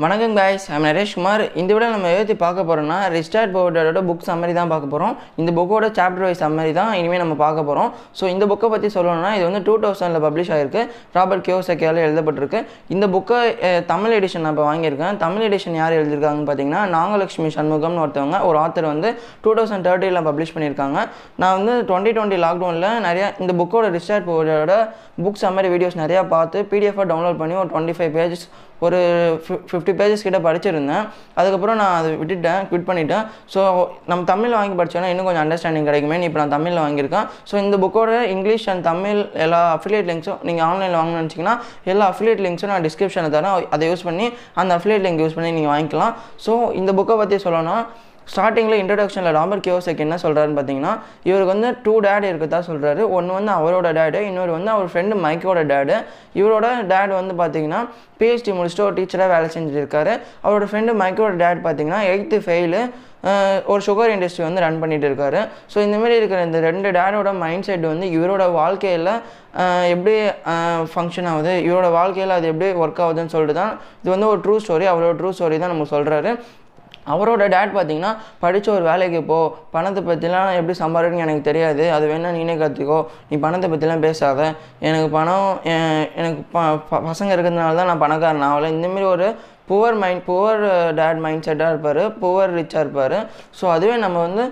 வணக்கம் guys I'm Naresh Kumar. இந்த விட நம்ம எழுதி பார்க்க போகிறோம்னா ரிஸ்டார்ட் போர்டோட புக் சம்மரி தான் பார்க்க போகிறோம் இந்த புக்கோட சாப்டர் வைஸ் சம்மரி தான் இனிமேல் நம்ம பார்க்க போகிறோம் ஸோ இந்த புக்கை பற்றி சொல்லணும்னா இது வந்து டூ தௌசண்டில் பப்ளிஷ் ஆகிருக்கு ராபர்ட் கியோசக்கியால் எழுதப்பட்டிருக்கு. இந்த புக்கை தமிழ் எடிஷன் நான் இப்போ வாங்கியிருக்கேன். தமிழ் எடிஷன் யார் எழுதியிருக்காங்கன்னு பார்த்தீங்கன்னா நாகலட்சுமி சண்முகம்னு ஒருத்தவங்க ஒரு ஆத்தர் வந்து டூ தௌசண்ட் தேர்ட்டியில் பப்ளிஷ் பண்ணியிருக்காங்க. நான் வந்து டுவெண்ட்டி டுவெண்ட்டி லாக்டவுனில் நிறையா இந்த புக்கோட ரிஸ்டார்ட் போர்டோட புக் சம்மரி வீடியோஸ் நிறையா பார்த்து பிடிஎஃபாக டவுன்லோட் பண்ணி ஒரு டுவெண்ட்டி ஃபைவ் பேஜஸ் ஒரு ஃபிஃப்டி பேஜஸ் கிட்ட படிச்சிருந்தேன். அதுக்கப்புறம் நான் அதை விட்டுட்டேன் குவிட் பண்ணிட்டேன். ஸோ நம்ம தமிழில் வாங்கி படித்தோன்னா இன்னும் கொஞ்சம் அண்டர்ஸ்டாண்டிங் கிடைக்குமே. இப்போ நான் தமிழில் வாங்கியிருக்கேன். ஸோ இந்த புக்கோட இங்கிலீஷ் அண்ட் தமிழ் எல்லா அஃபிலியேட் லிங்க்ஸும் நீங்கள் ஆன்லைனில் வாங்கணும்னு நினச்சிங்கன்னா எல்லா அஃபிலியேட் லிங்க்ஸும் நான் டிஸ்கிரிப்ஷனில் தரேன். அதை யூஸ் பண்ணி அந்த அஃபிலியேட் லிங்க் யூஸ் பண்ணி நீங்கள் வாங்கிக்கலாம். ஸோ இந்த புக்கை பற்றி சொல்லணும்னா ஸ்டார்டிங்கில் இன்ட்ரடக்ஷனில் ராபர்ட் கியோசக் என்ன சொல்கிறாருன்னு பார்த்தீங்கன்னா இவருக்கு வந்து டூ டேட் இருக்கதா சொல்கிறாரு ஒன்று வந்து அவரோட டேடு இன்னொரு வந்து அவர் ஃப்ரெண்டு மைக்கோட டேடு இவரோட டேட் வந்து பார்த்தீங்கன்னா பிஹெச்டி முடிச்சுட்டு ஒரு டீச்சராக வேலை செஞ்சுருக்காரு. அவரோட ஃப்ரெண்டு மைக்கோட டேட் பார்த்தீங்கன்னா எயித்து ஃபெயிலு ஒரு சுகர் இண்டஸ்ட்ரி வந்து ரன் பண்ணிட்டு இருக்காரு. ஸோ இந்தமாரி இருக்கிற இந்த ரெண்டு டேடோட மைண்ட் செட் வந்து இவரோட வாழ்க்கையில் எப்படி ஃபங்க்ஷன் ஆகுது இவரோட வாழ்க்கையில் அது எப்படி ஒர்க் ஆகுதுன்னு சொல்லிட்டு தான் இது வந்து ஒரு ட்ரூ ஸ்டோரி அவரோட ட்ரூ ஸ்டோரி தான் நம்ம சொல்கிறாரு அவரோட டேட் பார்த்தீங்கன்னா படித்த ஒரு வேலைக்கு போ. பணத்தை பற்றிலாம் எப்படி சம்பாதிக்கணும்னு எனக்கு தெரியாது. அது வேணால் நீனே கற்றுக்கோ நீ பணத்தை பற்றிலாம் பேசாத. எனக்கு பணம் எனக்கு ப பசங்க இருக்கிறதுனால தான் நான் பணக்காரன் ஆகலை. இந்தமாரி ஒரு poor mind poor dad mind செட்டாக இருப்பார். புவர் ரிச்சாக இருப்பார். ஸோ அதுவே நம்ம வந்து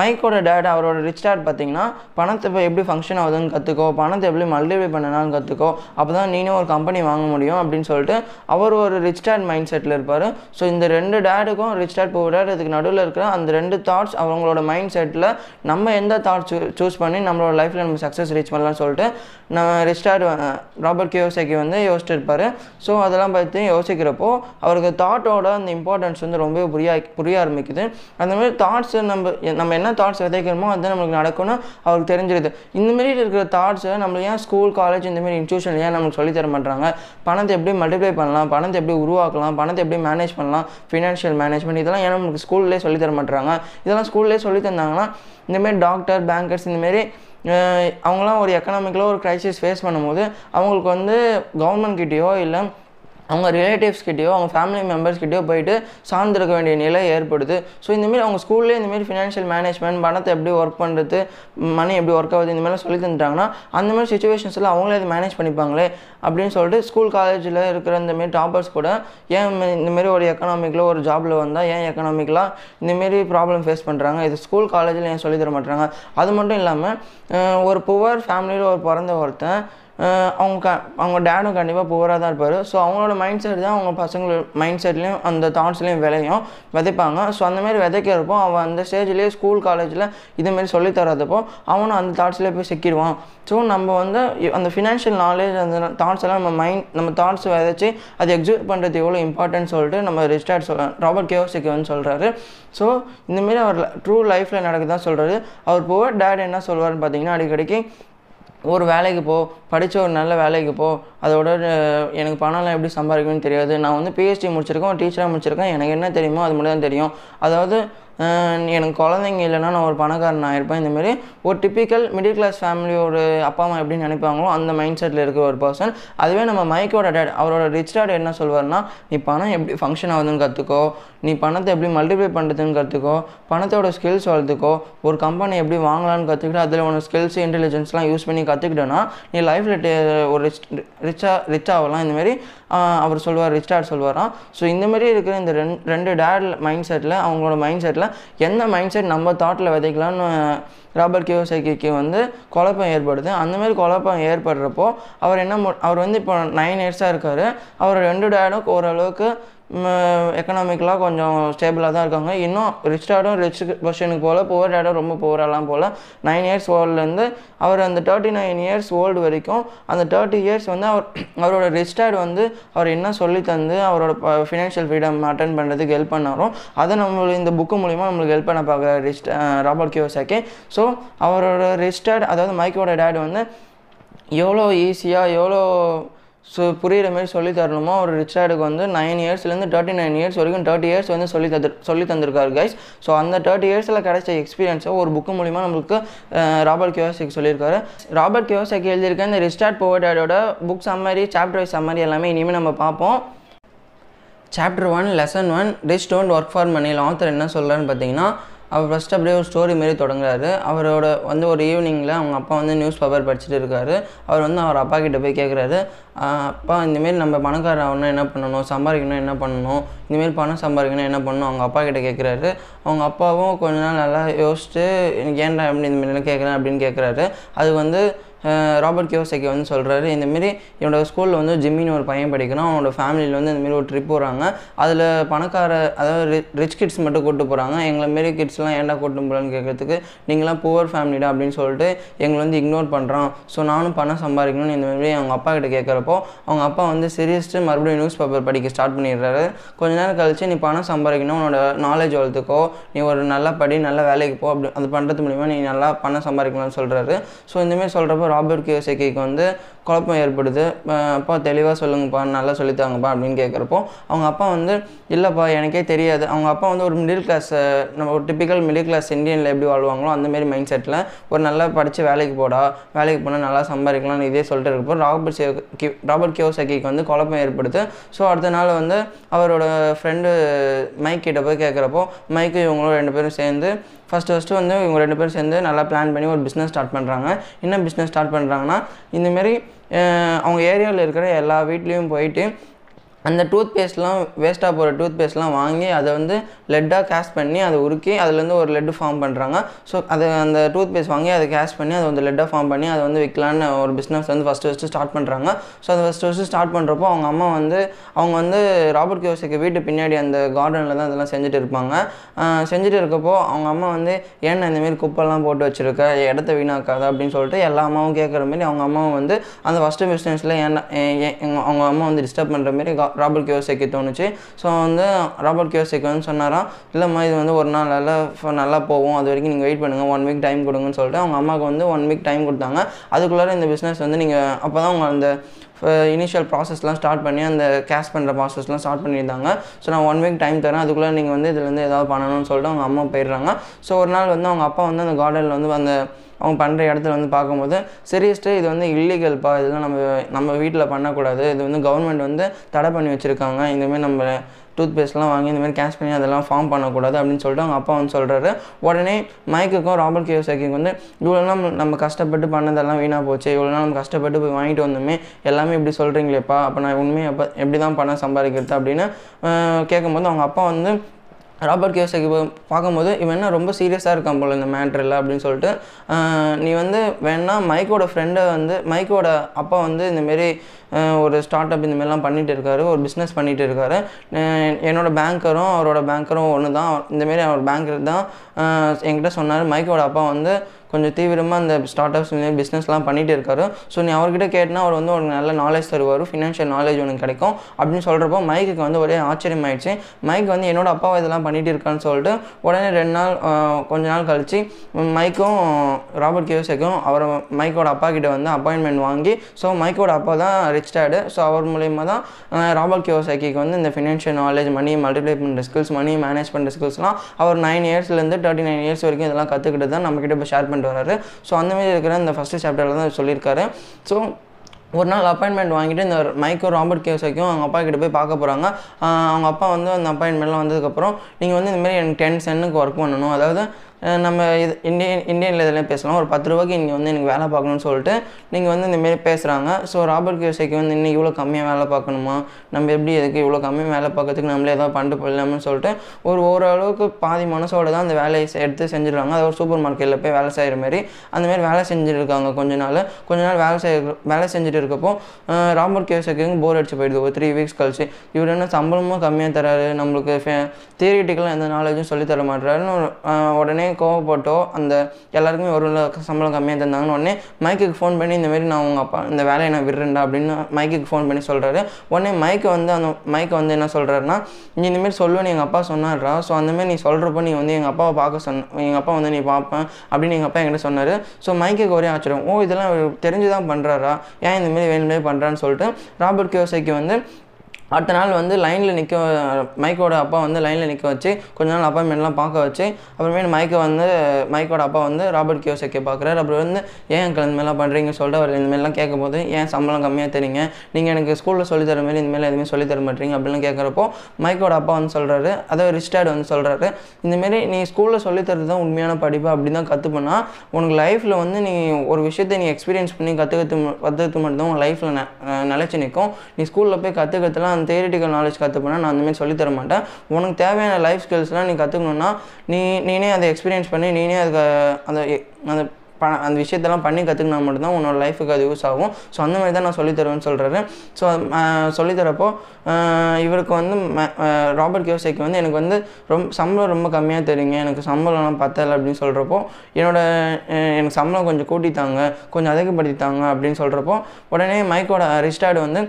மைக்கோட டேட் அவரோட ரிச் டேட் பார்த்தீங்கன்னா பணத்தை இப்போ எப்படி ஃபங்க்ஷன் ஆகுதுன்னு கற்றுக்கோ பணத்தை எப்படி மல்டிப்ளை பண்ணனாலும் கற்றுக்கோ அப்போ தான் நீனும் ஒரு கம்பெனி வாங்க முடியும் அப்படின்னு சொல்லிட்டு அவர் ஒரு ரிச் டேட் மைண்ட் செட்டில் இருப்பார். ஸோ இந்த ரெண்டு டேடுக்கும் ரிச் டேட் போர் டேட் இதுக்கு நடுவில் இருக்கிற அந்த ரெண்டு தாட்ஸ் அவங்களோட மைண்ட் செட்டில் நம்ம எந்த தாட்ஸ் சூஸ் பண்ணி நம்மளோட லைஃப்பில் நம்ம சக்ஸஸ் ரீச் பண்ணலாம்னு சொல்லிட்டு நம்ம ரிச் டேட் ராபர்ட் கியோசைக்கு வந்து யோசிச்சுட்டு இருப்பார் ஸோ அதெல்லாம் பற்றி யோசிக்கிறப்போ அவருக்கு தாட்டோட அந்த இம்பார்ட்டன்ஸ் வந்து ரொம்பவே புரிய புரிய ஆரம்பிக்குது. அந்த மாதிரி தாட்ஸ் நம்ம நம்ம என்ன தாட்ஸ் விதைக்கிறோமோ அது நம்மளுக்கு நடக்கணும் அவருக்கு தெரிஞ்சிருது. இந்தமாரி இருக்கிற தாட்ஸை நம்ம ஏன் ஸ்கூல் காலேஜ் இந்தமாரி இன்ஸ்டியூஷன் ஏன் நம்மளுக்கு சொல்லித்தர தர மாட்டாங்க பணத்தை எப்படி மல்டிப்ளை பண்ணலாம்? பணத்தை எப்படி உருவாக்கலாம்? பணத்தை எப்படி மேனேஜ் பண்ணலாம்? ஃபினான்ஷியல் மேனேஜ்மெண்ட் இதெல்லாம் ஏன் நம்மளுக்கு ஸ்கூல்லேயே சொல்லி தர மாட்டாங்க இதெல்லாம் ஸ்கூல்லேயே சொல்லி தந்தாங்கன்னா இந்தமாரி டாக்டர் பேங்கர்ஸ் இந்தமாரி அவங்களாம் ஒரு எக்கனாமிக்கில் ஒரு க்ரைசிஸ் ஃபேஸ் பண்ணும்போது அவங்களுக்கு வந்து கவர்மெண்ட் கிட்டேயோ இல்லை அவங்க ரிலேட்டிவ்ஸ்கிட்டயோ அவங்க ஃபேமிலி மெம்பர்ஸ்கிட்டயோ போயிட்டு சார்ந்திருக்க வேண்டிய நிலை ஏற்படுது. ஸோ இந்தமாரி அவங்க ஸ்கூல்லேயே இந்தமாரி ஃபினான்ஷியல் மேனேஜ்மெண்ட் பணத்தை எப்படி ஒர்க் பண்ணுறது மணி எப்படி ஒர்க் ஆகுது இந்தமாதிரிலாம் சொல்லி தந்துட்டாங்கன்னா அந்தமாதிரி சுச்சுவேஷன்ஸில் அவங்களே அதை மேனேஜ் பண்ணிப்பாங்களே அப்படின்னு சொல்லிட்டு ஸ்கூல் காலேஜில் இருக்கிற இந்தமாரி டாப்பர்ஸ் கூட ஏன் இந்தமாரி ஒரு எக்கனாமிக்கில் ஒரு ஜாபில் வந்தால் ஏன் எக்கனாமிக்கலாக இந்தமாரி ப்ராப்ளம் ஃபேஸ் பண்ணுறாங்க இது ஸ்கூல் காலேஜில் ஏன் சொல்லி தர மாட்டாங்க அது மட்டும் இல்லாமல் ஒரு புவர் ஃபேமிலியில் ஒரு பிறந்த ஒருத்தன் அவங்க க அவங்க டேடும் கண்டிப்பாக புவராக தான் இருப்பார். ஸோ அவங்களோட மைண்ட் செட் தான் அவங்க பசங்களோட மைண்ட் செட்லேயும் அந்த தாட்ஸ்லேயும் விளையும் விதைப்பாங்க. ஸோ அந்தமாரி விதைக்கிறப்போ அவன் அந்த ஸ்டேஜ்லேயே ஸ்கூல் காலேஜில் இதுமாரி சொல்லி தராதப்போ அவனும் அந்த தாட்ஸ்லேயே போய் சிக்கிடுவான். ஸோ நம்ம வந்து அந்த ஃபினான்ஷியல் நாலேஜ் அந்த தாட்ஸ் எல்லாம் நம்ம மைண்ட் நம்ம தாட்ஸ் விதைச்சி அதை எக்ஸிக்யூட் பண்ணுறது எவ்வளோ இம்பார்ட்டன்ட் சொல்லிட்டு நம்ம ரிஸ்டார்ட் சொல்ல ராபர்ட் கேவோசிக்கு வந்து சொல்கிறாரு ஸோ இந்தமாரி அவர் ட்ரூ லைஃப்பில் நடக்குதான் சொல்கிறாரு அவர் புவர் டேட் என்ன சொல்வார்னு பார்த்தீங்கன்னா அடிக்கடிக்கு ஒரு வேலைக்கு போ படித்த ஒரு நல்ல வேலைக்கு போ அதோட எனக்கு பணம்லாம் எப்படி சம்பாதிக்கணும்னு தெரியாது. நான் வந்து பிஹெச்டி முடிச்சிருக்கேன் டீச்சராக முடிச்சிருக்கேன். எனக்கு என்ன தெரியுமோ அது மட்டும் தான் தெரியும். அதாவது எனக்கு குழந்தைங்க இல்லைன்னா நான் ஒரு பணக்காரன் ஆகிருப்பேன் இந்தமாரி ஒரு டிப்பிக்கல் மிடில் கிளாஸ் ஃபேமிலியோட அப்பா அம்மா எப்படி நினைப்பாங்களோ அந்த மைண்ட் செட்டில் இருக்கிற ஒரு பர்சன் அதுவே நம்ம மைக்கோட டேட் அவரோட ரிச் டேட் என்ன சொல்வார்னா நீ பணம் எப்படி ஃபங்க்ஷன் ஆகுதுன்னு கற்றுக்கோ நீ பணத்தை எப்படி மல்டிப்ளை பண்ணுறதுன்னு கற்றுக்கோ பணத்தோட ஸ்கில்ஸ் வளர்த்துக்கோ. ஒரு கம்பெனி எப்படி வாங்கலான்னு கற்றுக்கிட்டு அதில் உனக்கு ஸ்கில்ஸ் இன்டெலிஜென்ஸ்லாம் யூஸ் பண்ணி கற்றுக்கிட்டோன்னா நீ லைஃப்பில் ஒரு ரிச் ரிச்சாக ரிச் ஆகலாம். இந்தமாரி அவர் சொல்லுவார் ரிச் டேட் சொல்லுவாராம் ஸோ இந்தமாரி இருக்கிற இந்த ரெண்டு ரெண்டு டேட் மைண்ட் செட்டில் அவங்களோட மைண்ட் செட்டில் எந்த மைண்ட் செட் நம்ம தாட்டில் விதைக்கலாம்னு ராபர்ட் கியோசைக்கிக்கு வந்து குழப்பம் ஏற்படுது. அந்தமாரி குழப்பம் ஏற்படுறப்போ அவர் என்ன அவர் வந்து இப்போ நைன் இயர்ஸாக இருக்கார். அவர் ரெண்டு டேடும் ஓரளவுக்கு எக்கனாமிக்கலாக கொஞ்சம் ஸ்டேபிளாக தான் இருக்காங்க. இன்னும் ரிச் டேடும் ரிச் பொசிஷனுக்கு போல் புவர் டேடும் ரொம்ப புவரெல்லாம் போல். நைன் இயர்ஸ் ஓல்டுலேருந்து அவர் அந்த தேர்ட்டி நைன் இயர்ஸ் ஓல்டு வரைக்கும் அந்த தேர்ட்டி இயர்ஸ் வந்து அவர் அவரோட ரிச் வந்து அவர் என்ன சொல்லி தந்து அவரோட ஃபினான்ஷியல் ஃப்ரீடம் அட்டன் பண்ணுறதுக்கு ஹெல்ப் பண்ணாரோ அதை நம்மளுக்கு இந்த புக்கு மூலிமா நம்மளுக்கு ஹெல்ப் பண்ண பார்க்குற ரிச் ராபர்ட் கியோசாக்கே ஸோ அவரோட ரிச் அதாவது மைக்கோட டேட் வந்து எவ்வளோ ஈஸியாக எவ்வளோ ஸோ புரிகிற மாதிரி சொல்லி தரணுமோ? ஒரு ரிச் வந்து நைன் இயர்ஸ்லேருந்து தேர்ட்டி நைன் இயர்ஸ் வரைக்கும் தேர்ட்டி இயர்ஸ் வந்து சொல்லி தந்து சொல்லி தந்திருக்காரு கைஸ் ஸோ அந்த தேர்ட்டி இயர்ஸில் கிடைச்ச எக்ஸ்பீரியன்ஸை ஒரு புக்கு மூலிமா நம்மளுக்கு ராபர்ட் கியோசாக்கி சொல்லியிருக்காரு. ராபர்ட் கியோசாக்கி எழுதியிருக்க இந்த rich dad போவர்டோட book summary chapter wise summary எல்லாமே இனிமேல் நம்ம பார்ப்போம். Chapter one lesson one rich don't work for மணியில் ஆத்தர் என்ன சொல்கிறான்னு பார்த்தீங்கன்னா அவர் ஃபஸ்ட் அப்படியே ஒரு ஸ்டோரி மாரி தொடங்குறாரு. அவரோட வந்து ஒரு ஈவினிங்கில் அவங்க அப்பா வந்து நியூஸ் பேப்பர் படிச்சுட்டு இருக்காரு. அவர் வந்து அவர் அப்பா கிட்டே போய் கேட்குறாரு அப்பா இந்தமாரி நம்ம பணக்காரர் ஆகணும் என்ன பண்ணணும்? சம்பாதிக்கணும் என்ன பண்ணணும்? இந்தமாரி பணம் சம்பாதிக்கணும் என்ன பண்ணணும்? அவங்க அப்பா கிட்டே கேட்குறாரு அவங்க அப்பாவும் கொஞ்ச நாள் நல்லா யோசிச்சுட்டு எனக்கு ஏன்டா எப்படி இந்த மாதிரிலாம் கேட்குறேன் அப்படின்னு கேட்குறாரு அது வந்து ராபர்ட் கியோசைக்கு வந்து சொல்கிறாரு இந்தமாரி என்னோடய ஸ்கூலில் வந்து ஜிம்மின்னு ஒரு பையன் படிக்கிறான் அவனோட ஃபேமிலியில் வந்து இந்தமாரி ஒரு ட்ரிப் போகிறாங்க அதில் பணக்கார அதாவது ரிச் கிட்ஸ் மட்டும் கூப்பிட்டு போகிறாங்க எங்களை மாரி கிட்ஸ்லாம் ஏன்டா கூட்டு போகலான்னு கேட்கறதுக்கு நீங்களாம் புவர் ஃபேமிலிடா அப்படின்னு சொல்லிட்டு எங்களை வந்து இக்னோர் பண்ணுறான் ஸோ நானும் பணம் சம்பாதிக்கணும்னு இந்தமாரி அவங்க அப்பா கிட்ட கேட்குறப்போ அவங்க அப்பா வந்து சீரியஸ்ட்டு மறுபடியும் நியூஸ் பேப்பர் படிக்க ஸ்டார்ட் பண்ணிடுறாரு. கொஞ்ச நேரம் கழிச்சு நீ பணம் சம்பாதிக்கணும் உன்னோட நாலேஜ் வளர்த்துக்கோ. நீ ஒரு நல்ல படி நல்ல வேலைக்கு போ. அப்படி அது பண்ணுறது மூலிமா நீ நல்லா பணம் சம்பாதிக்கலாம்னு சொல்கிறாரு ஸோ இந்தமாரி சொல்கிறப்போ ராபர்ட் கியோசெக்கிக்கு வந்து குழப்பம் ஏற்படுது. அப்பா தெளிவாக சொல்லுங்கப்பா நல்லா சொல்லித்தாங்கப்பா அப்படின்னு கேட்குறப்போ அவங்க அப்பா வந்து இல்லைப்பா எனக்கே தெரியாது. அவங்க அப்பா வந்து ஒரு மிடில் கிளாஸ் நம்ம ஒரு டிப்பிக்கல் மிடில் கிளாஸ் இந்தியனில் எப்படி வாழ்வாங்களோ அந்தமாரி மைண்ட் செட்டில் ஒரு நல்லா படித்து வேலைக்கு போடா. வேலைக்கு போனால் நல்லா சம்பாதிக்கலாம்னு இதே சொல்லிட்டு இருக்கப்போ ராபர்ட் சே ராபர்ட் கியோசக்கிக்கு வந்து குழப்பம் ஏற்படுது. ஸோ அடுத்த நாள் வந்து அவரோட ஃப்ரெண்டு மைக் கிட்ட போய் கேட்குறப்போ மைக்கு இவங்களும் ரெண்டு பேரும் சேர்ந்து ஃபஸ்ட்டு ஃபஸ்ட்டு வந்து இவங்க ரெண்டு பேரும் சேர்ந்து நல்லா பிளான் பண்ணி ஒரு பிஸ்னஸ் ஸ்டார்ட் பண்ணுறாங்க என்ன பிஸ்னஸ் ஸ்டார்ட் பண்ணுறாங்கன்னா இந்தமாரி அவங்க ஏரியாவில் இருக்கிற எல்லா வீட்லேயும் போயிட்டு அந்த டூத் பேஸ்ட்லாம் வேஸ்ட்டாக போகிற டூத் பேஸ்ட்லாம் வாங்கி அதை வந்து லெட்டாக கேஷ் பண்ணி அதை உருக்கி அதுலேருந்து ஒரு லெட்டு ஃபார்ம் பண்ணுறாங்க ஸோ அதை அந்த டூத் பேஸ்ட் வாங்கி அதை கேஷ் பண்ணி அதை வந்து லெட்டாக ஃபார்ம் பண்ணி அதை வந்து விற்கலான்னு ஒரு பிஸ்னஸ் வந்து ஃபஸ்ட்டு ஃபஸ்ட்டு ஸ்டார்ட் பண்ணுறாங்க ஸோ அதை ஃபஸ்ட்டு ஃபஸ்ட்டு ஸ்டார்ட் பண்ணுறப்போ அவங்க அம்மா வந்து அவங்க வந்து ராபர்ட் கியோசிக்கு வீட்டு பின்னாடி அந்த கார்டனில் தான் அதெல்லாம் செஞ்சுட்டு இருப்பாங்க. செஞ்சுட்டு இருக்கப்போ அவங்க அம்மா வந்து ஏன்னா இந்தமாரி குப்பெல்லாம் போட்டு வச்சுருக்க? இடத்த வீணாக்காத? அப்படின்னு சொல்லிட்டு எல்லா அம்மாவும் கேட்குற மாரி அவங்க அம்மாவும் வந்து அந்த ஃபஸ்ட்டு பிஸ்னஸில் ஏன்னா அவங்க அம்மா வந்து டிஸ்டர்ப் பண்ணுற மாரி ராபர்ட் கியோசேக்கு தோணுச்சு. ஸோ வந்து ராபர்ட் கியோசேக்கு வந்து சொன்னாராம் இல்லைம்மா இது வந்து ஒரு நாள் நல்லா நல்லா போகும். அது வரைக்கும் நீங்கள் வெயிட் பண்ணுங்கள் ஒன் வீக் டைம் கொடுங்கன்னு சொல்லிட்டு அவங்க அம்மாவுக்கு வந்து ஒன் வீக் டைம் கொடுத்தாங்க. அதுக்குள்ளார இந்த பிஸ்னஸ் வந்து நீங்கள் அப்போ தான் உங்கள் அந்த இனிஷியல் ப்ராசஸ்லாம் ஸ்டார்ட் பண்ணி அந்த கேஷ் பண்ணுற ப்ராசஸ்லாம் ஸ்டார்ட் பண்ணியிருந்தாங்க. ஸோ நான் ஒன் வீக் டைம் தரேன். அதுக்குள்ளே நீங்கள் வந்து இதுலேருந்து ஏதாவது பண்ணணும்னு சொல்லிட்டு அவங்க அம்மா போயிடுறாங்க. ஸோ ஒரு நாள் வந்து அவங்க அப்பா வந்து அந்த கார்டனில் வந்து அந்த அவங்க பண்ணுற இடத்துல வந்து பார்க்கும்போது சீரியஸ்ட்டு இது வந்து இல்லீகல்ப்பா இதெல்லாம் நம்ம நம்ம வீட்டில் பண்ணக்கூடாது. இது வந்து கவர்மெண்ட் வந்து தடை பண்ணி வச்சுருக்காங்க. இந்தமாரி நம்ம டூத் பேஸ்ட்லாம் வாங்கி இந்தமாரி கேஷ் பண்ணி அதெல்லாம் ஃபார்ம் பண்ணக்கூடாது அப்படின்னு சொல்லிட்டு அவங்க அப்பா வந்து சொல்கிறாரு உடனே மைக்குக்கும் ராபர்ட் கியோசாக்கிக்கும் வந்து இவ்வளோலாம் நம்ம கஷ்டப்பட்டு பண்ணதெல்லாம் வீணாக போச்சு. இவ்வளோ நாள் நம்ம கஷ்டப்பட்டு போய் வாங்கிட்டு வந்தோமே. எல்லாமே இப்படி சொல்கிறீங்களேப்பா அப்போ நான் உண்மையை அப்போ எப்படி தான் பணம் சம்பாதிக்கிறது? அப்படின்னு கேட்கும்போது அவங்க அப்பா வந்து ராபர்ட் கியோசகி பார்க்கும்போது இவன் என்ன ரொம்ப சீரியஸாக இருக்கான் போல் இந்த மேட்ரில் அப்படின்னு சொல்லிட்டு நீ வந்து வேணா மைக்கோட ஃப்ரெண்டை வந்து மைக்கோட அப்பா வந்து இந்தமாரி ஒரு ஸ்டார்ட் அப் இந்தமாரிலாம் பண்ணிகிட்டு இருக்காரு ஒரு பிஸ்னஸ் பண்ணிகிட்டு இருக்காரு. என்னோடய பேங்கரும் அவரோட பேங்கரும் ஒன்று தான் இந்தமாரி அவர் பேங்கர் தான் என்கிட்ட சொன்னார். மைக்கோட அப்பா வந்து கொஞ்சம் தீவிரமாக அந்த ஸ்டார்ட் அப்ஸ் பிஸ்னஸ்லாம் பண்ணிகிட்டு இருக்காரு. ஸோ நீ அவர்கிட்ட கேட்டினா அவர் வந்து உனக்கு நல்ல நாலேஜ் தருவார் ஃபினான்ஷியல் நாலேஜ் உனக்கு கிடைக்கும் அப்படின்னு சொல்கிறப்போ மைக்கு வந்து ஒரே ஆச்சரியம் ஆயிடுச்சு மைக் வந்து என்னோட அப்பாவை இதெல்லாம் பண்ணிகிட்டு இருக்கான்னு சொல்லிட்டு உடனே ரெண்டு நாள் கொஞ்ச நாள் கழித்து மைக்கும் ராபர்ட் கியோசேக்கும் அவர் மைக்கோட அப்பா கிட்ட வந்து அப்பாயின்மெண்ட் வாங்கி ஸோ மைக்கோட அப்பா தான் ரிச் டேடு ஸோ அவர் மூலயமா தான் ராபர்ட் கியோசேக்கிக்கு வந்து இந்த ஃபினான்ஷியல் நாலேஜ் மணி மல்டிப்ளை பண்ணுற ஸ்கில்ஸ் மணி மேனேஜ் பண்ணுற ஸ்கில்ஸ்லாம் அவர் நைன் இயர்ஸ்லேருந்து தேர்ட்டி நைன் இயர்ஸ் வரைக்கும் இதெல்லாம் கற்றுக்கிட்டு தான் நம்மக்கிட்ட இப்போ ஷேர் பண்ணி பண்ணிட்டு வராரு ஸோ அந்தமாரி இருக்கிற இந்த ஃபஸ்ட்டு சாப்டரில் தான் சொல்லியிருக்காரு. ஸோ ஒரு நாள் அப்பாயின்மெண்ட் வாங்கிட்டு இந்த மைக்கோ ராபர்ட் கேஸைக்கும் அவங்க அப்பா கிட்ட போய் பார்க்க போகிறாங்க அவங்க அப்பா வந்து அந்த அப்பாயின்மெண்ட்லாம் வந்ததுக்கப்புறம் நீங்கள் வந்து இந்தமாரி எனக்கு டென் சென்னுக்கு ஒர்க் பண்ணணும். அதாவது நம்ம இது இந்தியன் இந்தியனில் இதெல்லாம் பேசலாம். ஒரு பத்து ரூபாய்க்கு இங்கே வந்து எனக்கு வேலை பார்க்கணும்னு சொல்லிட்டு நீங்கள் வந்து இந்தமாரி பேசுகிறாங்க ஸோ ராபர்ட் கியோசைக்கு வந்து இன்னும் இவ்வளோ கம்மியாக வேலை பார்க்கணுமா? நம்ம எப்படி எதுக்கு இவ்வளோ கம்மியாக வேலை பார்க்கறதுக்கு நம்மளே ஏதாவது பண்ணிட்டு போயிடலாம்னு சொல்லிட்டு ஒரு ஓரளவுக்கு பாதி மனசோட தான் அந்த வேலையை எடுத்து செஞ்சுருக்காங்க. அது ஒரு சூப்பர் மார்க்கெட்டில் போய் வேலை செய்கிற மாதிரி அந்தமாரி வேலை செஞ்சுருக்காங்க கொஞ்ச நாள். கொஞ்ச நாள் வேலை செய்ய வேலை செஞ்சுட்டு இருக்கப்போ ராபர்ட் கியோசைக்கு போர் அடிச்சு போயிடுது. ஒரு த்ரீ வீக்ஸ் கழிச்சு. இவர் என்ன சம்பளமும் கம்மியாக தராரு. நம்மளுக்கு தியரிட்டிக்கலாக எந்த நாலேஜும் சொல்லித்தர மாட்டுறாருன்னு உடனே கோவப்பட்டோ அந்த எல்லாருக்குமே ஒரு சம்பளம் கம்மியாக தந்தாங்கன்னு உடனே மைக்குக்கு ஃபோன் பண்ணி இந்தமாரி நான் உங்கள் அப்பா இந்த வேலையை நான் விடுறேன்டா அப்படின்னு மைக்குக்கு ஃபோன் பண்ணி சொல்கிறாரு உடனே மைக்கு வந்து அந்த மைக்கை வந்து என்ன சொல்கிறாருன்னா நீ இந்தமாரி சொல்லுவேன்னு எங்கள் அப்பா சொன்னார்ரா ஸோ அந்தமாரி நீ சொல்கிறப்போ நீ வந்து எங்கள் அப்பாவை பார்க்க சொன்ன எங்கள் அப்பா வந்து நீ பார்ப்பேன் அப்படின்னு எங்கள் அப்பா என்கிட்ட சொன்னார். ஸோ மைக்குக்கு ஒரே ஆச்சரியம். ஓ இதெல்லாம் தெரிஞ்சு தான் பண்ணுறாரா ஏன் இந்தமாரி வேணுமே பண்ணுறான்னு சொல்லிட்டு ராபர்ட் கியோசைக்கு வந்து அடுத்த நாள் வந்து லைனில் நிற்க மைக்கோட அப்பா வந்து லைனில் நிற்க வச்சு கொஞ்ச நாள் அப்பாயின்மெண்ட்லாம் பார்க்க வச்சு அப்புறமே மைக்கை வந்து மைக்கோட அப்பா வந்து ராபர்ட் கியோசக்கே பார்க்குறாரு. அப்புறம் வந்து ஏன் அங்கிள் இந்த மாதிரிலாம் பண்ணுறீங்க சொல்லிட்டு அவர் இந்தமாதிரிலாம் கேட்கும்போது ஏன் சம்பளம் கம்மியாக தரீங்க? நீங்கள் எனக்கு ஸ்கூலில் சொல்லித்தர தர மாதிரி இந்த எதுவுமே சொல்லித்தர தர மாட்டீங்க. அப்படிலாம் கேட்குறப்போ மைக்கோட அப்பா வந்து சொல்கிறாரு அதாவது ரிஸ்டார்டு வந்து சொல்கிறாரு இந்தமாரி நீ ஸ்கூலில் சொல்லி தரது தான் உண்மையான படிப்பு அப்படி தான் கற்றுப்போனா உனக்கு லைஃப்பில் வந்து நீ ஒரு விஷயத்தை நீ எக்ஸ்பீரியன்ஸ் பண்ணி கற்றுக்கிறது கற்றுக்கிறது மட்டும்தான் உன் லைஃப்பில் நிலச்சி நிற்கும் நீ ஸ்கூலில் போய் கற்றுக்கிறதுலாம் அந்த தேரிட்டிக்கல் நாலேஜ் கற்றுப்போனா நான் அந்தமாரி சொல்லித்தர மாட்டேன். உனக்கு தேவையான லைஃப் ஸ்கில்ஸ்லாம் நீ கற்றுக்கணுன்னா நீ நீனே அதை எக்ஸ்பீரியன்ஸ் பண்ணி நீனே அதுக்கு அந்த அந்த ப அந்த விஷயத்தெல்லாம் பண்ணி கற்றுக்கினா மட்டும்தான் உன்னோட லைஃபுக்கு அது யூஸ் ஆகும். ஸோ அந்த மாதிரி தான் நான் சொல்லித்தருவேன்னு சொல்கிறாரு ஸோ சொல்லித்தரப்போ இவருக்கு வந்து ராபர்ட் கியோசைக்கு வந்து எனக்கு வந்து ரொம்ப சம்பளம் ரொம்ப கம்மியாக தெரியுங்க. எனக்கு சம்பளம்லாம் பத்தலை அப்படின்னு சொல்கிறப்போ என்னோட எனக்கு சம்பளம் கொஞ்சம் கூட்டித்தாங்க கொஞ்சம் அதிகப்படுத்தித்தாங்க அப்படின்னு சொல்கிறப்போ உடனே மைக்கோட ரிஸ்டார்டு வந்து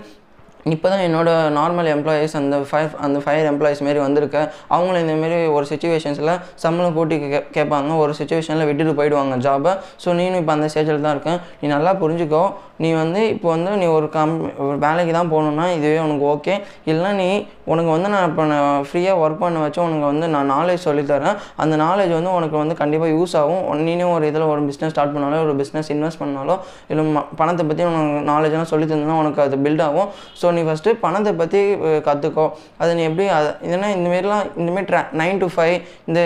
இப்போ தான் என்னோட நார்மல் எம்ப்ளாயீஸ் அந்த ஃபைவ் அந்த ஃபைவ் எம்ப்ளாயீஸ் மாரி வந்திருக்க. அவங்களும் இந்தமாரி ஒரு சுச்சுவேஷன்ஸில் சம்பளம் கூட்டி கே கேட்பாங்க ஒரு சுச்சுவேஷனில் விட்டுட்டு போயிடுவாங்க ஜாபை ஸோ நீனும் இப்போ அந்த ஸ்டேஜில் தான் இருக்கேன் நீ நல்லா புரிஞ்சுக்கோ. நீ வந்து இப்போ வந்து நீ ஒரு கம் ஒரு வேலைக்கு தான் போகணுன்னா இதுவே உனக்கு ஓகே இல்லைனா நீ உனக்கு வந்து நான் இப்போ நான் ஃப்ரீயாக ஒர்க் பண்ண வச்சு உனக்கு வந்து நான் நாலேஜ் சொல்லித்தரேன் அந்த நாலேஜ் வந்து உனக்கு வந்து கண்டிப்பாக யூஸ் ஆகும். நீனும் ஒரு இதில் ஒரு பிஸ்னஸ் ஸ்டார்ட் பண்ணாலோ ஒரு பிஸ்னஸ் இன்வெஸ்ட் பண்ணாலோ இல்லை பணத்தை பற்றி உனக்கு நாலேஜ்லாம் சொல்லி தந்தோன்னா உனக்கு அது பில்ட் ஆகும். ஸோ நீ ஃபஸ்ட்டு பணத்தை பற்றி கற்றுக்கோ அதை நீ எப்படி அதை இதனா இந்தமாரிலாம் இந்தமாரி ட்ரா நைன் டு ஃபைவ் இந்த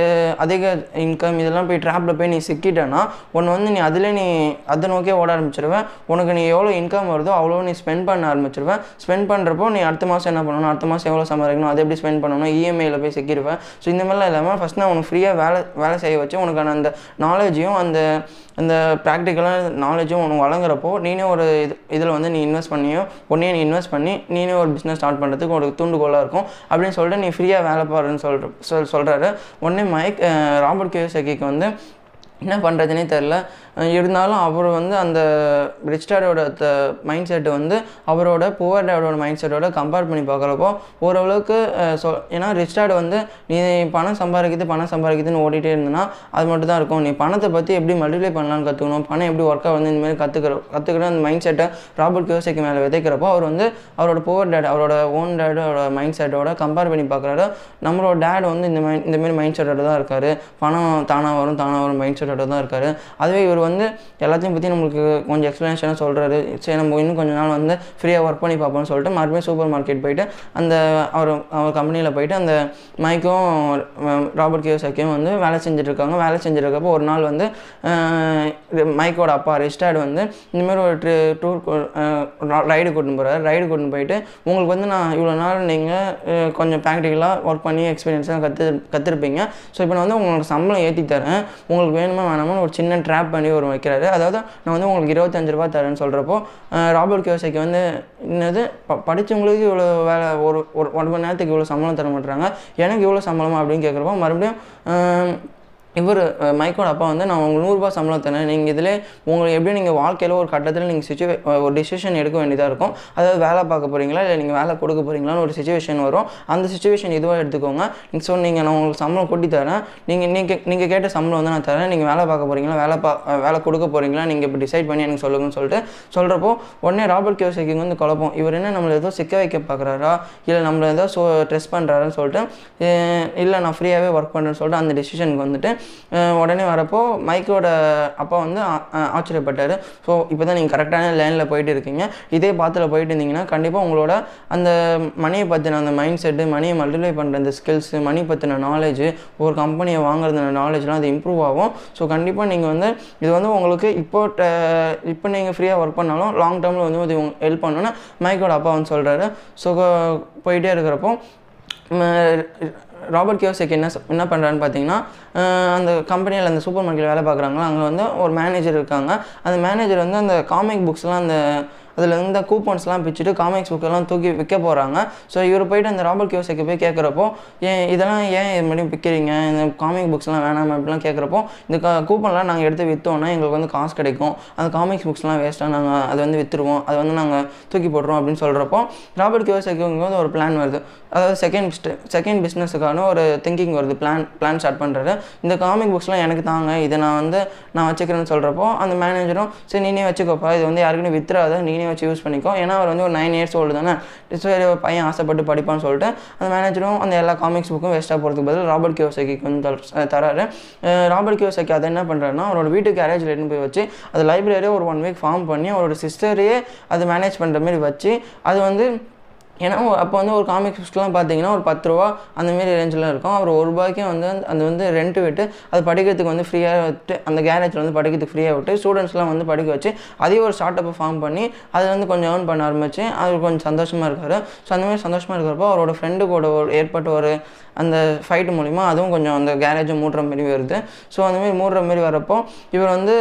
அதிக இன்கம் இதெல்லாம் போய் ட்ராப்பில் போய் நீ சிக்கிட்டேன்னா உன்னை வந்து நீ அதில் நீ அதை நோக்கியே ஓட ஆரம்பிச்சிருவேன். உனக்கு நீ எவ்வளோ இன்கம் வருதோ அவ்வளோ நீ ஸ்பெண்ட் பண்ண ஆரம்பிச்சிருவேன். ஸ்பெண்ட் பண்ணுறப்போ நீ அடுத்த மாதம் என்ன பண்ணணும்? அடுத்த மாதம் எவ்வளோ சம்பாதிக்கணும்? அதை எப்படி ஸ்பெண்ட் பண்ணணும்? இஎம்ஐயில் போய் சிக்கிடுவேன் ஸோ இந்த மாதிரிலாம் இல்லாமல் ஃபஸ்ட் நான் உனக்கு ஃப்ரீயாக வேலை வேலை செய்ய வச்சு உனக்கான அந்த நாலேஜையும் அந்த அந்த ப்ராக்டிக்கலாக நாலேஜும் உனக்கு வழங்குறப்போ நீனே ஒரு இது இதில் வந்து நீ இன்வெஸ்ட் பண்ணியோ உடனே நீ இன்வெஸ்ட் பண்ணி நீனே ஒரு பிஸ்னஸ் ஸ்டார்ட் பண்ணுறதுக்கு ஒரு தூண்டுகோலாக இருக்கும். அப்படின்னு சொல்லிட்டு நீ ஃப்ரீயாக வேலை பாருன்னு சொல்கிற சொல் சொல்கிறாரு உடனே மைக் ராபர்ட் கியோசக்கிக்கு வந்து என்ன பண்ணுறதுனே தெரில இருந்தாலும் அவர் வந்து அந்த ரிச் டேடோட த மைண்ட் செட்டு வந்து அவரோட புவர் டேடோட மைண்ட் செட்டோட கம்பேர் பண்ணி பார்க்குறப்போ ஓரளவுக்கு சொ ஏன்னா ரிச் டேட் வந்து நீ பணம் சம்பாதிக்குது பணம் சம்பாதிக்குதுன்னு ஓடிட்டே இருந்தனா அது மட்டும் தான் இருக்கும். நீ பணத்தை பற்றி எப்படி மல்டிப்ளை பண்ணலான்னு கற்றுக்கணும் பணம் எப்படி ஒர்க்காக வந்து இந்தமாரி கற்றுக்கிற கற்றுக்கிற அந்த மைண்ட் செட்டை ராபர்ட் கியோசைக்கு மேலே விதைக்கிறப்போ அவர் வந்து அவரோட புவர் டேட் அவரோட ஓன் டேடோட மைண்ட் செட்டோட கம்பேர் பண்ணி பார்க்குறாரு. நம்மளோட டேட் வந்து இந்த மைண்ட் இந்தமாரி மைண்ட் செட்டோட தான் இருக்கார். பணம் தானாக வரும் தானாக வரும் மைண்ட் செட் செட்டோட தான் இருக்கார். அதுவே இவர் வந்து எல்லாத்தையும் பற்றி நம்மளுக்கு கொஞ்சம் எக்ஸ்ப்ளனேஷனாக சொல்கிறாரு சரி நம்ம இன்னும் கொஞ்சம் நாள் வந்து ஃப்ரீயாக ஒர்க் பண்ணி பார்ப்போம்னு சொல்லிட்டு மறுபடியும் சூப்பர் மார்க்கெட் போயிட்டு அந்த அவர் அவர் கம்பெனியில் போயிட்டு அந்த மைக்கும் ராபர்ட் கியோசாக்கியும் வந்து வேலை செஞ்சுட்ருக்காங்க. வேலை செஞ்சுருக்கப்போ ஒரு நாள் வந்து மைக்கோட அப்பா ரிஸ்டார்டு வந்து இந்தமாரி ஒரு ட்ரி டூர் ரைடு கூட்டின்னு போகிறாரு ரைடு கூட்டின்னு போயிட்டு உங்களுக்கு வந்து நான் இவ்வளோ நாள் நீங்கள் கொஞ்சம் ப்ராக்டிக்கலாக ஒர்க் பண்ணி எக்ஸ்பீரியன்ஸாக கற்று கற்றுருப்பீங்க ஸோ இப்போ நான் வந்து உங்களுக்கு சம்பளம் ஏற்றி தரேன். உங்களுக்கு வேணும் வேணாமான்னு ஒரு சின்ன ட்ராப் பண்ணி ஒரு வைக்கிறாரு. அதாவது நான் வந்து உங்களுக்கு இருபத்தஞ்சு ரூபா தரேன்னு சொல்கிறப்போ ராபர்ட் கியோசைக்கு வந்து என்னது ப படித்தவங்களுக்கு இவ்வளோ வேலை ஒரு ஒரு ஒன்பது மணி நேரத்துக்கு இவ்வளோ சம்பளம் தர மாட்டுறாங்க எனக்கு இவ்வளோ சம்பளமா அப்படின்னு கேட்குறப்போ மறுபடியும் இவர் மைக்கோட அப்பா வந்து நான் உங்களுக்கு நூறுரூபா சம்பளம் தரேன். நீங்கள் இதில் உங்களுக்கு எப்படி நீங்கள் வாழ்க்கையில் ஒரு கட்டத்தில் நீங்கள் சுச்சுவே ஒரு டிசிஷன் எடுக்க வேண்டியதாக இருக்கும். அதாவது வேலை பார்க்க போகிறீங்களா இல்லை நீங்கள் வேலை கொடுக்க போகிறீங்களான்னு ஒரு சுச்சுவேஷன் வரும். அந்த சுச்சுவேஷன் இதுவாக எடுத்துக்கோங்க. நீங்கள் ஸோ நீங்கள் நான் உங்களுக்கு சம்பளம் கொட்டி தரேன். நீங்கள் நீங்கள் நீங்கள் கேட்ட சம்பளம் வந்து நான் தரேன். நீங்கள் வேலை பார்க்க போகிறீங்களா வேலை பா வேலை கொடுக்க போகிறீங்களா நீங்கள் இப்போ டிசைட் பண்ணி எனக்கு சொல்லுங்கன்னு சொல்லிட்டு சொல்கிறப்போ உடனே ராபர்ட் கியோசைக்கு வந்து குழப்பம். இவர் என்ன நம்மளை ஏதோ சிக்க வைக்க பார்க்குறாரா? இல்லை நம்மளை ஏதோ ஸோ ட்ரெஸ் பண்ணுறாருன்னு சொல்லிட்டு இல்லை நான் ஃப்ரீயாகவே ஒர்க் பண்ணுறேன்னு சொல்லிட்டு அந்த டிசிஷனுக்கு வந்துட்டு உடனே வரப்போ மைக்கோட அப்பா வந்து ஆச்சரியப்பட்டார். ஸோ இப்போ தான் நீங்கள் கரெக்டான லைனில் போயிட்டு இருக்கீங்க. இதே பாத்தில் போயிட்டு இருந்தீங்கன்னா கண்டிப்பாக உங்களோட அந்த மணியை பற்றின அந்த மைண்ட் செட்டு மணியை மல்டிப்ளை பண்ணுற அந்த ஸ்கில்ஸு மணி பற்றின நாலேஜ் ஒரு கம்பெனியை வாங்குறது நாலேஜ்லாம் அது இம்ப்ரூவ் ஆகும். ஸோ கண்டிப்பாக நீங்கள் வந்து இது வந்து உங்களுக்கு இப்போ இப்போ நீங்கள் ஃப்ரீயாக ஒர்க் பண்ணாலும் லாங் டேர்மில் வந்து இது ஹெல்ப் பண்ணணும்னா மைக்கோட அப்பா வந்து சொல்கிறாரு ஸோ போயிட்டே இருக்கிறப்போ ராபர்ட் கியோசெக் என்ன என்ன பண்ணுறான்னு பார்த்தீங்கன்னா அந்த கம்பெனியில் அந்த சூப்பர் மார்க்கெட்டில் வேலை பார்க்குறாங்களா அங்கே வந்து ஒரு மேனேஜர் இருக்காங்க. அந்த மேனேஜர் வந்து அந்த காமிக் புக்ஸ்லாம் அந்த அதில் இருந்த கூப்பன்ஸ்லாம் பிச்சுட்டு காமிக்ஸ் புக்கெல்லாம் தூக்கி விற்க போகிறாங்க ஸோ இவர் போயிட்டு அந்த ராபர்ட் கியோசைக்கு போய் கேட்குறப்போ ஏன் இதெல்லாம் ஏன் இது மாதிரி விற்கிறீங்க இந்த காமிக் புக்ஸ்லாம் வேணாம் அப்படிலாம் கேட்குறப்போ இந்த கூப்பன்லாம் நாங்கள் எடுத்து விற்றோன்னா எங்களுக்கு வந்து காசு கிடைக்கும். அந்த காமிக்ஸ் புக்ஸ்லாம் வேஸ்ட்டாக நாங்கள் அதை வந்து விற்றுருவோம் அதை வந்து நாங்கள் தூக்கி போடுறோம் அப்படின்னு சொல்கிறப்போ ராபர்ட் கியோசைக்கு வந்து ஒரு பிளான் வருது. அதாவது செகண்ட் செகண்ட் பிஸ்னஸுக்கான ஒரு திங்கிங் வருது பிளான் பிளான் ஸ்டார்ட் பண்ணுறாரு இந்த காமிக் புக்ஸ்லாம் எனக்கு தாங்க. இதை நான் வந்து நான் வச்சுக்கிறேன்னு சொல்கிறப்போ அந்த மேனேஜரும் சரி நீனே வச்சுக்கோப்பா. இது வந்து யாருக்குன்னு வித்துறாத. நீனே வச்சு யூஸ் பண்ணிக்கோ. ஏன்னா அவர் வந்து ஒரு நைன் இயர்ஸ் ஓல்டு தானே. சரி பையன் ஆசைப்பட்டு படிப்பான்னு சொல்லிட்டு அந்த மேனேஜரும் அந்த எல்லா காமிக்ஸ் புக்கும் வேஸ்ட்டாக போகிறதுக்கு பதில் ராபர்ட் கியோசைக்கு வந்து தராரு. ராபர்ட் கியோசைக்கு அதை என்ன பண்ணுறாருன்னா அவரோட வீட்டு கேரேஜில் எடுத்து போய் வச்சு அது லைப்ரரியே ஒரு ஒன் வீக் ஃபார்ம் பண்ணி அவரோட சிஸ்டரையே அது மேனேஜ் பண்ணுற மாதிரி வச்சு அது வந்து ஏன்னா அப்போ வந்து ஒரு காமிக் புக்ஸ்லாம் பார்த்தீங்கன்னா ஒரு பத்து ரூபா அந்த மாதிரி ரேஞ்சில் இருக்கும். அவர் ஒரு ரூபாய்க்கே வந்து அந்த- அது வந்து ரெண்ட் விட்டு அது படிக்கிறதுக்கு வந்து ஃப்ரீயாக விட்டு அந்த கேரேஜில் வந்து படிக்கிறதுக்கு ஃப்ரீயாக விட்டு ஸ்டூடெண்ட்ஸ்லாம் வந்து படிக்க வச்சு அதையும் ஒரு ஸ்டார்ட் அப்பை ஃபார்ம் பண்ணி அது வந்து கொஞ்சம் ஏர்ன் பண்ண ஆரம்பிச்சு அவர் கொஞ்சம் சந்தோஷமாக இருக்கார். ஸோ அந்தமாதிரி சந்தோஷமாக இருக்கிறப்போ அவரோட ஃப்ரெண்டு கூட ஒரு ஏற்பட்ட ஒரு அந்த ஃபைட் மூலிமா அதுவும் கொஞ்சம் அந்த கேரேஜை மூடுற மாரி வருது. ஸோ அந்தமாரி மூடுற மாதிரி வரப்போ இவர் வந்து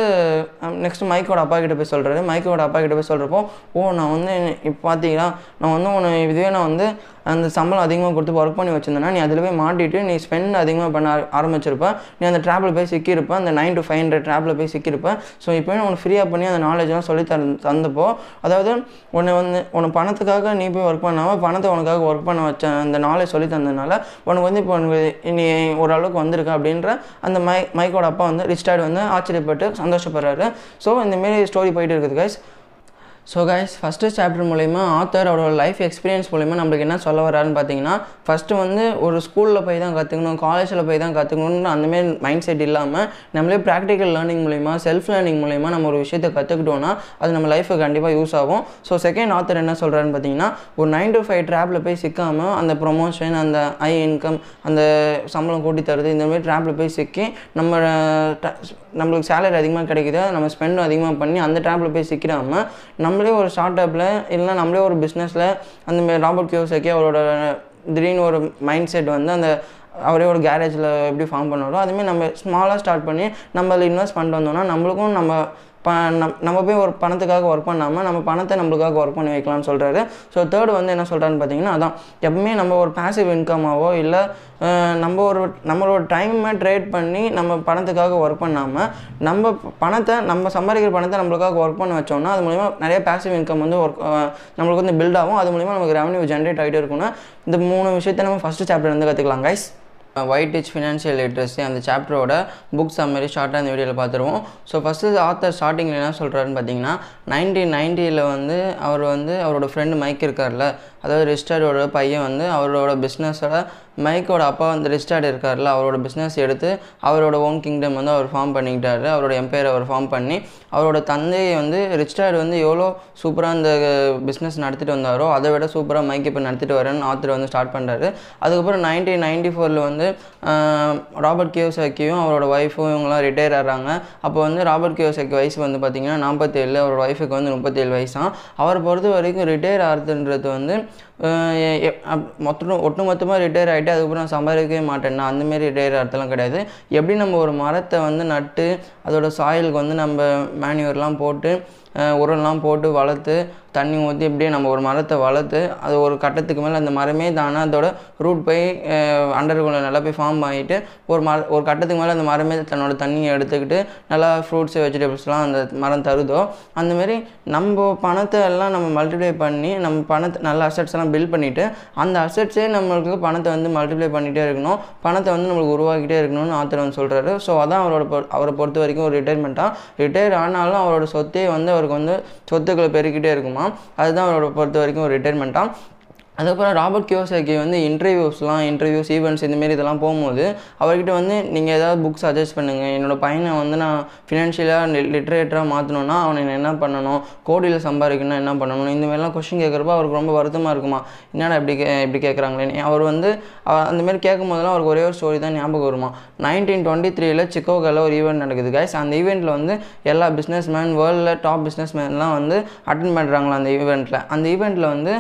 நெக்ஸ்ட் மைக்கோட அப்பா கிட்ட போய் சொல்கிறாரு மைக்கோட அப்பா கிட்ட போய் சொல்கிறப்போ ஓ நான் வந்து இப்போ பார்த்தீங்கன்னா நான் வந்து உன்னை இதுவே நான் வந்து அந்த சம்பளம் அதிகமாக கொடுத்து ஒர்க் பண்ணி வச்சிருந்தேன்னா நீ அதில் போய் மாட்டிட்டு நீ ஸ்பெண்ட் அதிகமாக பண்ண ஆர- ஆரம்பிச்சிருப்ப. நீ அந்த ட்ராப்பில் போய் சிக்கியிருப்ப. அந்த நைன் டு ஃபைவ் ஹண்ட்ரட் ட்ராப்பில் போய் சிக்கியிருப்ப. ஸோ இப்போ உனக்கு ஃப்ரீயாக பண்ணி அந்த நாலேஜ்லாம் சொல்லி தந் தந்தப்போ. அதாவது உன்னை வந்து உனக்கு பணத்துக்காக நீ போய் ஒர்க் பண்ணாமல் பணத்தை உனக்காக ஒர்க் பண்ண வச்ச அந்த நாலேஜ் சொல்லி தந்ததுனால உனக்கு வந்து இப்போ உனக்கு நீ ஓரளவுக்கு வந்திருக்க அப்படின்ற அந்த மை மைக்கோட அப்பா வந்து ரிச்டார்ட் வந்து ஆச்சரியப்பட்டு சந்தோஷப்படுறாரு. ஸோ இந்தமாரி ஸ்டோரி போயிட்டு இருக்குது guys so guys first chapter மூலயமா ஆத்தர் அவரோட லைஃப் எக்ஸ்பீரியன்ஸ் மூலயமா நம்மளுக்கு என்ன சொல்ல வராருன்னு பார்த்தீங்கன்னா ஃபஸ்ட்டு வந்து ஒரு ஸ்கூலில் போய் தான் கற்றுக்கணும் காலேஜில் போய் தான் கற்றுக்கணும்னு அந்தமாரி மைண்ட் செட் இல்லாமல் நம்மளே ப்ராக்டிக்கல் லேர்னிங் மூலயமா செல்ஃப் லேர்னிங் மூலயமா நம்ம ஒரு விஷயத்தை கற்றுக்கிட்டோன்னா அது நம்ம லைஃபுக்கு கண்டிப்பாக யூஸ் ஆகும். ஸோ செகண்ட் ஆத்தர் என்ன சொல்கிறாருன்னு பார்த்தீங்கன்னா ஒரு நைன் டு ஃபைவ் ட்ராப்பில் போய் சிக்காமல் அந்த ப்ரொமோஷன் அந்த ஐ இன்கம் அந்த சம்பளம் கூட்டி தருது இந்தமாரி ட்ராப்பில் போய் சிக்கி நம்ம நம்மளுக்கு சேலரி அதிகமாக கிடைக்குது நம்ம ஸ்பெண்டும் அதிகமாக பண்ணி அந்த ட்ராப்பில் போய் சிக்கிடாமல் நம்மளே ஒரு ஸ்டார்ட் அப்பில் இல்லைனா நம்மளே ஒரு பிஸ்னஸில் அந்த மாதிரி ராபர்ட் கியோசக்கி அவரோட திடீர்னு ஒரு மைண்ட் செட் வந்து அந்த அவரே ஒரு கேரேஜில் எப்படி ஃபார்ம் பண்ணாரோ அதுமாரி நம்ம ஸ்மாலாக ஸ்டார்ட் பண்ணி நம்ம அதில் இன்வெஸ்ட் பண்ணிட்டு வந்தோம்னா நம்மளுக்கும் நம்ம ப நம் நம்ம போய் ஒரு பணத்துக்காக ஒர்க் பண்ணாமல் நம்ம பணத்தை நம்மளுக்காக ஒர்க் பண்ணி வைக்கலாம்னு சொல்கிறாரு ஸோ தேர்ட் வந்து என்ன சொல்கிறான்னு பார்த்தீங்கன்னா அதான். எப்பவுமே நம்ம ஒரு பாசிவ் இன்கமாவோ இல்லை நம்ம ஒரு நம்மளோட டைமை ட்ரேட் பண்ணி நம்ம பணத்துக்காக ஒர்க் பண்ணாமல் நம்ம பணத்தை நம்ம சம்பாதிக்கிற பணத்தை நம்மளுக்காக ஒர்க் பண்ண வச்சோம்னா அது மூலிமா நிறைய பேசிவ் இன்கம் வந்து ஒர்க் நம்மளுக்கு வந்து பில்ட் ஆகும். அது மூலிமா நமக்கு ரெவன்யூ ஜென்ரேட் ஆகிட்டே இருக்கும்னா இந்த மூணு விஷயத்தை நம்ம ஃபஸ்ட்டு சாப்டர் வந்து கற்றுக்கலாம் guys why teach financial literacy அந்த சாப்டரோட புக் சம்மரி ஷார்ட்டாக அந்த வீடியோவில் பார்த்துருவோம் ஸோ ஃபஸ்ட்டு ஆத்தர் ஸ்டார்டிங்கில் என்ன சொல்கிறாருன்னு பார்த்தீங்கன்னா நைன்டீன் நைன்ட்டியில் வந்து அவர் வந்து அவரோட ஃப்ரெண்டு மைக் இருக்கார்ல அதாவது ரிஸ்டார்டோட பையன் வந்து அவரோட பிஸ்னஸோட மைக்கோட அப்பா வந்து ரிஸ்டார்ட் இருக்கார்ல அவரோட பிஸ்னஸ் எடுத்து அவரோட ஓன் கிங்டம் வந்து அவர் ஃபார்ம் பண்ணிக்கிட்டாரு. அவரோட எம்பையர் அவர் ஃபார்ம் பண்ணி அவரோட தந்தையை வந்து ரிஸ்டார்டு வந்து எவ்வளோ சூப்பராக அந்த பிஸ்னஸ் நடத்திட்டு வந்தாரோ அதை விட சூப்பராக மைக் இப்போ நடத்திட்டு வரேன்னு ஆத்தர் வந்து ஸ்டார்ட் பண்ணுறாரு அதுக்கப்புறம் நைன்டீன் நைன்டி ஃபோரில் வந்து ராபர்ட் கியோசாக்கியும் அவரோட ஒய்ஃபும் இவங்களாம் ரிட்டையர் ஆகிறாங்க. அப்போ வந்து ராபர்ட் கியோசாக்கி வயசு வந்து பார்த்திங்கன்னா நாற்பத்தேழு அவரோட ஒய்ஃபுக்கு வந்து முப்பத்தேழு வயசாம். அவரை பொறுத்த வரைக்கும் ரிட்டையர் ஆகிறதுன்றது வந்து மொத்தம் ஒட்டு மொத்தமாக ரிட்டையர் ஆகிட்டு அதுக்கப்புறம் நான் சம்பாதிக்கவே மாட்டேன்னா அந்தமாரி ரிட்டையர் ஆகிறதுலாம் கிடையாது. எப்படி நம்ம ஒரு மரத்தை வந்து நட்டு அதோட சாயலுக்கு வந்து நம்ம மேன்யூர்லாம் போட்டு உரம்லாம் போட்டு வளர்த்து தண்ணி ஊற்றி இப்படியே நம்ம ஒரு மரத்தை வளர்த்து அது ஒரு கட்டத்துக்கு மேலே அந்த மரமே தானே அதோட ரூட் போய் அண்டர்குள்ள நல்லா போய் ஃபார்ம் ஆகிட்டு ஒரு மர ஒரு கட்டத்துக்கு மேலே அந்த மரமே தன்னோட தண்ணியை எடுத்துக்கிட்டு நல்லா ஃப்ரூட்ஸு வெஜிடபிள்ஸ்லாம் அந்த மரம் தருதோ அந்தமாரி நம்ம பணத்தை எல்லாம் நம்ம மல்டிப்ளை பண்ணி நம்ம பணத்தை நல்ல அசட்ஸ் எல்லாம் பில்ட் பண்ணிவிட்டு அந்த அசட்ஸே நம்மளுக்கு பணத்தை வந்து மல்டிப்ளை பண்ணிகிட்டே இருக்கணும். பணத்தை வந்து நம்மளுக்கு உருவாக்கிட்டே இருக்கணும்னு ஆத்தர் வந்து சொல்கிறாரு ஸோ அதான் அவரோட பொ- அவரை பொறுத்த வரைக்கும் ஒரு ரிட்டைர்மெண்ட்டாக ரிட்டையர் ஆனாலும் அவரோட சொத்தே வந்து அவருக்கு வந்து சொத்துக்களை பெருக்கிட்டே இருக்கும்? அதுதான் அவரோட பொறுத்த வரைக்கும் ஒரு ரிட்டைர்மெண்ட்டாக அதுக்கப்புறம் ராபர்ட் கியோசாக்கி வந்து இன்டர்வியூஸ்லாம் இன்டர்வியூஸ் ஈவெண்ட்ஸ் இந்தமாரி இதெல்லாம் போகும்போது அவர்கிட்ட வந்து நீங்கள் ஏதாவது புக் சஜஸ்ட் பண்ணுங்கள் என்னோட பையனை வந்து நான் ஃபினான்ஷியலாக லிட்ரேட்டராக மாற்றணும்னா அவனை என்ன பண்ணணும்? கோடியில் சம்பாதிக்கணும்னா என்ன பண்ணணும்? இந்தமாதிரிலாம் கொஷின் கேட்குறப்ப அவருக்கு ரொம்ப வருத்தமாக இருக்குமா? என்னடா இப்படி கே இப்படி கேட்குறாங்களே அவர் வந்து அந்தமாரி கேட்கும் போதெல்லாம் அவருக்கு ஒரே ஒரு ஸ்டோரி தான் ஞாபகம் வருமா? நைன்டீன் டுவெண்ட்டி த்ரீல சிக்கோகாவில் ஒரு ஈவெண்ட் நடக்குது கைஸ் அந்த ஈவெண்ட்டில் வந்து எல்லா பிஸ்னஸ் மேன் வேர்ல்டில் டாப் பிஸ்னஸ் மேன்லாம் வந்து அட்டன் பண்ணுறாங்களா அந்த ஈவெண்ட்டில் அந்த ஈவெண்ட்டில் வந்து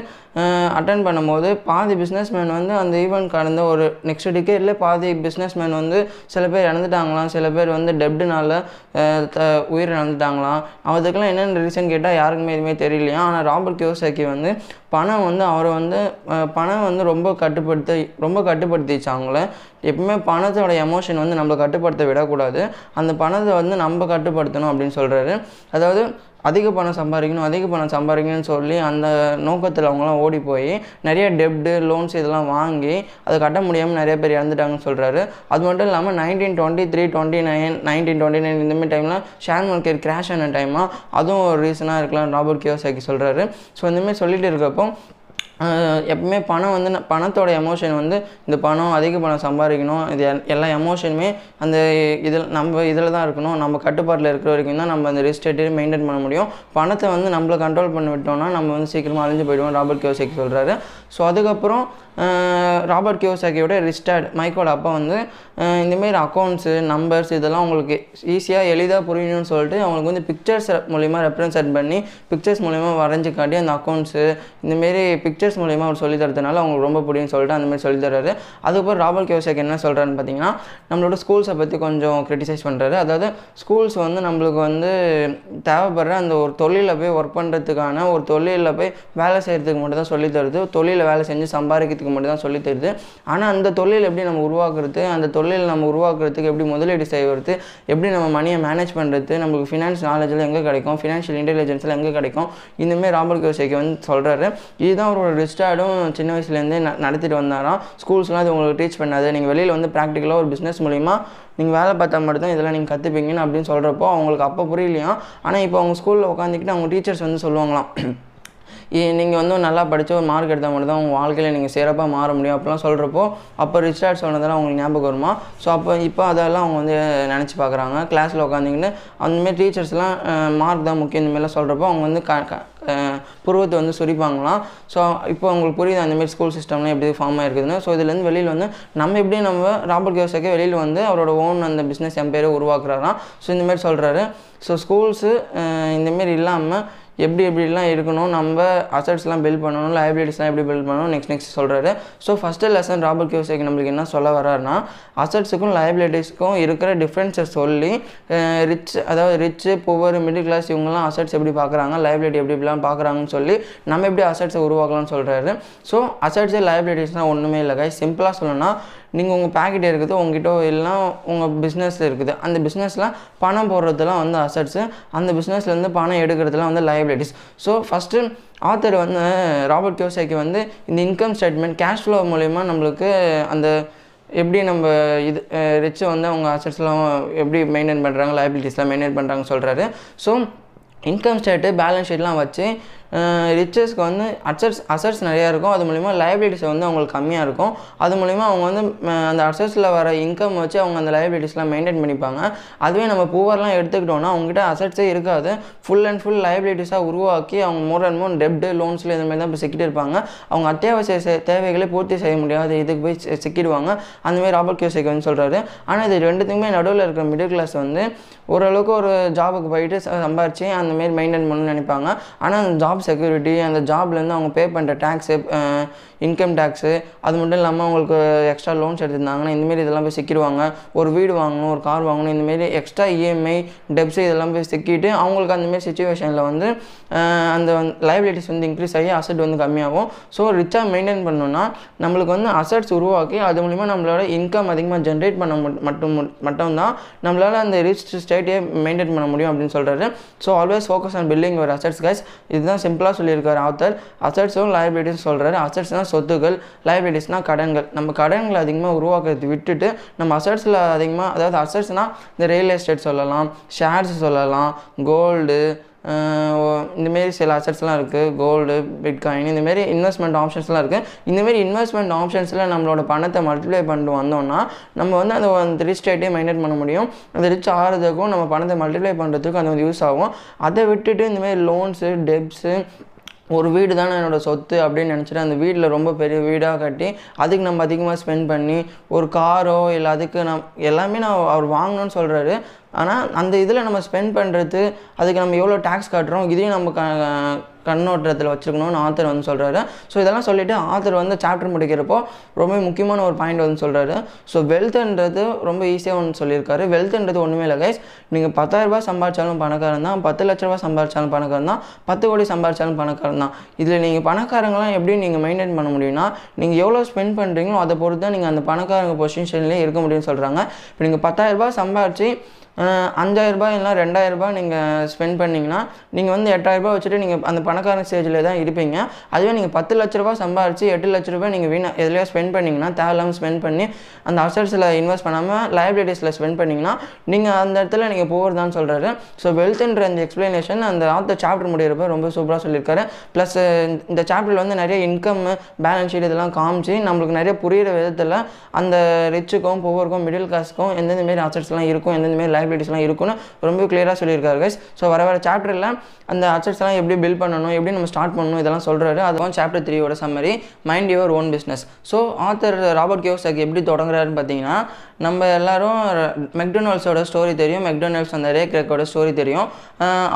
அட்டன் பண்ணும்போது பாதி பிஸ்னஸ் மேன் வந்து அந்த ஈவெண்ட் கடந்த ஒரு நெக்ஸ்ட் டிக்கெட்ல பாதி பிஸ்னஸ் மேன் வந்து சில பேர் இறந்துட்டாங்களாம். சில பேர் வந்து டெப்டுனால உயிர் இழந்துட்டாங்களாம். அதுக்கெல்லாம் என்னென்ன ரீசன் கேட்டால் யாருக்குமே எதுவுமே தெரியலையா? ஆனால் ராபர்ட் கியோசாக்கி வந்து பணம் வந்து அவரை வந்து பணம் வந்து ரொம்ப கட்டுப்படுத்தி ரொம்ப கட்டுப்படுத்திச்சு அவங்கள எப்பவுமே பணத்தோட எமோஷன் வந்து நம்மளை கட்டுப்படுத்த விடக்கூடாது. அந்த பணத்தை வந்து நம்ம கட்டுப்படுத்தணும் அப்படின்னு சொல்கிறாரு அதாவது அதிக பணம் சம்பாதிக்கணும் அதிக பணம் சம்பாதிக்கணும்னு சொல்லி அந்த நோக்கத்தில் அவங்களாம் ஓடி போய் நிறைய டெப்டு லோன்ஸ் இதெல்லாம் வாங்கி அதை கட்ட முடியாமல் நிறைய பேர் இறந்துட்டாங்கன்னு சொல்கிறாரு அது மட்டும் இல்லாமல் nineteen twenty three twenty nine nineteen twenty nine இந்தமாதிரி டைமில் ஷேர் மார்க்கெட் கிராஷ் ஆன டைமாக அதுவும் ஒரு ரீசனாக இருக்கலாம் ராபர்ட் கியோசாக்கி சொல்கிறாரு ஸோ இந்தமாதிரி சொல்லிட்டு இருக்கப்போ எப்பவுமே பணம் வந்து பணத்தோட எமோஷன் வந்து இந்த பணம் அதிக பணம் சம்பாதிக்கணும். இது எல்லா எமோஷனுமே அந்த இதில் நம்ம இதில் தான் இருக்கணும். நம்ம கட்டுப்பாட்டில் இருக்கிற வரைக்கும் தான் நம்ம அந்த ரிஸ்டேட்டையும் மெயின்டைன் பண்ண முடியும். பணத்தை வந்து நம்மளை கண்ட்ரோல் பண்ணி விட்டோம்னா நம்ம வந்து சீக்கிரமாக அழிஞ்சு போயிடுவோம். ராபர்ட் கியோசாக்கி சொல்கிறாரு ஸோ அதுக்கப்புறம் ராபர்ட் கியோசாக்கியோட ரிஸ்டார்ட் மைக்கோட அப்பா வந்து இந்தமாரி அக்கௌண்ட்ஸு நம்பர்ஸ் இதெல்லாம் உங்களுக்கு ஈஸியாக எளிதாக புரியணும்னு சொல்லிட்டு அவங்களுக்கு வந்து பிக்சர்ஸ் மூலிமா ரெப்ரசன்ட் பண்ணி பிக்சர்ஸ் மூலிமா வரைஞ்சி காட்டி அந்த அக்கௌண்ட்ஸு இந்தமாரி பிக்சர்ஸ் மூலிமா அவர் சொல்லி தரதுனால அவங்களுக்கு ரொம்ப பிடிக்கும்னு சொல்லிட்டு அந்தமாரி சொல்லி தர்றாரு. அதுக்கப்புறம் ராபர்ட் கியோசாக்கி என்ன சொல்கிறாருன்னு பார்த்தீங்கன்னா நம்மளோட ஸ்கூல்ஸை பற்றி கொஞ்சம் கிரிட்டிசைஸ் பண்ணுறாரு அதாவது ஸ்கூல்ஸ் வந்து நம்மளுக்கு வந்து தேவைப்படுற அந்த ஒரு தொழிலில் போய் ஒர்க் பண்ணுறதுக்கான ஒரு தொழிலில் போய் வேலை செய்கிறதுக்கு மட்டும் தான் சொல்லி தருது தொழிலில் வேலை செஞ்சு சம்பாதிக்கிறதுக்கு மட்டும் தான் சொல்லி தருது. ஆனால் அந்த தொழில் எப்படி நம்ம உருவாக்குறது? அந்த தொழில் நம்ம உருவாக்குறதுக்கு எப்படி முதலீடு செய்வது எப்படி நம்ம மணியை மேனேஜ் பண்ணுறது நம்மளுக்கு ஃபினான்ஸ் நாலேஜில் எங்கே கிடைக்கும்? ஃபினான்ஷியல் இன்டெலிஜென்ஸில் எங்கே கிடைக்கும்? இந்தமாரி ராபர்ட் கியோசேக்கி வந்து சொல்கிறாரு இதுதான் அவரோட ரிஸ்டார்டும் சின்ன வயசுலேருந்தே நடத்திட்டு வந்தாராம். ஸ்கூல்ஸ்லாம் அது உங்களுக்கு டீச் பண்ணாது. நீங்கள் வெளியில் வந்து ப்ராக்டிக்கலாக ஒரு பிஸ்னஸ் மூலிமா நீங்கள் வேலை பார்த்தா மட்டும்தான் இதெல்லாம் நீங்கள் கற்றுப்பீங்கன்னு அப்படின்னு சொல்கிறப்போ அவங்களுக்கு அப்போ புரியலையாம். ஆனால் இப்போ அவங்க ஸ்கூலில் உட்காந்துக்கிட்டு அவங்க டீச்சர்ஸ் வந்து சொல்லுவாங்களாம். நீங்கள் வந்து நல்லா படித்து ஒரு மார்க் எடுத்தால் மட்டும் தான் உங்கள் வாழ்க்கையில் நீங்கள் சிறப்பாக மாற முடியும் அப்படிலாம் சொல்கிறப்போ அப்போ ரிச்சார்ட் சொன்னதெல்லாம் அவங்களுக்கு ஞாபகம் வருமா? ஸோ அப்போ இப்போ அதெல்லாம் அவங்க வந்து நினச்சி பார்க்குறாங்க கிளாஸில் உட்காந்திங்கன்னு அந்தமாரி டீச்சர்ஸ்லாம் மார்க் தான் முக்கியம் இந்தமாரிலாம் சொல்கிறப்போ அவங்க வந்து க புருவத்தை வந்து சுரிப்பாங்களாம். ஸோ இப்போ அவங்களுக்கு புரியுது அந்தமாரி ஸ்கூல் சிஸ்டம்லாம் எப்படி ஃபார்ம் ஆகிருக்குதுன்னு ஸோ இதுலேருந்து வெளியில் வந்து நம்ம எப்படி நம்ம ராபர்ட் கியோசக்கே வெளியில் வந்து அவரோட ஓன் அந்த பிஸ்னஸ் எம்பேரை உருவாக்குறாராம். ஸோ இந்தமாரி சொல்கிறாரு ஸோ ஸ்கூல்ஸு இந்தமாரி இல்லாமல் எப்படி எப்படிலாம் இருக்கணும் நம்ம அசட்ஸ்லாம் பில்ட் பண்ணணும் லைபிலிட்டிஸ்லாம் எப்படி பில்ட் பண்ணணும் நெக்ஸ்ட் நெக்ஸ்ட் சொல்கிறாரு so first lesson Robert Kiyosaki நம்மளுக்கு என்ன சொல்ல வர்றாருன்னா அசட்ஸுக்கும் லைபிலிட்டிஸ்க்கும் இருக்கிற டிஃப்ரென்ஸை சொல்லி ரிச் அதாவது ரிச்சு புவர் மிடில் கிளாஸ் இவங்கெல்லாம் அசட்ஸ் எப்படி பார்க்குறாங்க லைபிலிட்டி எப்படி எப்படிலாம் பார்க்குறாங்கன்னு சொல்லி நம்ம எப்படி அசட்ஸை உருவாக்கலாம்னு சொல்கிறாரு ஸோ அசட்ஸு லைபிலிட்டிஸ்லாம் ஒன்றுமே இல்லை கை சிம்பிளாக சொல்லணும்னா நீங்கள் உங்கள் பேக்கெட் இருக்குது உங்ககிட்ட எல்லாம் உங்கள் பிஸ்னஸில் இருக்குது. அந்த பிஸ்னஸில் பணம் போடுறதுலாம் வந்து அசட்ஸு அந்த பிஸ்னஸ்லேருந்து பணம் எடுக்கிறதுலாம் வந்து லைபிலிட்டிஸ் ஸோ ஃபஸ்ட்டு ஆத்தர் வந்து ராபர்ட் கியோசாக்கி வந்து இந்த இன்கம் ஸ்டேட்மெண்ட் கேஷ் ஃப்ளோ மூலயமா நம்மளுக்கு அந்த எப்படி நம்ம இது ரிச்சை வந்து அவங்க அசட்ஸ்லாம் எப்படி மெயின்டைன் பண்ணுறாங்க லைபிலிட்டிஸ்லாம் மெயின்டைன் பண்ணுறாங்கன்னு சொல்கிறாரு ஸோ இன்கம் ஸ்டேட்டு பேலன்ஸ் ஷீட்லாம் வச்சு ரிச்சர்ஸ்க்கு வந்து அசட்ஸ் அசட்ஸ் நிறையா இருக்கும். அது மூலிமா லைபிலிட்டிஸ் வந்து அவங்களுக்கு கம்மியாக இருக்கும். அது மூலிமா அவங்க வந்து அந்த அசட்ஸில் வர இன்கம் வச்சு அவங்க அந்த லைபிலிட்டிஸ்லாம் மெயின்டைன் பண்ணிப்பாங்க. அதுவே நம்ம பூவர்லாம் எடுத்துக்கிட்டோம்னா அவங்ககிட்ட அசட்ஸே இருக்காது. ஃபுல் அண்ட் ஃபுல் லைபிலிட்டிஸாக உருவாக்கி அவங்க மோர் அண்ட் மோர் டெப்டு லோன்ஸில் இந்த மாதிரி தான் இப்போ சிக்கிட்டு இருப்பாங்க. அவங்க அத்தியாவசிய தேவைகளை பூர்த்தி செய்ய முடியாது. இதுக்கு போய் சிக்கிடுவாங்க. அந்தமாதிரி ராபர்ட் கியோசேக் வந்து சொல்கிறாரு ஆனால் இது ரெண்டுத்துக்குமே நடுவில் இருக்கிற மிடில் கிளாஸ் வந்து ஓரளவுக்கு ஒரு ஜாபுக்கு போயிட்டு சம்பாரிச்சு அந்தமாரி மெயின்டைன் பண்ணணும்னு நினைப்பாங்க. ஆனால் அந்த ஜாப் செக்யூரிட்டி அந்த ஜாப்லேருந்து அவங்க பே பண்ணுற டேக்ஸு இன்கம் டேக்ஸு அது மட்டும் இல்லாமல் அவங்களுக்கு எக்ஸ்ட்ரா லோன்ஸ் எடுத்திருந்தாங்கன்னா இந்தமாரி இதெல்லாம் போய் சிக்கிடுவாங்க. ஒரு வீடு வாங்கணும் ஒரு கார் வாங்கணும் இந்தமாரி எக்ஸ்ட்ரா இஎம்ஐ டெப்ஸு இதெல்லாம் போய் சிக்கிட்டு அவங்களுக்கு அந்தமாரி சுச்சுவேஷனில் வந்து அந்த லைபிலிட்டிஸ் வந்து இன்க்ரீஸ் ஆகி அசட் வந்து கம்மியாகும். ஸோ ரிச்சாக மெயின்டைன் பண்ணணும்னா நம்மளுக்கு வந்து அசட்ஸ் உருவாக்கி அது மூலிமா நம்மளோட இன்கம் அதிகமாக ஜென்ரேட் பண்ண மட்டும் மட்டும்தான் நம்மளால் அந்த ரிச் ஸ்டேட்டையே மெயின்டைன் பண்ண முடியும் அப்படின்னு சொல்கிறாரு so always focus on building ஒரு அசட்ஸ் கைஸ் இதுதான் சிம்பிளாக சொல்லியிருக்காரு ஆத்தர் அசட்ஸும் லைபிலிட்டிஸ் சொல்கிறாரு அசட்ஸ்னால் சொத்துக்கள் லைபிலிட்டிஸ்னால் கடன்கள். நம்ம கடன்களை அதிகமாக உருவாக்குறது விட்டுட்டு நம்ம அசட்ஸில் அதிகமாக அதாவது அசட்ஸ்னால் இந்த ரியல் எஸ்டேட் சொல்லலாம் ஷேர்ஸ் சொல்லலாம் கோல்டு இந்தமாரி சில அசட்ஸ்லாம் இருக்குது கோல்டு பிட்காயின் இந்தமாரி இன்வெஸ்ட்மெண்ட் ஆப்ஷன்ஸ்லாம் இருக்குது இந்தமாரி இன்வெஸ்ட்மெண்ட் ஆப்ஷன்ஸில் நம்மளோட பணத்தை மல்டிப்ளை பண்ணிட்டு வந்தோம்னா நம்ம வந்து அந்த அந்த ரிச் ரேட்டே மெயின்டைன் பண்ண முடியும். அந்த ரிச் ஆகிறதுக்கும் நம்ம பணத்தை மல்டிப்ளை பண்ணுறதுக்கும் அது வந்து யூஸ் ஆகும். அதை விட்டுட்டு இந்தமாரி லோன்ஸு டெப்ஸு ஒரு வீடு தானே என்னோடய சொத்து அப்படின்னு நினச்சிட்டு அந்த வீட்டில் ரொம்ப பெரிய வீடாக கட்டி அதுக்கு நம்ம அதிகமாக ஸ்பெண்ட் பண்ணி ஒரு காரோ இல்லை அதுக்கு நம் எல்லாமே நான் அவர் வாங்கணும்னு சொல்கிறாரு ஆனால் அந்த இதில் நம்ம ஸ்பெண்ட் பண்ணுறது அதுக்கு நம்ம எவ்வளோ டேக்ஸ் கட்டுறோம் இதையும் நம்ம க கண்ணோட்டத்தில் வச்சுக்கணும்னு ஆத்தர் வந்து சொல்கிறாரு ஸோ இதெல்லாம் சொல்லிவிட்டு ஆத்தர் வந்து சாப்டர் முடிக்கிறப்போ ரொம்ப முக்கியமான ஒரு பாயிண்ட் வந்து சொல்கிறாரு ஸோ வெல்த்ன்றது ரொம்ப ஈஸியாக ஒன்று சொல்லியிருக்காரு. வெல்த்ன்றது ஒன்றுமே இல்லை கைஸ் நீங்கள் பத்தாயிரரூபா சம்பாதிச்சாலும் பணக்காரன் தான். பத்து லட்ச ரூபா சம்பாதிச்சாலும் பணக்காரன் தான். பத்து கோடி சம்பாதிச்சாலும் பணக்காரன் தான். இதில் நீங்கள் பணக்காரங்களாம் எப்படி நீங்கள் மெயின்டைன் பண்ண முடியும்னா நீங்கள் எவ்வளோ ஸ்பெண்ட் பண்ணுறீங்களோ அதை பொறுத்து தான் நீங்கள் அந்த பணக்காரங்க பொசிஷன்லேயே இருக்க முடியும்னு சொல்கிறாங்க இப்போ நீங்கள் பத்தாயிரரூபா சம்பாதிச்சு அஞ்சாயிரரூபா இல்லைனா ரெண்டாயிரரூபா நீங்கள் ஸ்பெண்ட் பண்ணிங்கன்னா நீங்கள் வந்து எட்டாயிரரூபா வச்சுட்டு நீங்கள் அந்த பணக்காரன் ஸ்டேஜில் தான் இருப்பீங்க. அதுவே நீங்கள் பத்து லட்ச ரூபா சம்பாரிச்சு எட்டு லட்ச ரூபாய் நீங்கள் வீணா எதுலையோ ஸ்பெண்ட் பண்ணிங்கன்னா தேவையில்லாமல் ஸ்பெண்ட் பண்ணி அந்த அசட்ஸில் இன்வெஸ்ட் பண்ணாமல் லைபிலிட்டிஸில் ஸ்பெண்ட் பண்ணிங்கன்னா நீங்கள் அந்த இடத்துல நீங்கள் போகிறதான்னு சொல்கிறாரு ஸோ வெல்த்ன்ற அந்த எக்ஸ்ப்ளனேஷன் அந்த ஆத்த சாப்டர் முடியிறப்ப ரொம்ப சூப்பராக சொல்லியிருக்காரு. ப்ளஸ் இந்த சாப்டரில் வந்து நிறைய இன்கம் பேலன்ஸ் ஷீட் இதெல்லாம் காமிச்சு நம்மளுக்கு நிறைய புரியிற விதத்தில் அந்த ரிச்சுக்கும் புவருக்கும் மிடில் கிளாஸ்க்கும் எந்தெந்த மாரி அசட்ஸ்லாம் இருக்கும் எந்தெந்த மாரி லைபிலிட்டிஸ்லாம் இருக்கும்னு ரொம்ப கிளியராக சொல்லியிருக்காரு கைஸ் ஸோ வர வர சாப்டரில் அந்த அசட்ஸ்லாம் எப்படி பில்ட் பண்ணணும் எப்படி நம்ம ஸ்டார்ட் பண்ணணும் இதெல்லாம் சொல்கிறாரு அதுவும் சாப்டர் த்ரீயோட summary mind your own business so author Robert Kiyosaki எப்படி தொடங்குறாருன்னு பார்த்தீங்கன்னா நம்ம எல்லாரும் மெக்டொனால்ட்ஸோட ஸ்டோரி தெரியும் மெக்டொனால்ட்ஸ் அந்த ரே கிரக்கோட ஸ்டோரி தெரியும்.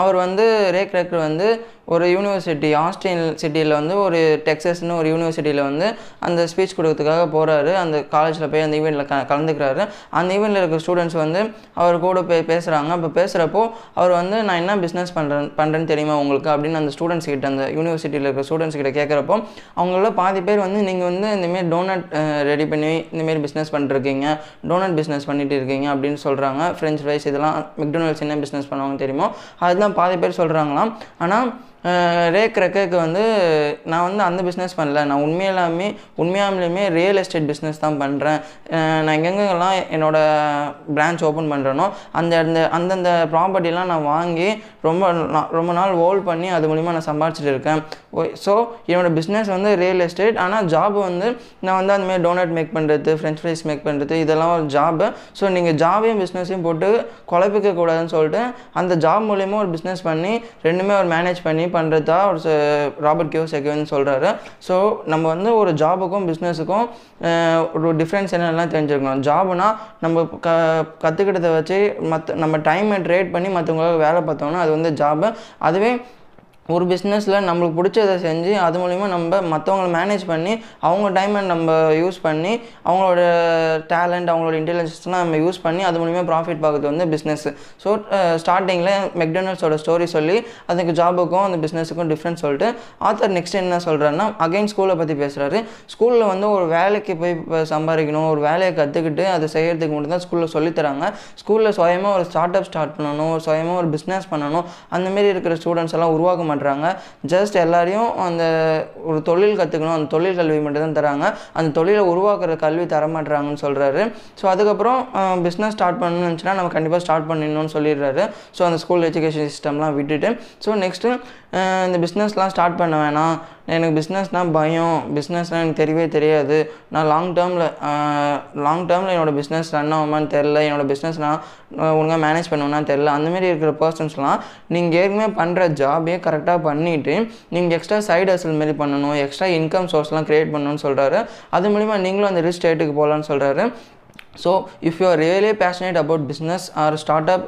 அவர் வந்து ரே கிரக்கர் வந்து ஒரு யூனிவர்சிட்டி ஆஸ்டின் சிட்டியில் வந்து ஒரு டெக்ஸஸ்னு ஒரு யூனிவர்சிட்டியில் வந்து அந்த ஸ்பீச் கொடுக்கறதுக்காக போகிறாரு அந்த காலேஜில் போய் அந்த ஈவெண்ட்டில் க கலந்துக்கிறாரு. அந்த ஈவெண்ட்டில் இருக்க ஸ்டூடெண்ட்ஸ் வந்து அவர் கூட போய் பேசுகிறாங்க அப்போ பேசுகிறப்போ அவர் வந்து நான் என்ன பிஸ்னஸ் பண்ணுறேன் பண்ணுறேன்னு தெரியுமா உங்களுக்கு? அப்படின்னு அந்த ஸ்டூடெண்ட்ஸ் கிட்ட அந்த யூனிவர்சிட்டியில் இருக்க ஸ்டூடெண்ட்ஸ் கிட்ட கேட்குறப்போ அவங்கள பாதி பேர் வந்து நீங்கள் வந்து இந்தமாரி டோனட் ரெடி பண்ணி இந்தமாரி பிஸ்னஸ் பண்ணிருக்கீங்க டோனட் பிஸ்னஸ் பண்ணிட்டு இருக்கீங்க. அப்படின்னு சொல்கிறாங்க ஃப்ரெஞ்ச் ஃப்ரைஸ் இதெல்லாம் மெக்டொனால்ட்ஸ் என்ன பிஸ்னஸ் பண்ணுவாங்க தெரியுமோ அதுதான் பாதி பேர் சொல்கிறாங்களாம் ஆனால் ரே கிரக்கருக்கு வந்து நான் வந்து அந்த பிஸ்னஸ் பண்ணல. நான் உண்மையிலாமே உண்மையாமலேயுமே ரியல் எஸ்டேட் பிஸ்னஸ் தான் பண்ணுறேன் நான் எங்கெங்கெல்லாம் என்னோடய பிரான்ச் ஓப்பன் பண்ணுறேனோ அந்த அந்த அந்தந்த ப்ராப்பர்ட்டிலாம் நான் வாங்கி ரொம்ப ரொம்ப நாள் ஹோல்ட் பண்ணி அது மூலிமா நான் சம்பாதிச்சிட்டு இருக்கேன். ஸோ என்னோடய பிஸ்னஸ் வந்து ரியல் எஸ்டேட் ஆனால் ஜாப் வந்து நான் வந்து அந்தமாதிரி டோனட் மேக் பண்ணுறது ஃப்ரெஞ்ச் ஃப்ரைஸ் மேக் பண்ணுறது இதெல்லாம் ஒரு ஜாபு ஸோ நீங்கள் ஜாபையும் பிஸ்னஸையும் போட்டு குழப்பிக்க கூடாதுன்னு சொல்லிட்டு அந்த ஜாப் மூலியமாக ஒரு பிஸ்னஸ் பண்ணி ரெண்டுமே ஒரு மேனேஜ் பண்ணி பண்ணுறதா ஒரு ச- ராபர்ட் கியோ செகவன் சொல்கிறாரு ஸோ நம்ம வந்து ஒரு ஜாபுக்கும் பிஸ்னஸுக்கும் ஒரு டிஃப்ரென்ஸ் என்னெல்லாம் தெரிஞ்சுக்கணும். ஜாப்னா நம்ம க கற்றுக்கிட்டதை வச்சு மற்ற நம்ம டைமை ட்ரேட் பண்ணி மற்றவங்களுக்கு வேலை பார்த்தோம்னா அது வந்து ஜாபு அதுவே ஒரு பிஸ்னஸில் நம்மளுக்கு பிடிச்சதை செஞ்சு அது மூலிமா நம்ம மற்றவங்கள மேனேஜ் பண்ணி அவங்க டைமை நம்ம யூஸ் பண்ணி அவங்களோட டேலண்ட் அவங்களோட இன்டெலிஜென்ஸ்லாம் நம்ம யூஸ் பண்ணி அது மூலிமா ப்ராஃபிட் பார்க்குறது வந்து பிஸ்னஸ் ஸோ ஸ்டார்டிங்கில் மெக்டொனால்ட்ஸோட ஸ்டோரி சொல்லி அதுக்கு ஜாபுக்கும் அந்த பிஸ்னஸுக்கும் டிஃப்ரெண்ட் சொல்லிட்டு ஆத்தர் நெக்ஸ்ட் என்ன சொல்கிறாருன்னா அகைன் ஸ்கூலை பற்றி பேசுகிறாரு ஸ்கூலில் வந்து ஒரு வேலைக்கு போய் சம்பாதிக்கணும் ஒரு வேலையை கற்றுக்கிட்டு அதை செய்கிறதுக்கு மட்டும் தான் ஸ்கூலில் சொல்லித்தராங்க ஸ்கூலில் சுயமாக ஒரு ஸ்டார்ட் அப் ஸ்டார்ட் பண்ணணும் ஒரு சுயமாக ஒரு பிஸ்னஸ் பண்ணணும் அந்தமாரி இருக்கிற ஸ்டூடெண்ட்ஸ் எல்லாம் உருவாக்க மாட்டாங்க. பண்ணுறாங்க ஜஸ்ட் எல்லாரையும் அந்த ஒரு தொழில் கற்றுக்கணும் அந்த தொழில் கல்வி மட்டும்தான் தராங்க. அந்த தொழிலை உருவாக்குற கல்வி தர மாட்டுறாங்கன்னு சொல்கிறாரு ஸோ அதுக்கப்புறம் பிஸ்னஸ் ஸ்டார்ட் பண்ணணும்னு நினச்சினா நம்ம கண்டிப்பாக ஸ்டார்ட் பண்ணிடணும்னு சொல்லிடுறாரு. ஸோ அந்த ஸ்கூல் எஜுகேஷன் சிஸ்டம்லாம் விட்டுட்டு. ஸோ நெக்ஸ்ட்டு இந்த பிஸ்னஸ்லாம் ஸ்டார்ட் பண்ண வேணாம். எனக்கு பிஸ்னஸ்னால் பயம். பிஸ்னஸ்னால் எனக்கு தெரியவே தெரியாது. நான் லாங் டேர்மில் லாங் டேர்மில் என்னோட பிஸ்னஸ் ரன் ஆகுமான்னு தெரில என்னோடய பிஸ்னஸ்னால் ஒழுங்காக மேனேஜ் பண்ணுவேன்னா தெரில அந்தமாரி இருக்கிற பர்சன்ஸ்லாம் நீங்கள் ஏற்கனவே பண்ணுற ஜாபே கரெக்டாக பண்ணிவிட்டு நீங்கள் எக்ஸ்ட்ரா சைடு அசல் மாரி பண்ணணும் எக்ஸ்ட்ரா இன்கம் சோர்ஸ்லாம் க்ரியேட் பண்ணணும்னு சொல்கிறாரு அது மூலிமா நீங்களும் அந்த ரிஸ்க் ஸ்டேட்டுக்கு போகலான்னு சொல்கிறாரு so if you are really passionate about business or start up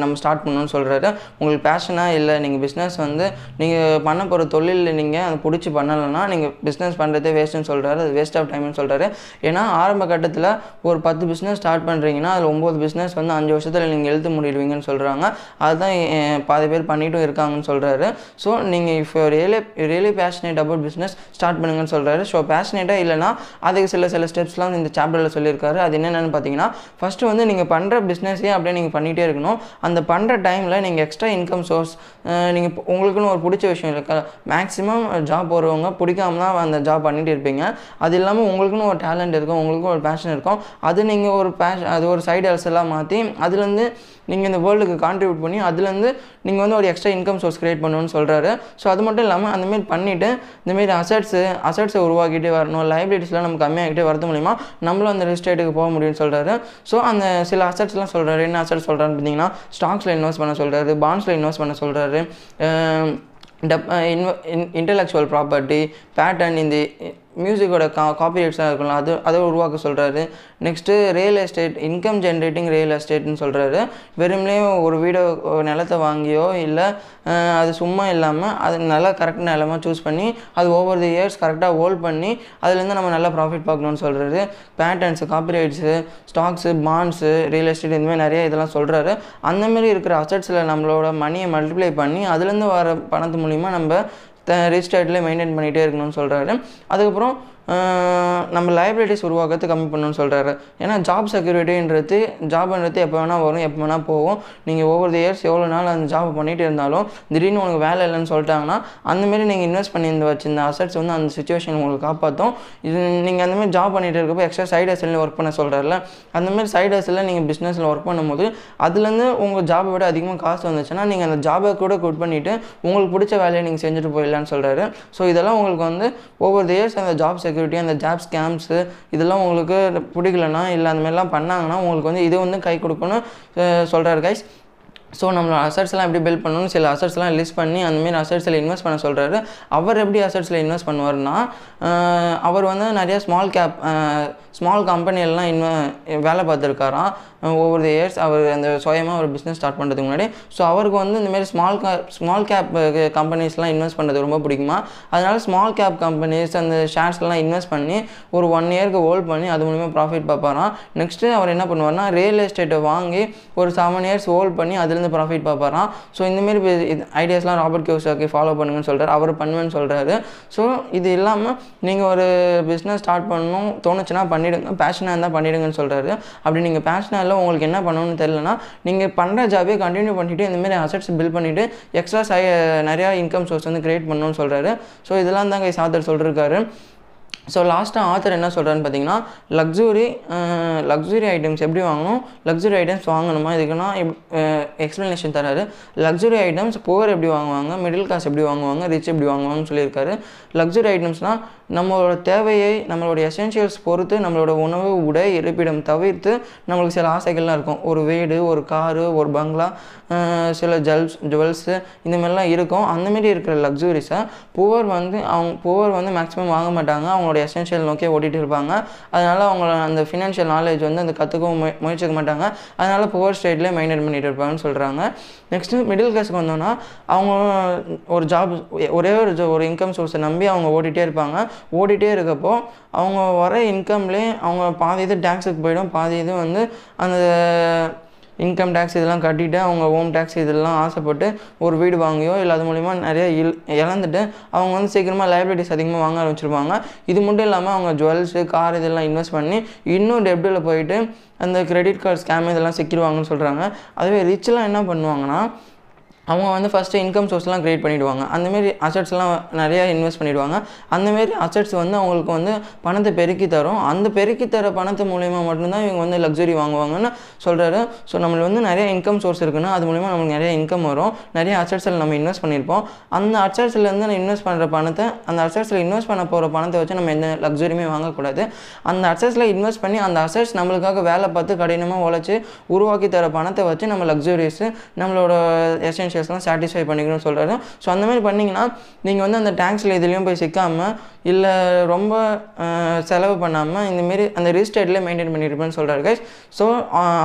நம்ம ஸ்டார்ட் பண்ணணும்னு சொல்கிறாரு உங்களுக்கு பேஷனாக இல்லை நீங்கள் பிஸ்னஸ் வந்து நீங்கள் பண்ண போகிற தொழிலில் நீங்கள் அதை பிடிச்சி பண்ணலைன்னா நீங்கள் பிஸ்னஸ் பண்ணுறதே வேஸ்ட்டுன்னு சொல்கிறாரு அது வேஸ்ட் ஆஃப் டைம்னு சொல்கிறாரு ஏன்னா ஆரம்ப கட்டத்தில் ஒரு பத்து பிஸ்னஸ் ஸ்டார்ட் பண்ணுறீங்கன்னா அதில் ஒம்பது பிஸ்னஸ் வந்து அஞ்சு வருஷத்தில் நீங்கள் எழுத்து முடிடுவீங்கன்னு சொல்கிறாங்க அதுதான் பாதி பேர் பண்ணிட்டும் இருக்காங்கன்னு சொல்கிறாரு ஸோ நீங்கள் if you really really passionate about business start பண்ணுங்கன்னு சொல்கிறாரு ஸோ பேஷனேட்டாக இல்லைன்னா அதுக்கு சில சில ஸ்டெப்ஸ்லாம் இந்த சாப்டரில் சொல்லியிருக்காரு. அது என்னென்ன பார்த்தீங்கன்னா ஃபஸ்ட்டு வந்து நீங்கள் பண்ணுற பிஸ்னஸே அப்படியே நீங்கள் பண்ணிகிட்டே இருக்கணும். அந்த பண்ணுற டைமில் நீங்கள் எக்ஸ்ட்ரா இன்கம் சோர்ஸ் நீங்கள் உங்களுக்குன்னு ஒரு பிடிச்ச விஷயம் இருக்கா? மேக்ஸிமம் ஜாப் போகிறவங்க பிடிக்காம தான் அந்த ஜாப் பண்ணிகிட்டு இருப்பீங்க. அது இல்லாமல் உங்களுக்குன்னு ஒரு டேலண்ட் இருக்கும் உங்களுக்கும் ஒரு பேஷன் இருக்கும். அது நீங்கள் ஒரு பேஷன் அது ஒரு சைடு எல்லாம் மாற்றி அதுலேருந்து நீங்கள் இந்த வேர்ல்டுக்கு கான்ட்ரிபியூட் பண்ணி அதுலேருந்து நீங்கள் வந்து ஒரு எக்ஸ்ட்ரா இன்கம் சோர்ஸ் க்ரியேட் பண்ணணும்னு சொல்கிறாரு ஸோ அது மட்டும் இல்லாமல் அந்தமாரி பண்ணிவிட்டு இந்தமாரி அசட்ஸு அசட்ஸை உருவாக்கிட்டே வரணும் லைப்ரரிஸ்லாம் நம்ம கம்மியாகிட்டே வரது மூலிமா நம்மளும் அந்த ரிஸ்டேட்டுக்கு போக முடியும்னு சொல்கிறாரு ஸோ அந்த சில அசட்ஸ்லாம் சொல்கிறாரு என்ன அசட்ஸ் சொல்கிறான்னு பார்த்தீங்கன்னா ஸ்டாக்ஸில் இன்வெஸ்ட் பண்ண சொல்கிறாரு பாண்ட்ஸில் இன்வெஸ்ட் பண்ண சொல்கிறாரு டெப் இன்வ இன்டெலெக்சுவல் ப்ராப்பர்ட்டி பேட்டர்ன் இந்த மியூசிக்கோட கா காப்பிரைட்ஸாக இருக்கலாம் அது அதை உருவாக்க சொல்கிறாரு next real estate income generating real எஸ்டேட்னு சொல்கிறாரு வெறும்லேயும் ஒரு வீடோ நிலத்தை வாங்கியோ இல்லை அது சும்மா இல்லாமல் அது நல்லா கரெக்ட் நிலமா சூஸ் பண்ணி அது ஓவர் தி இயர்ஸ் கரெக்டாக ஹோல்ட் பண்ணி அதுலேருந்து நம்ம நல்லா ப்ராஃபிட் பார்க்கணும்னு சொல்கிறாரு patents copyrights stocks bonds real estate இந்தமாதிரி நிறைய இதெல்லாம் சொல்கிறாரு அந்தமாரி இருக்கிற அசட்ஸில் நம்மளோட மணியை மல்டிப்ளை பண்ணி அதுலேருந்து வர பணத்து மூலிமா நம்ம ரிஜிஸ்டர்ட்லேயே மெயின்டைன் பண்ணிகிட்டே இருக்கணும்னு சொல்கிறாரு அதுக்கப்புறம் நம்ம லைபிலிட்டிஸ் உருவாக்கத்தை கம்மி பண்ணணும்னு சொல்கிறாரு ஏன்னா ஜாப் செக்யூரிட்டின்றது ஜாப்ன்றது எப்போ வேணால் வரும் எப்போ வேணால் போகும். நீங்கள் ஒவ்வொரு இயர்ஸ் எவ்வளோ நாள் அந்த ஜாப் பண்ணிகிட்டு இருந்தாலும் திடீர்னு உங்களுக்கு வேலை இல்லைன்னு சொல்லிட்டாங்கன்னா அந்தமாரி நீங்கள் இன்வெஸ்ட் பண்ணியிருந்த வச்சிருந்த அசட்ஸ் வந்து அந்த சுச்சுவேஷன் உங்களுக்கு காப்பாற்றும் இது நீங்கள் அந்தமாதிரி ஜாப் பண்ணிகிட்டு இருக்கப்போ எக்ஸ்ட்ரா சைடு ஹஸ்டலில் ஒர்க் பண்ண சொல்கிறாருல அந்தமாரி சைட் ஹஸ்டலில் நீங்கள் பிஸ்னஸில் ஒர்க் பண்ணும்போது அதுலேருந்து உங்கள் ஜாபை விட அதிகமாக காசு வந்துச்சுன்னா நீங்கள் அந்த ஜாபை கூட குட் பண்ணிவிட்டு உங்களுக்கு பிடிச்ச வேலையை நீங்கள் செஞ்சுட்டு போயிடலான்னு சொல்கிறாரு ஸோ இதெல்லாம் உங்களுக்கு வந்து ஒவ்வொரு இயர்ஸ் அந்த ஜாப் செக்யூரிட்டி அந்த ஜாப் ஸ்கேம்ஸு இதெல்லாம் உங்களுக்கு பிடிக்கலனா இல்லை அந்த மாதிரிலாம் பண்ணாங்கன்னா உங்களுக்கு வந்து இது வந்து கை கொடுக்கணும் சொல்கிறாரு கைஸ் ஸோ நம்மளோட அசட்ஸ்லாம் எப்படி பில்ட் பண்ணணும்னு சில அசட்ஸ்லாம் லிஸ்ட் பண்ணி அந்தமாரி அசட்ஸில் இன்வெஸ்ட் பண்ண சொல்கிறாரு அவர் எப்படி அசட்ஸில் இன்வெஸ்ட் பண்ணுவார்னா அவர் வந்து நிறைய ஸ்மால் கேப் ஸ்மால் கம்பெனியெல்லாம் இன்வெ வேலை பார்த்துருக்காராம். ஓவர் தி இயர்ஸ் அவர் அந்த சுயமாக ஒரு பிஸ்னஸ் ஸ்டார்ட் பண்ணுறதுக்கு முன்னாடி. ஸோ அவருக்கு வந்து இந்தமாரி ஸ்மால் கேப் ஸ்மால் கேப் கம்பெனிஸ்லாம் இன்வெஸ்ட் பண்ணுறது ரொம்ப பிடிக்குமா? அதனால் ஸ்மால் கேப் கம்பெனிஸ் அந்த ஷேர்ஸ்லாம் இன்வெஸ்ட் பண்ணி ஒரு ஒன் இயருக்கு ஹோல்ட் பண்ணி அது மூலிமா ப்ராஃபிட் பார்ப்பாராம். நெக்ஸ்ட்டு அவர் என்ன பண்ணுவார்னா ரியல் எஸ்டேட்டை வாங்கி ஒரு செவன் இயர்ஸ் ஹோல்ட் பண்ணி அதுலேருந்து ப்ராஃபிட் பார்ப்பாராம். ஸோ இந்தமாரி ஐடியாஸ்லாம் ராபர்ட் கியோசாக்கி ஃபாலோ பண்ணுங்கன்னு சொல்கிறார் அவர் பண்ணுவேன்னு சொல்கிறாரு ஸோ இது இல்லாமல் நீங்கள் ஒரு பிஸ்னஸ் ஸ்டார்ட் பண்ணணும் தோணுச்சுன்னா பண்ணி பண்ணிவிடுங்க பேஷனாக இருந்தால் பண்ணிவிடுங்கன்னு சொல்கிறாரு அப்படி நீங்கள் பேஷனாக இல்லை உங்களுக்கு என்ன பண்ணணும்னு தெரிலனா நீங்கள் பண்ணுற ஜாபே கண்டினியூ பண்ணிவிட்டு இந்தமாரி அசட்ஸ் பில் பண்ணிவிட்டு எக்ஸ்ட்ரா சை நிறையா இன்கம் சோர்ஸ் வந்து க்ரியேட் பண்ணணும்னு சொல்கிறாரு ஸோ இதெல்லாம் தான் சாதர் சொல்லியிருக்காரு ஸோ லாஸ்ட்டாக ஆத்தர் என்ன சொல்கிறான்னு பார்த்தீங்கன்னா லக்ஸுரி லக்ஸுரி ஐட்டம்ஸ் எப்படி வாங்கணும்? லக்ஸுரி ஐட்டம்ஸ் வாங்கணுமா? இதுக்குன்னா எக்ஸ்ப்ளனேஷன் தராரு. லக்ஸுரி ஐட்டம்ஸ் புவர் எப்படி வாங்குவாங்க? மிடில் கிளாஸ் எப்படி வாங்குவாங்க? ரிச் எப்படி வாங்குவாங்கன்னு சொல்லியிருக்காரு. லக்ஸுரி ஐட்டம்ஸ்னால் நம்மளோட தேவையை நம்மளோட எசென்ஷியல்ஸ் பொறுத்து நம்மளோட உணவு உடை இருப்பிடம் தவிர்த்து நம்மளுக்கு சில ஆசைகள்லாம் இருக்கும். ஒரு வீடு ஒரு காரு ஒரு பங்களா சில ஜல்ஸ் ஜுவல்ஸு இந்த மாதிரிலாம் இருக்கும். அந்தமாரி இருக்கிற லக்ஸுரிஸை புவர் வந்து அவங்க புவர் வந்து மேக்ஸிமம் வாங்க மாட்டாங்க. அவங்களோட எசென்ஷியல் நோக்கியே ஓட்டிகிட்டு இருப்பாங்க. அதனால் அவங்கள அந்த ஃபினான்ஷியல் நாலேஜ் வந்து அந்த கற்றுக்கவும் முய முயற்சிக்க மாட்டாங்க. அதனால் புவர் ஸ்டேட்லேயே மெயின்டைன் பண்ணிட்டு இருப்பாங்கன்னு சொல்கிறாங்க நெக்ஸ்ட்டு மிடில் கிளாஸ்க்கு வந்தோன்னா அவங்க ஒரு ஜாப் ஒரே ஒரு ஒரு இன்கம் சோர்ஸை நம்பி அவங்க ஓடிட்டே இருப்பாங்க. ஓடிட்டே இருக்கப்போ அவங்க வர இன்கம்லேயே அவங்க பாதி இது டேக்ஸுக்கு போயிடும். பாதி இது வந்து அந்த இன்கம் டேக்ஸ் இதெல்லாம் கட்டிட்டு அவங்க ஹோம் டேக்ஸ் இதெல்லாம் ஆசைப்பட்டு ஒரு வீடு வாங்கியோ இல்லை அது மூலிமா நிறைய இல் இழந்துட்டு அவங்க வந்து சீக்கிரமாக லைபிலிட்டிஸ் அதிகமாக வாங்க ஆரம்பிச்சிருப்பாங்க இது மட்டும் இல்லாமல் அவங்க ஜுவல்ஸு கார் இதெல்லாம் இன்வெஸ்ட் பண்ணி இன்னும் டெப்டில் போயிட்டு அந்த கிரெடிட் கார்டு ஸ்கேம் இதெல்லாம் சிக்கிடுவாங்கன்னு சொல்கிறாங்க அதுவே ரிச்லாம் என்ன பண்ணுவாங்கன்னா அவங்க வந்து ஃபஸ்ட்டு இன்கம் சோர்ஸ்லாம் க்ரியேட் பண்ணிவிடுவாங்க அந்தமாரி அசட்ஸ்லாம் நிறையா இன்வெஸ்ட் பண்ணிவிடுவாங்க அந்தமாரி அசட்ஸ் வந்து அவங்களுக்கு வந்து பணத்தை பெருக்கி தரும். அந்த பெருக்கி தர பணத்து மூலிமா மட்டும்தான் இவங்க வந்து லக்ஸுரி வாங்குவாங்கன்னு சொல்கிறாரு ஸோ நம்மளுக்கு வந்து நிறைய இன்கம் சோர்ஸ் இருக்குன்னா அது மூலிமா நமக்கு நிறைய இன்கம் வரும். நிறைய அசட்ஸில் நம்ம இன்வெஸ்ட் பண்ணியிருப்போம். அந்த அசட்ஸ்லேருந்து நான் இன்வெஸ்ட் பண்ணுற பணத்தை அந்த அசட்ஸில் இன்வெஸ்ட் பண்ண போகிற பணத்தை வச்சு நம்ம எந்த லக்ஸுரியுமே வாங்கக்கூடாது. அந்த அசட்ஸில் இன்வெஸ்ட் பண்ணி அந்த அசட்ஸ் நம்மளுக்காக வேலை பார்த்து கடினமாக உழைச்சி உருவாக்கி தர பணத்தை வச்சு நம்ம லக்ஸுரியஸு நம்மளோட எசென்ஷியல்ஸ்லாம் சாட்டிஸ்ஃபை பண்ணிக்கணும்னு சொல்கிறாரு ஸோ அந்த மாதிரி பண்ணிங்கன்னா நீங்கள் வந்து அந்த டேங்க்ஸில் இதுலேயும் போய் சிக்காமல் இல்லை ரொம்ப செலவு பண்ணாமல் இந்தமாரி அந்த ரிஸ்டேட்லேயே மெயின்டைன் பண்ணியிருப்பேன்னு சொல்கிறாரு கைஸ் ஸோ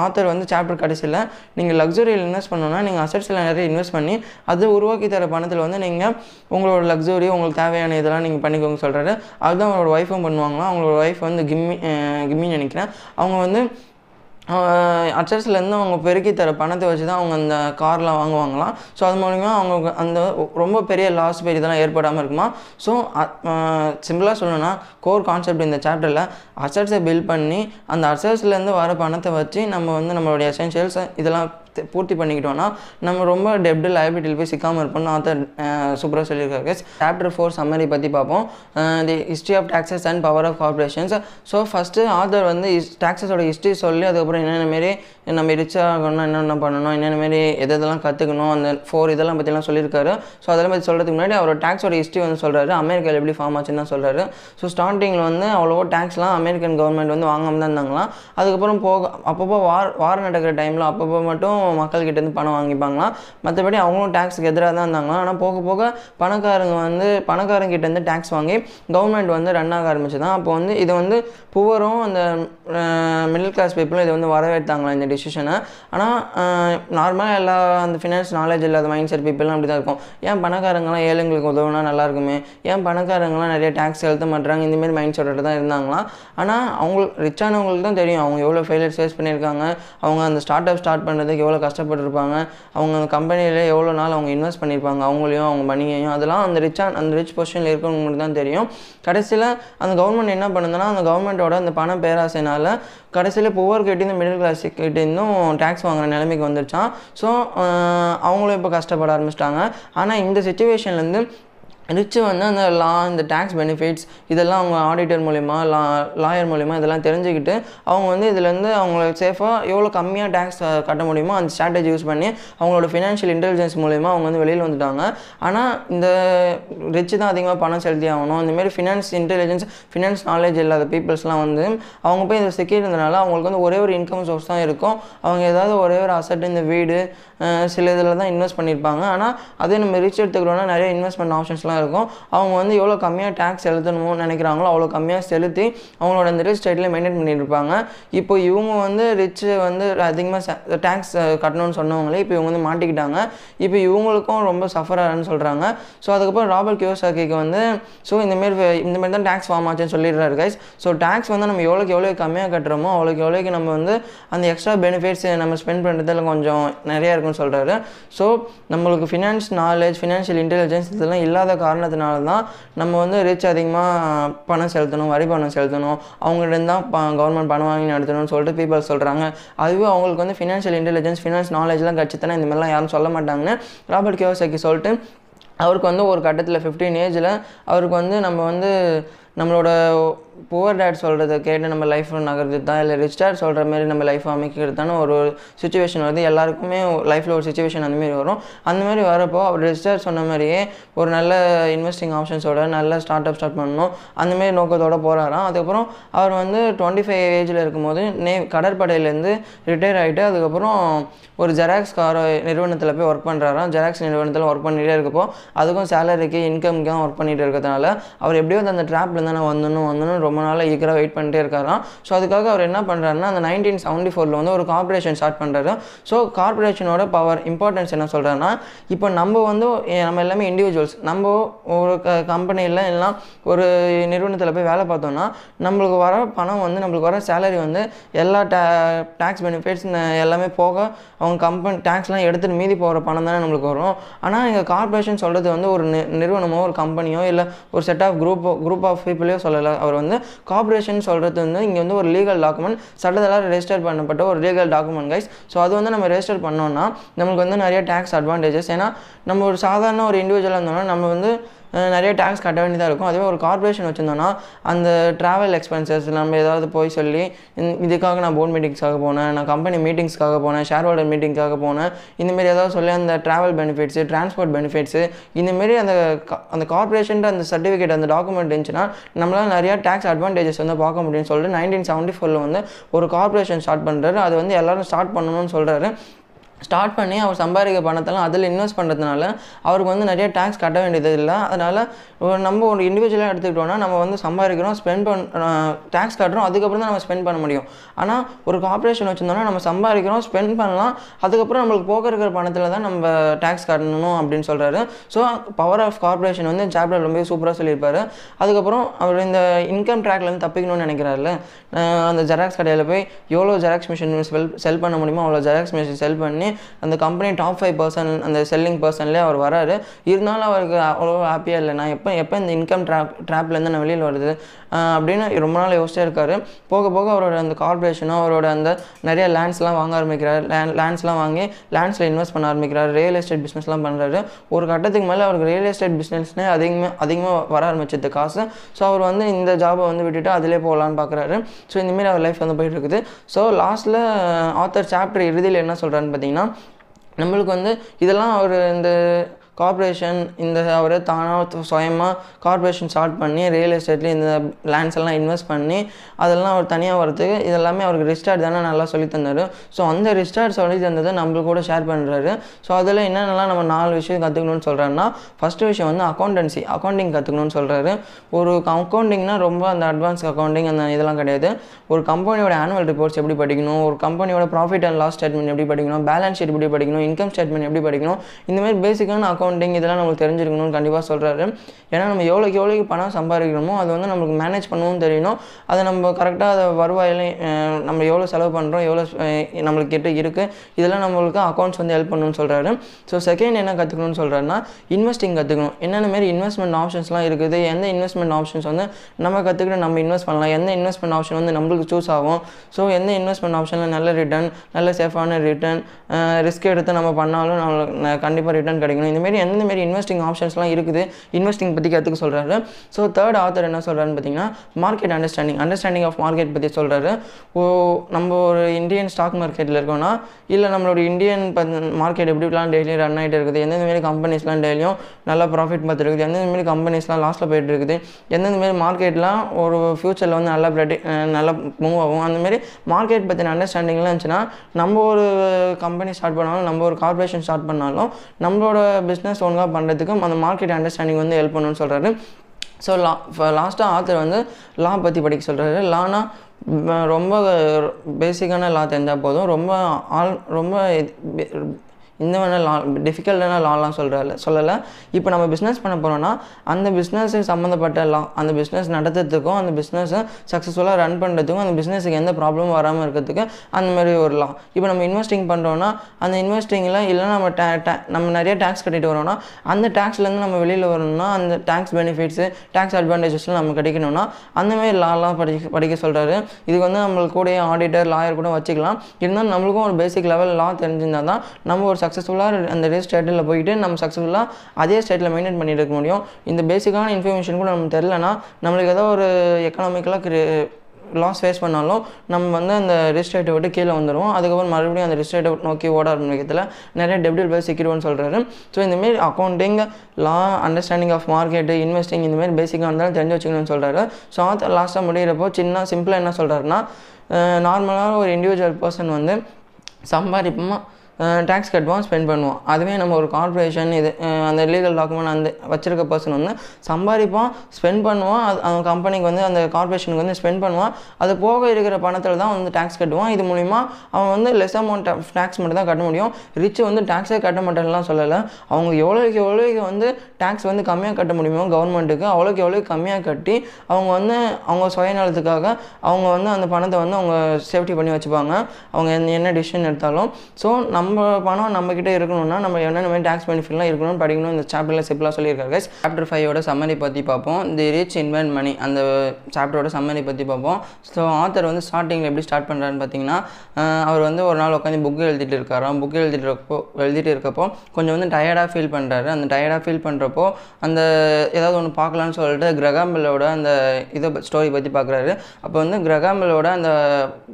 ஆத்தர் வந்து சாப்டர் கடைசியில் நீங்கள் லக்ஸுரியில் இன்வெஸ்ட் பண்ணோன்னா நீங்கள் அசட்ஸில் நிறைய இன்வெஸ்ட் பண்ணி அது உருவாக்கி தர பணத்தில் வந்து நீங்கள் உங்களோட லக்ஸுரி உங்களுக்கு தேவையான இதெல்லாம் நீங்கள் பண்ணிக்கோங்க சொல்கிறாரு அதுதான் அவங்களோட ஒய்ஃபும் பண்ணுவாங்களாம். அவங்களோட ஒய்ஃப் வந்து கிம்மி கிம்மின்னு நினைக்கிறேன். அவங்க வந்து அச்சர்ஸ்லேருந்து அவங்க பெருக்கி தர பணத்தை வச்சு தான் அவங்க அந்த கார்லாம் வாங்குவாங்களாம். ஸோ அது மூலிமா அவங்க அந்த ரொம்ப பெரிய லாஸ் பெரிய இதெல்லாம் ஏற்படாமல் இருக்குமா? ஸோ சிம்பிளாக சொல்லணும்னா கோர் கான்செப்ட் இந்த சாப்டரில் அசட்ஸை பில்ட் பண்ணி அந்த அசட்ஸ்லேருந்து வர பணத்தை வச்சு நம்ம வந்து நம்மளுடைய எசென்ஷியல்ஸ் இதெல்லாம் பூர்த்தி பண்ணிக்கிட்டோம்னா நம்ம ரொம்ப டெப்ட் லைபிலிட்டியில் போய் சிக்காமல் இருப்போம்னு ஆத்தர் சூப்பராக சொல்லியிருக்காரு சாப்டர் ஃபோர் சம்மரி பற்றி பார்ப்போம். The history of taxes and power of corporations so first author வந்து டேக்ஸஸோட ஹிஸ்ட்ரி சொல்லி அதுக்கப்புறம் என்னென்ன மாரி நம்ம ரிச் ஆகணும்னா என்னென்ன பண்ணணும் என்னென்ன மாரி எது எதெல்லாம் கற்றுக்கணும் அந்த ஃபோர் இதெல்லாம் பற்றிலாம் சொல்லியிருக்காரு. ஸோ அதெல்லாம் பற்றி சொல்கிறதுக்கு முன்னாடி அவரோட டேக்ஸோட ஹிஸ்ட்ரி வந்து சொல்கிறாரு அமெரிக்காவில் எப்படி ஃபார்ம் ஆச்சுன்னு தான் சொல்கிறாரு ஸோ ஸ்டார்டிங்கில் வந்து அவ்வளோவா டேக்ஸ்லாம் அமெரிக்கன் கவர்மெண்ட் வந்து வாங்காமல் தான் இருந்தாங்களாம். அதுக்கப்புறம் போக அப்பப்போ வார் வார் நடக்கிற டைமில் அப்பப்போ மட்டும் மக்கள்கிட்டேருந்து பணம் வாங்கிப்பாங்களாம். மற்றபடி அவங்களும் டேக்ஸுக்கு எதிராக தான் இருந்தாங்களாம். ஆனால் போக போக பணக்காரங்க வந்து பணக்காரங்கிட்டேருந்து டேக்ஸ் வாங்கி கவர்மெண்ட் வந்து ரன் ஆக ஆரம்பிச்சு தான் அப்போ வந்து இது வந்து புவரும் அந்த மிடில் கிளாஸ் பீப்புளும் இதை வந்து வரவேற்றாங்களாம் இந்த டிசிஷனை ஆனால் நார்மலாக எல்லா அந்த ஃபினான்ஸ் நாலேஜ் இல்லாத மைண்ட் செட் பீப்புளும் அப்படி தான் இருக்கும். ஏன் பணக்காரங்களாம் ஏழைங்களுக்கு உதவுனா நல்லா இருக்குமே ஏன் பணக்காரங்களாம் நிறைய டேக்ஸ் செலுத்த மாட்டுறாங்க இந்தமாரி மைண்ட் செட்டோட தான் இருந்தாங்களாம் ஆனால் அவங்களுக்கு ரிச்சானவங்களுக்கு தான் தெரியும். அவங்க எவ்வளோ ஃபெயிலியர் ஃபேஸ் பண்ணியிருக்காங்க? அவங்க அந்த ஸ்டார்ட் அப் ஸ்டார்ட் பண்ணுறதுக்கு எவ்வளோ கஷ்டப்பட்டிருப்பாங்க? அவங்க அந்த கம்பெனியில் எவ்வளோ நாள் அவங்க இன்வெஸ்ட் பண்ணியிருப்பாங்க? அவங்களையும் அவங்க மணியையும் அதெல்லாம் அந்த ரிச்சான் அந்த ரிச் பொசிஷனில் மட்டும் தான் தெரியும். கடைசியில் அந்த கவர்மெண்ட் என்ன பண்ணுதுன்னா அந்த கவர்மெண்ட்டோட அந்த பண பேராசைனால் கடைசியில் புவர் கிட்டேருந்து மிடில் கிளாஸ் இருந்தும் டேக்ஸ் வாங்குற நிலைமைக்கு வந்துருச்சான் ஸோ அவங்களும் இப்போ கஷ்டப்பட ஆரம்பிச்சிட்டாங்க. ஆனால் இந்த சுச்சுவேஷன்லேருந்து ரிச்சு வந்து அந்த லா இந்த டேக்ஸ் பெனிஃபிட்ஸ் இதெல்லாம் அவங்க ஆடிட்டர் மூலிமா லா லாயர் மூலிமா இதெல்லாம் தெரிஞ்சுக்கிட்டு அவங்க வந்து இதுலேருந்து அவங்கள சேஃபாக எவ்வளோ கம்மியாக டேக்ஸ் கட்ட முடியுமோ அந்த ஸ்ட்ராட்டஜி யூஸ் பண்ணி அவங்களோட ஃபினான்ஷியல் இன்டெலிஜென்ஸ் மூலிமா அவங்க வந்து வெளியில் வந்துட்டாங்க. ஆனால் இந்த ரிச்சு தான் அதிகமாக பணம் செலுத்தி ஆகணும். இந்தமாரி ஃபினான்ஸ் இன்டெலிஜென்ஸ் ஃபினான்ஸ் நாலேஜ் இல்லாத பீப்புள்ஸ்லாம் வந்து அவங்க போய் இதில் சிக்கியிருந்தனால அவங்களுக்கு வந்து ஒரே ஒரு இன்கம் சோர்ஸ் தான் இருக்கும். அவங்க ஏதாவது ஒரே ஒரு அசட் இந்த வீடு சில இதில் தான் இன்வெஸ்ட் பண்ணியிருப்பாங்க. ஆனால் அதே நம்ம ரிச் எடுத்துக்கிறோன்னா நிறைய இன்வெஸ்ட்மெண்ட் ஆப்ஷன்ஸ்லாம் இருக்கும். அவங்க வந்து எவ்வளோ கம்மியாக டேக்ஸ் செலுத்தணும்னு நினைக்கிறாங்களோ அவ்வளோ கம்மியாக செலுத்தி அவங்களோட அந்த ரிச் ஸ்டேட்டில் மெயின்டைன் பண்ணியிருப்பாங்க. இப்போ இவங்க வந்து ரிச்சு வந்து அதிகமாக டேக்ஸ் கட்டணும்னு சொன்னவங்களே இப்போ இவங்க வந்து மாட்டிக்கிட்டாங்க. இப்போ இவங்களுக்கும் ரொம்ப சஃபர் ஆகுன்னு சொல்கிறாங்க ஸோ அதுக்கப்புறம் ராபர்ட் கியோசாக்கிக்கு வந்து ஸோ இந்தமாரி இந்தமாரி தான் டேக்ஸ் ஃபார்ம் ஆச்சுன்னு சொல்லிடுறாரு கைஸ் ஸோ டேக்ஸ் வந்து நம்ம எவ்வளோக்கு எவ்வளோ கம்மியாக கட்டுறோமோ அவ்வளோக்கு எவ்வளோக்கு நம்ம வந்து அந்த எக்ஸ்ட்ரா பெனிஃபிட்ஸ் நம்ம ஸ்பெண்ட் பண்ணுறதுல கொஞ்சம் நிறையா இருக்குன்னு சொல்கிறாரு ஸோ நம்மளுக்கு ஃபினான்ஸ் நாலேஜ் ஃபினான்ஷியல் இன்டெலிஜென்ஸ் இதெல்லாம் இல்லாத காரணத்தினால தான் நம்ம வந்து ரிச் அதிகமாக பணம் செலுத்தணும் வரி பணம் செலுத்தணும். அவங்கள்ட்ட தான் ப கவர்மெண்ட் பணம் வாங்கி நடத்தணும்னு சொல்லிட்டு பீப்புள் சொல்கிறாங்க அதுவே அவங்களுக்கு வந்து ஃபினான்ஷியல் இன்டெலிஜென்ஸ் ஃபினான்ஸ் நாலேஜ்லாம் கட்சித்தானே இந்த மாதிரிலாம் யாரும் சொல்ல மாட்டாங்கன்னு ராபர்ட் கியோசக்கி சொல்லிட்டு அவருக்கு வந்து ஒரு கட்டத்தில் ஃபிஃப்டீன் ஏஜில் அவருக்கு வந்து நம்ம வந்து நம்மளோட புவர் டேட் சொல்கிறத கேட்டு நம்ம லைஃப் நகர்றது தான் இல்லை ரிச் டேட் சொல்கிற மாதிரி நம்ம லைஃப் அமைக்கிறது தானே ஒரு சுச்சுவேஷன் வருது. எல்லாருக்குமே லைஃப்பில் ஒரு சுச்சுவேஷன் அந்தமாரி வரும். அந்தமாரி வரப்போ அவர் ரிச் டேட் சொன்ன மாதிரியே ஒரு நல்ல இன்வெஸ்டிங் ஆப்ஷன்ஸோட நல்ல ஸ்டார்ட் அப் ஸ்டார்ட் பண்ணணும் அந்தமாரி நோக்கத்தோடு போகிறாராம் அதுக்கப்புறம் அவர் வந்து டுவெண்ட்டி ஃபைவ் ஏஜில் இருக்கும்போது நே கடற்படையிலேருந்து ரிட்டையர் ஆகிட்டு அதுக்கப்புறம் ஒரு ஜெராக்ஸ் கார நிறுவனத்தில் போய் ஒர்க் பண்ணுறாராம் ஜெராக்ஸ் நிறுவனத்தில் ஒர்க் பண்ணிகிட்டே இருக்கப்போ அதுக்கும் சேலரிக்கு இன்கம்க்கு ஒர்க் பண்ணிகிட்டு இருக்கிறதுனால அவர் எப்படியோ அந்த ட்ராப்லேருந்து நான் வந்தணும் வந்தணும் ரொம்ப ரொம்ப நாளாக ஈக்கராக வெயிட் பண்ணிட்டே இருக்காராம் ஸோ அதுக்காக அவர் என்ன பண்ணுறாருன்னா அந்த நைன்டீன் செவன்ட்டி ஃபோரில் வந்து ஒரு கார்பரேஷன் ஸ்டார்ட் பண்ணுறாரு ஸோ கார்பரேஷனோட பவர் இம்பார்ட்டன்ஸ் என்ன சொல்கிறாருன்னா இப்போ நம்ம வந்து நம்ம எல்லாமே இண்டிவிஜுவல்ஸ் நம்ம ஒரு க கம்பெனியில் எல்லாம் ஒரு நிறுவனத்தில் போய் வேலை பார்த்தோம்னா நம்மளுக்கு வர பணம் வந்து நம்மளுக்கு வர சேலரி வந்து எல்லா டே டேக்ஸ் பெனிஃபிட்ஸ் எல்லாமே போக அவங்க கம்பெனி டேக்ஸ்லாம் எடுத்துகிட்டு மீதி போகிற பணம் தானே நம்மளுக்கு வரும். ஆனால் எங்கள் கார்பரேஷன் சொல்கிறது வந்து ஒரு நிறுவனமோ ஒரு கம்பெனியோ இல்லை ஒரு செட் ஆஃப் குரூப்போ குரூப் ஆஃப் பீப்புளையோ சொல்லலை. அவர் வந்து கார்பரேஷன் சொல்கிறது வந்து இங்கே வந்து ஒரு லீகல் டாக்குமெண்ட் சட்டத்தில் ரெஜிஸ்டர் பண்ணப்பட்ட ஒரு லீகல் டாக்குமெண்ட் கைஸ் ஸோ அது வந்து நம்ம ரெஜிஸ்டர் பண்ணோம்னா நம்மளுக்கு வந்து நிறைய டேக்ஸ் அட்வான்டேஜஸ் ஏன்னா நம்ம ஒரு சாதாரண ஒரு இண்டிவிஜுவலாக இருந்தோம்னா நம்ம வந்து நிறைய டேக்ஸ் கட்ட வேண்டியதாக இருக்கும். அதுவே ஒரு கார்பரேஷன் வச்சுருந்தோன்னா அந்த ட்ராவல் எக்ஸ்பென்சஸ் நம்ம ஏதாவது போய் சொல்லி இதுக்காக நான் போர்ட் மீட்டிங்ஸ்க்காக போனேன் நான் கம்பெனி மீட்டிங்ஸ்க்காக போனேன் ஷேர் ஹோல்டர் மீட்டிங்க்காக போனேன். இந்தமாரி ஏதாவது சொல்லி அந்த ட்ராவல் பெனிஃபிட்ஸு டிரான்ஸ்போர்ட் பெனிஃபிட்ஸு இந்தமாரி அந்த அந்த கார்பரேஷன் அந்த சர்டிஃபிகேட் அந்த டாக்குமெண்ட் இருந்துச்சுன்னா நம்மளால் நிறையா டேக்ஸ் அட்வான்டேஜஸ் வந்து பார்க்க முடியும்னு சொல்லிட்டு நைன்டீன் செவன்ட்டி ஃபோரில் வந்து ஒரு கார்பரேஷன் ஸ்டார்ட் பண்ணுறாரு அது வந்து எல்லோரும் ஸ்டார்ட் பண்ணணும்னு சொல்கிறாரு ஸ்டார்ட் பண்ணி அவர் சம்பாதிக்க பணத்தெல்லாம் அதில் இன்வெஸ்ட் பண்ணுறதுனால அவருக்கு வந்து நிறைய டேக்ஸ் கட்ட வேண்டியது இல்லை அதனால் நம்ம ஒரு இண்டிவிஜுவலாக எடுத்துக்கிட்டோன்னா நம்ம வந்து சம்பாதிக்கிறோம் ஸ்பெண்ட் பண்ண டேக்ஸ் கட்டுறோம் அதுக்கப்புறம் தான் நம்ம ஸ்பெண்ட் பண்ண முடியும். ஆனால் ஒரு கார்பரேஷன் வச்சுருந்தோம்னா நம்ம சம்பாதிக்கிறோம் ஸ்பெண்ட் பண்ணலாம் அதுக்கப்புறம் நம்மளுக்கு போக இருக்கிற பணத்தில் தான் நம்ம டேக்ஸ் கட்டணும் அப்படின்னு சொல்கிறாரு ஸோ பவர் ஆஃப் கார்பரேஷன் வந்து சாப்டர் ரொம்ப சூப்பராக சொல்லியிருப்பார். அதுக்கப்புறம் அவர் இந்த இன்கம் ட்ராக்லேருந்து தப்பிக்கணும்னு நினைக்கிறாருல அந்த ஜெராக்ஸ் கடையில் போய் எவ்வளோ ஜெராக்ஸ் மிஷின் செல் செல் பண்ண முடியுமோ அவ்வளோ ஜெராக்ஸ் மிஷின் செல் பண்ணி அந்த கம்பெனி டாப் ஃபைவ் பர்சன் அந்த செல்லிங் பர்சன்லேயே அவர் வராரு. இருந்தாலும் அவருக்கு அவ்வளோ ஹாப்பியாக இல்லை. நான் எப்போ எப்போ இந்த இன்கம் ட்ராப் ட்ராப்லேருந்து நான் வெளியில் வருது அப்படின்னு ரொம்ப நாள் யோசிச்சே இருக்கார். போக போக அவரோட அந்த கார்பரேஷனும் அவரோட அந்த நிறைய லேண்ட்ஸ்லாம் வாங்க ஆரம்பிக்கிறார். லேண்ட் லேண்ட்ஸ்லாம் வாங்கி லேண்ட்ஸில் இன்வெஸ்ட் பண்ண ஆரம்பிக்கிறார். ரியல் எஸ்டேட் பிஸ்னஸ்லாம் பண்ணுறாரு ஒரு கட்டத்துக்கு மேலே அவருக்கு ரியல் எஸ்டேட் பிஸ்னஸ்னே அதிகமாக அதிகமாக வர ஆரம்பிச்சது காசு. ஸோ அவர் வந்து இந்த ஜாபை வந்து விட்டுட்டு அதிலே போகலான்னு பார்க்குறாரு ஸோ இந்தமாரி அவர் லைஃப் வந்து போயிட்டு இருக்குது. ஸோ லாஸ்ட்டில் ஆத்தர் சாப்டர் இறுதியில் என்ன சொல்கிறான்னு பார்த்தீங்கன்னா நம்மளுக்கு வந்து இதெல்லாம் அவர் இந்த கார்ப்பரேஷன் இந்த அவர் தானாக சுயமாக கார்ப்பரேஷன் ஸ்டார்ட் பண்ணி ரியல் எஸ்டேட்லேயும் இந்த லேண்ட்ஸ் எல்லாம் இன்வெஸ்ட் பண்ணி அதெல்லாம் அவர் தனியாக வரதுக்கு இதெல்லாமே அவருக்கு ரிஸ்டார்ட் தானே நல்லா சொல்லி தந்தார். ஸோ அந்த ரிஸ்டார்ட் சொல்லி தந்ததை நம்மளுக்கு கூட ஷேர் பண்ணுறாரு ஸோ அதில் என்னென்னலாம் நம்ம நாலு விஷயம் கற்றுக்கணும்னு சொல்கிறாருன்னா ஃபஸ்ட்டு விஷயம் வந்து அக்கௌண்டன்சி அக்கௌண்டிங் கற்றுக்கணும்னு சொல்கிறாரு ஒரு அக்கௌண்டிங்னா ரொம்ப அந்த அட்வான்ஸ் அக்கௌண்டிங் அந்த இதெல்லாம் கிடையாது. ஒரு கம்பெனியோட ஆனுவல் ரிப்போர்ட்ஸ் எப்படி படிக்கணும் ஒரு கம்பெனியோட ப்ராஃபிட் அண்ட் லாஸ் ஸ்டேட்மெண்ட் எப்படி படிக்கணும் பேலன்ஸ் ஷீட் எப்படி படிக்கணும் இன்கம் ஸ்டேட்மெண்ட் எப்படி படிக்கணும் இந்த மாதிரி பேசிக்கான அக்கௌண்டிங் இதெல்லாம் நம்மளுக்கு தெரிஞ்சிருக்கணும்னு கண்டிப்பாக சொல்கிறாரு ஏன்னா நம்ம எவ்வளோக்கு எவ்வளோக்கு பணம் சம்பாதிக்கிறோமோ அது வந்து நம்மளுக்கு மேனேஜ் பண்ணவும் தெரியணும். அதை நம்ம கரெக்டாக அதை வருவாயில நம்ம எவ்வளோ செலவு பண்ணுறோம் எவ்வளோ நம்மளுக்கு கிட்ட இருக்குது இதெல்லாம் நம்மளுக்கு அக்கௌண்ட்ஸ் வந்து ஹெல்ப் பண்ணணும்னு சொல்கிறாரு ஸோ செகண்ட் என்ன கற்றுக்கணும்னு சொல்கிறாருன்னா இன்வெஸ்டிங் கற்றுக்கணும் என்னென்ன மாரி இன்வெஸ்ட்மெண்ட் ஆப்ஷன்ஸ்லாம் இருக்குது எந்த இன்வெஸ்ட்மெண்ட் ஆப்ஷன்ஸ் வந்து நம்ம கற்றுக்கிட்டு நம்ம இன்வெஸ்ட் பண்ணலாம் எந்த இன்வெஸ்ட்மெண்ட் ஆப்ஷன் வந்து நம்மளுக்கு சூஸ் ஆகும். ஸோ எந்த இன்வெஸ்ட்மெண்ட் ஆப்ஷனில் நல்ல ரிட்டர்ன் நல்ல சேஃபான ரிட்டர்ன் ரிஸ்க் எடுத்து நம்ம பண்ணாலும் நம்மளுக்கு கண்டிப்பாக ரிட்டர்ன் கிடைக்கணும். இந்தமாரி எந்த மாரி இன்வெஸ்டிங் ஆப்ஷன்ஸ்லாம் இருக்குது. இன்வெஸ்டிங் பற்றி கற்றுக்க சொல்கிறாரு ஸோ தேர்ட் ஆத்தர் என்ன சொல்கிறாருன்னு பார்த்தீங்கன்னா market understanding understanding of market பற்றி சொல்கிறாரு ஓ நம்ம ஒரு இந்தியன் ஸ்டாக் மார்க்கெட்டில் இருக்கோம்னா இல்லை நம்மளோட இந்தியன் மார்க்கெட் எப்படிலாம் டெய்லியும் ரன் ஆகிட்டு இருக்குது எந்தெந்த மாரி கம்பெனிஸ்லாம் டெய்லியும் நல்லா ப்ராஃபிட் பார்த்துருக்குது எந்தெந்த மாரி கம்பெனிஸ்லாம் லாஸ்ட்டில் போயிட்டு இருக்குது எந்தெந்த மாரி மார்க்கெட்லாம் ஒரு ஃப்யூச்சரில் வந்து நல்லா ப்ரெடி நல்லா மூவ் ஆகும். அந்தமாரி மார்க்கெட் பற்றின அண்டர்ஸ்டாண்டிங்லாம் இருந்துச்சுன்னா நம்ம ஒரு கம்பெனி ஸ்டார்ட் பண்ணாலும் நம்ம ஒரு கார்பரேஷன் ஸ்டார்ட் பண்ணாலும் நம்மளோட பிஸ்னஸ் ஒழுங்காக பண்ணுறதுக்கு அந்த மார்க்கெட் அண்டர்ஸ்டாண்டிங் வந்து ஹெல்ப் பண்ணணும்னு சொல்கிறாரு ஸோ லா லாஸ்ட்டாக ஆத்தர் வந்து லா பற்றி படிக்க சொல்கிறாரு லானா ரொம்ப பேசிக்கான லா தெரிஞ்சால் போதும். ரொம்ப ஆல் ரொம்ப இந்த வேணால் லா டிஃபிகல்ட்டான லாலாம் சொல்கிறல சொல்லலை. இப்போ நம்ம பிஸ்னஸ் பண்ண போகிறோம்னா அந்த பிஸ்னஸ் சம்மந்தப்பட்ட லா அந்த பிஸ்னஸ் நடத்துறதுக்கும் அந்த பிஸ்னஸை சக்ஸஸ்ஃபுல்லாக ரன் பண்ணுறதுக்கும் அந்த பிஸ்னஸுக்கு எந்த ப்ராப்ளமும் வராமல் இருக்கிறதுக்கு அந்த மாதிரி ஒரு லா இப்போ நம்ம இன்வெஸ்டிங் பண்ணுறோன்னா அந்த இன்வெஸ்டிங்கில் இல்லை நம்ம டே நம்ம நிறைய டேக்ஸ் கட்டிட்டு வரோம்னா அந்த டேக்ஸ்லேருந்து நம்ம வெளியில் வரணும்னா அந்த டேக்ஸ் பெனிஃபிட்ஸு டேக்ஸ் அட்வான்டேஜஸ்லாம் நம்ம கிடைக்கணும்னா அந்தமாதிரி லாலாம் படிக்க படிக்க சொல்கிறாரு இதுக்கு வந்து நம்மளுக்கு கூட ஆடிட்டர் லாயர் கூட வச்சுக்கலாம். இருந்தாலும் நம்மளுக்கும் ஒரு பேசிக் லெவல் லா தெரிஞ்சிருந்தால் தான் நம்ம ஒரு சக்ஸஸ்ஃபுல்லாக அந்த ரேஸ் ஸ்டேட்டில் போயிட்டு நம்ம சக்ஸஸ்ஃபுல்லாக அதே ஸ்டேட்டில் மெயின்டைன் பண்ணிட்டு இருக்க முடியும். இந்த பேசிக்கான இன்ஃபர்மேஷன் கூட நமக்கு தெரிலனா நம்மளுக்கு ஏதோ ஒரு எக்கனாமிக்கலாக லாஸ் ஃபேஸ் பண்ணாலும் நம்ம வந்து அந்த ரிஸ்டேட்டை விட்டு கீழே வந்துடுவோம் அதுக்கப்புறம் மறுபடியும் அந்த ரிஸ்டேட்டை நோக்கி ஓட ஆரம்பிக்கிறதுல நிறைய டெபிட் போய் சிக்கிடுவோம்னு சொல்கிறாரு ஸோ இந்தமாரி accounting law understanding of market investing இந்தமாரி பேசிக்காக இருந்தாலும் தெரிஞ்சு வச்சுக்கணும்னு சொல்கிறாரு ஸோ ஆத்தர் லாஸ்ட்டாக முடிகிறப்போ சின்ன சிம்பிளாக என்ன சொல்கிறாருன்னா நார்மலாக ஒரு இண்டிவிஜுவல் பர்சன் வந்து சம்பாதிப்போமா டேக்ஸ் அட்வான்ஸ் ஸ்பெண்ட் பண்ணுவோம். அதுவே நம்ம ஒரு கார்பரேஷன் இது அந்த லீகல் டாக்குமெண்ட் அந்த வச்சிருக்க பர்சன் வந்து சம்பாதிப்போம் ஸ்பெண்ட் பண்ணுவோம். அது அந்த கம்பெனிக்கு வந்து அந்த கார்பரேஷனுக்கு வந்து ஸ்பெண்ட் பண்ணுவான் அது போக இருக்கிற பணத்தில் தான் வந்து டேக்ஸ் கட்டுவான் இது மூலிமா அவன் வந்து லெஸ் அமௌண்ட் ஆஃப் டேக்ஸ் மட்டும் தான் கட்ட முடியும். ரிச் வந்து டேக்ஸே கட்ட மாட்டேன்லாம் சொல்லலை. அவங்க எவ்வளோக்கு எவ்வளோக்கு வந்து டேக்ஸ் வந்து கம்மியாக கட்ட முடியுமோ கவர்மெண்ட்டுக்கு அவ்வளோக்கு எவ்வளோக்கு கம்மியாக கட்டி அவங்க வந்து அவங்க சுயநலத்துக்காக அவங்க வந்து அந்த பணத்தை வந்து அவங்க சேஃப்டி பண்ணி வச்சுப்பாங்க. அவங்க என்ன- என்ன டிசிஷன் எடுத்தாலும். ஸோ நம்ம நம்ம பணம் நம்மக்கிட்ட இருக்கணும்னா நம்ம என்னென்ன மாதிரி டேக்ஸ் பெனிஃபிட்லாம் இருக்கணும்னு படிக்கணும். இந்த சாப்டரில் சிம்பிளாக சொல்லியிருக்காரு கைஸ் சாப்டர் ஃபைவோட சம்மரி பற்றி பார்ப்போம். தி ரிச் இன்வென்ட் மணி அந்த சாப்டரோட சம்மரி பற்றி பார்ப்போம். ஸோ ஆத்தர் வந்து ஸ்டார்டிங்கில் எப்படி ஸ்டார்ட் பண்ணுறான்னு பார்த்தீங்கன்னா அவர் வந்து ஒரு நாள் உட்காந்து புக்கு எழுதிட்டு இருக்காராம் புக்கு எழுதிட்டு இருக்கப்போ எழுதிட்டு இருக்கப்போ கொஞ்சம் வந்து டயர்டாக ஃபீல் பண்ணுறாரு அந்த டயர்டாக ஃபீல் பண்ணுறப்போ அந்த ஏதாவது ஒன்று பார்க்கலான்னு சொல்லிட்டு கிரகாம்பிளோட அந்த இதை ஸ்டோரி பற்றி பார்க்குறாரு. அப்போ வந்து கிரகாம்பலோட அந்த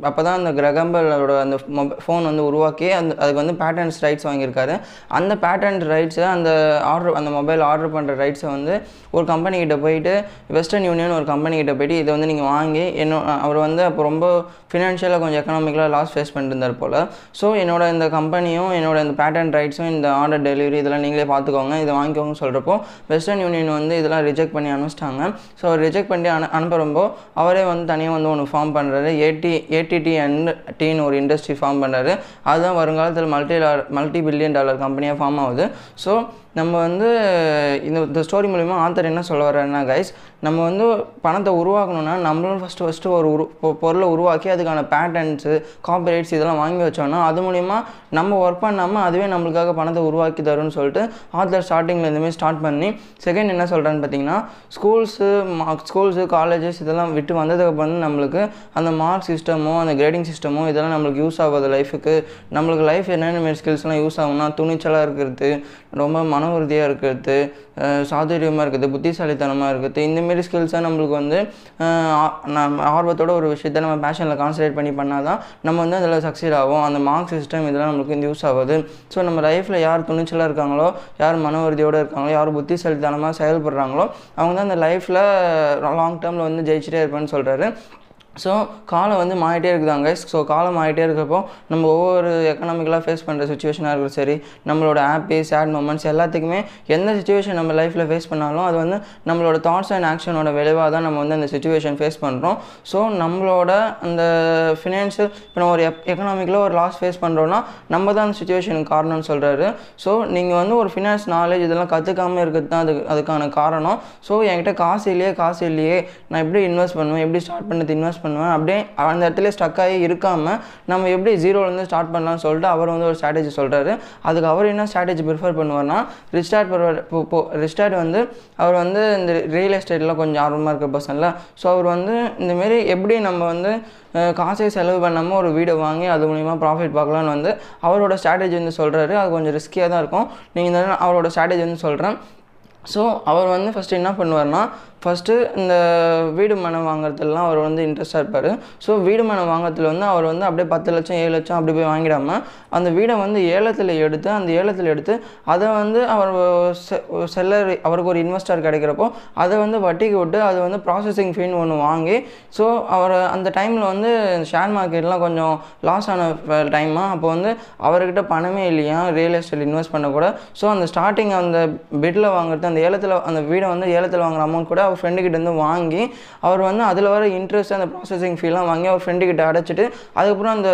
அப்போ தான் அந்த கிரகாம்பலோட அந்த மொபைல் ஃபோன் வந்து உருவாக்கி அந்த அதுக்கு வந்து பேட்டர்ன்ஸ் ரைட்ஸ் வாங்கியிருக்காரு. அந்த பேட்டர்ன் ரைட்ஸை அந்த ஆர்டர் அந்த மொபைல் ஆர்டர் பண்ணுற ரைட்ஸை வந்து ஒரு கம்பெனிக்கிட்ட போயிட்டு வெஸ்டர்ன் யூனியன் ஒரு கம்பெனிக்கிட்ட போயிட்டு இதை வந்து நீங்கள் வாங்கி என்ன அவர் வந்து அப்போ ரொம்ப ஃபினான்ஷியலாக கொஞ்சம் எக்கனாமிக்கலாக லாஸ் ஃபேஸ் பண்ணிட்டு இருந்தார் போல். ஸோ என்னோட இந்த கம்பெனியும் என்னோட இந்த பேட்டர்ன் ரைட்ஸும் இந்த ஆர்டர் டெலிவரி இதெல்லாம் நீங்களே பார்த்துக்கோங்க இதை வாங்கிக்கோங்கன்னு சொல்கிறப்போ வெஸ்டர்ன் யூனியன் வந்து இதெல்லாம் ரிஜெக்ட் பண்ணி அனுப்பிச்சிட்டாங்க. ஸோ அவர் ரிஜெக்ட் பண்ணி அனு அனுப்புகிறப்போ அவரே வந்து தனியாக வந்து ஒன்று ஃபார்ம் பண்ணுறாரு ஏடி ஏடிடி அண்ட் டீன்னு ஒரு இண்டஸ்ட்ரி ஃபார்ம் பண்ணுறாரு அதுதான் வருங்காலத்தில் மல்டி மல்டி பில்லியன் டாலர் கம்பெனியாக ஃபார்ம் ஆகுது. ஸோ நம்ம வந்து இந்த இந்த ஸ்டோரி மூலிமா ஆத்தர் என்ன சொல்ல வர்றாருன்னா கைஸ் நம்ம வந்து பணத்தை உருவாக்கணும்னா நம்மளும் ஃபஸ்ட்டு ஃபஸ்ட்டு ஒரு உரு பொருளை உருவாக்கி அதுக்கான பேட்டர்ன்ஸு காப்பிரைட்ஸ் இதெல்லாம் வாங்கி வச்சோன்னா அது மூலிமா நம்ம ஒர்க் பண்ணாமல் அதுவே நம்மளுக்காக பணத்தை உருவாக்கி தரும்னு சொல்லிட்டு ஆத்தர் ஸ்டார்டிங்கில் இந்தமாரி ஸ்டார்ட் பண்ணி செகண்ட் என்ன சொல்கிறான்னு பார்த்தீங்கன்னா ஸ்கூல்ஸு ஸ்கூல்ஸு காலேஜஸ் இதெல்லாம் விட்டு வந்ததுக்கப்புறம் வந்து நம்மளுக்கு அந்த மார்க் சிஸ்டமோ அந்த கிரேடிங் சிஸ்டமோ இதெல்லாம் நம்மளுக்கு யூஸ் ஆகாது லைஃபுக்கு நம்மளுக்கு லைஃப் என்னென்ன மாரி ஸ்கில்ஸ்லாம் யூஸ் ஆகும்னா துணிச்சலாக இருக்கிறது ரொம்ப மன உறுதியாக இருக்கிறது சாதுரியமாக இருக்குது புத்திசாலித்தனமாக இருக்குது இந்தமாரி ஸ்கில்ஸாக நம்மளுக்கு வந்து நம்ம ஆர்வத்தோட ஒரு விஷயத்தை நம்ம பேஷனில் கான்சன்ட்ரேட் பண்ணி பண்ணால் தான் நம்ம வந்து அதில் சக்சீட் ஆகும் அந்த மார்க் சிஸ்டம் இதெல்லாம் நம்மளுக்கு வந்து யூஸ் ஆகுது. ஸோ நம்ம லைஃப்பில் யார் துணிச்சலாக இருக்காங்களோ யார் மன உறுதியோடு இருக்காங்களோ யார் புத்திசாலித்தனமாக செயல்படுறாங்களோ அவங்க தான் அந்த லைஃப்பில் லாங் டேர்மில் வந்து ஜெயிச்சிட்டே இருப்பேன்னு சொல்கிறாரு ஸோ காலம் வந்து மாறிட்டே இருக்குதாங்க ஸோ காலம் மாறிட்டே இருக்கிறப்போ நம்ம ஒவ்வொரு எக்கனாமிக்கலாக ஃபேஸ் பண்ணுற சுச்சுவேஷனாக இருக்கிற சரி நம்மளோட ஹாப்பி சேட் மூமெண்ட்ஸ் எல்லாத்துக்குமே எந்த சுச்சுவேஷன் நம்ம லைஃப்பில் ஃபேஸ் பண்ணாலும் அது வந்து நம்மளோட தாட்ஸ் அண்ட் ஆக்ஷனோட விளைவாக தான் நம்ம வந்து அந்த சுச்சுவேஷன் ஃபேஸ் பண்ணுறோம் ஸோ நம்மளோட அந்த ஃபினான்ஷியல் இப்போ நம்ம ஒரு எக்கனாமிக்கலாக ஒரு லாஸ் ஃபேஸ் பண்ணுறோன்னா நம்ம தான் அந்த சுச்சுவேஷனுக்கு காரணம்னு சொல்கிறாரு ஸோ நீங்கள் வந்து ஒரு ஃபினான்ஸ் நாலேஜ் இதெல்லாம் கற்றுக்காமல் இருக்கிறது தான் அதுக்கு அதுக்கான காரணம். ஸோ என்கிட்ட காசு இல்லையே காசு இல்லையே நான் எப்படி இன்வெஸ்ட் பண்ணுவேன் எப்படி ஸ்டார்ட் பண்ணது இன்வெஸ்ட் பண்ணுவேன். அப்படியே அந்த இடத்துல ஸ்டக் ஆகி இருக்காமல் நம்ம எப்படி ஜீரோலேருந்து ஸ்டார்ட் பண்ணலாம்னு சொல்லிட்டு அவர் வந்து ஒரு ஸ்ட்ராட்டஜி சொல்கிறாரு அதுக்கு அவர் என்ன ஸ்ட்ராட்டஜி ப்ரிஃபர் பண்ணுவார்னா ரிஸ்டார்ட் இப்போ ரிஸ்டார்ட் வந்து அவர் வந்து இந்த ரியல் எஸ்டேட்டில் கொஞ்சம் ஆர்வமாக இருக்க பர்சனில் ஸோ அவர் வந்து இந்தமாரி எப்படி நம்ம வந்து காசை காசே செலவு பண்ணாமல் ஒரு வீடை வாங்கி அது மூலிமா ப்ராஃபிட் பார்க்கலான்னு வந்து அவரோட ஸ்ட்ராட்டஜி வந்து சொல்கிறாரு அது கொஞ்சம் ரிஸ்கியாக தான் இருக்கும். நீங்கள் அவரோட ஸ்ட்ராட்டஜி வந்து சொல்கிறேன் ஸோ அவர் வந்து ஃபஸ்ட்டு என்ன பண்ணுவார்னா ஃபஸ்ட்டு இந்த வீடு மனை வாங்குறதுலாம் அவர் வந்து இன்ட்ரெஸ்டாக இருப்பார். ஸோ வீடு மனை வாங்குறதுல வந்து அவர் வந்து அப்படியே பத்து லட்சம் ஏழு லட்சம் அப்படி போய் வாங்கிடாமல் அந்த வீடை வந்து ஏலத்தில் எடுத்து அந்த ஏலத்தில் எடுத்து அதை வந்து அவர் செல்லர் அவருக்கு ஒரு இன்வெஸ்டர் கிடைக்கிறப்போ அதை வந்து வட்டிக்கு விட்டு அது வந்து ப்ராசஸிங் ஃபீன் ஒன்று வாங்கி ஸோ அவர் அந்த டைமில் வந்து ஷேர் மார்க்கெட்லாம் கொஞ்சம் லாஸ் ஆன டைமாக அப்போ வந்து அவர்கிட்ட பணமே இல்லையா ரியல் எஸ்டேட் இன்வெஸ்ட் பண்ணக்கூட. ஸோ அந்த ஸ்டார்டிங் அந்த பெட்டில் வாங்குறது அந்த ஏலத்தில் அந்த வீடை வந்து ஏலத்தில் வாங்குற அமௌண்ட் கூட அவர் ஃப்ரெண்டுக்கிட்ட வாங்கி அவர் வந்து அதில் வர இன்ட்ரெஸ்ட் அந்த ப்ராசஸிங் ஃபீலாம் வாங்கி அவர் ஃப்ரெண்டுக்கிட்ட அடைச்சிட்டு அதுக்கப்புறம் அந்த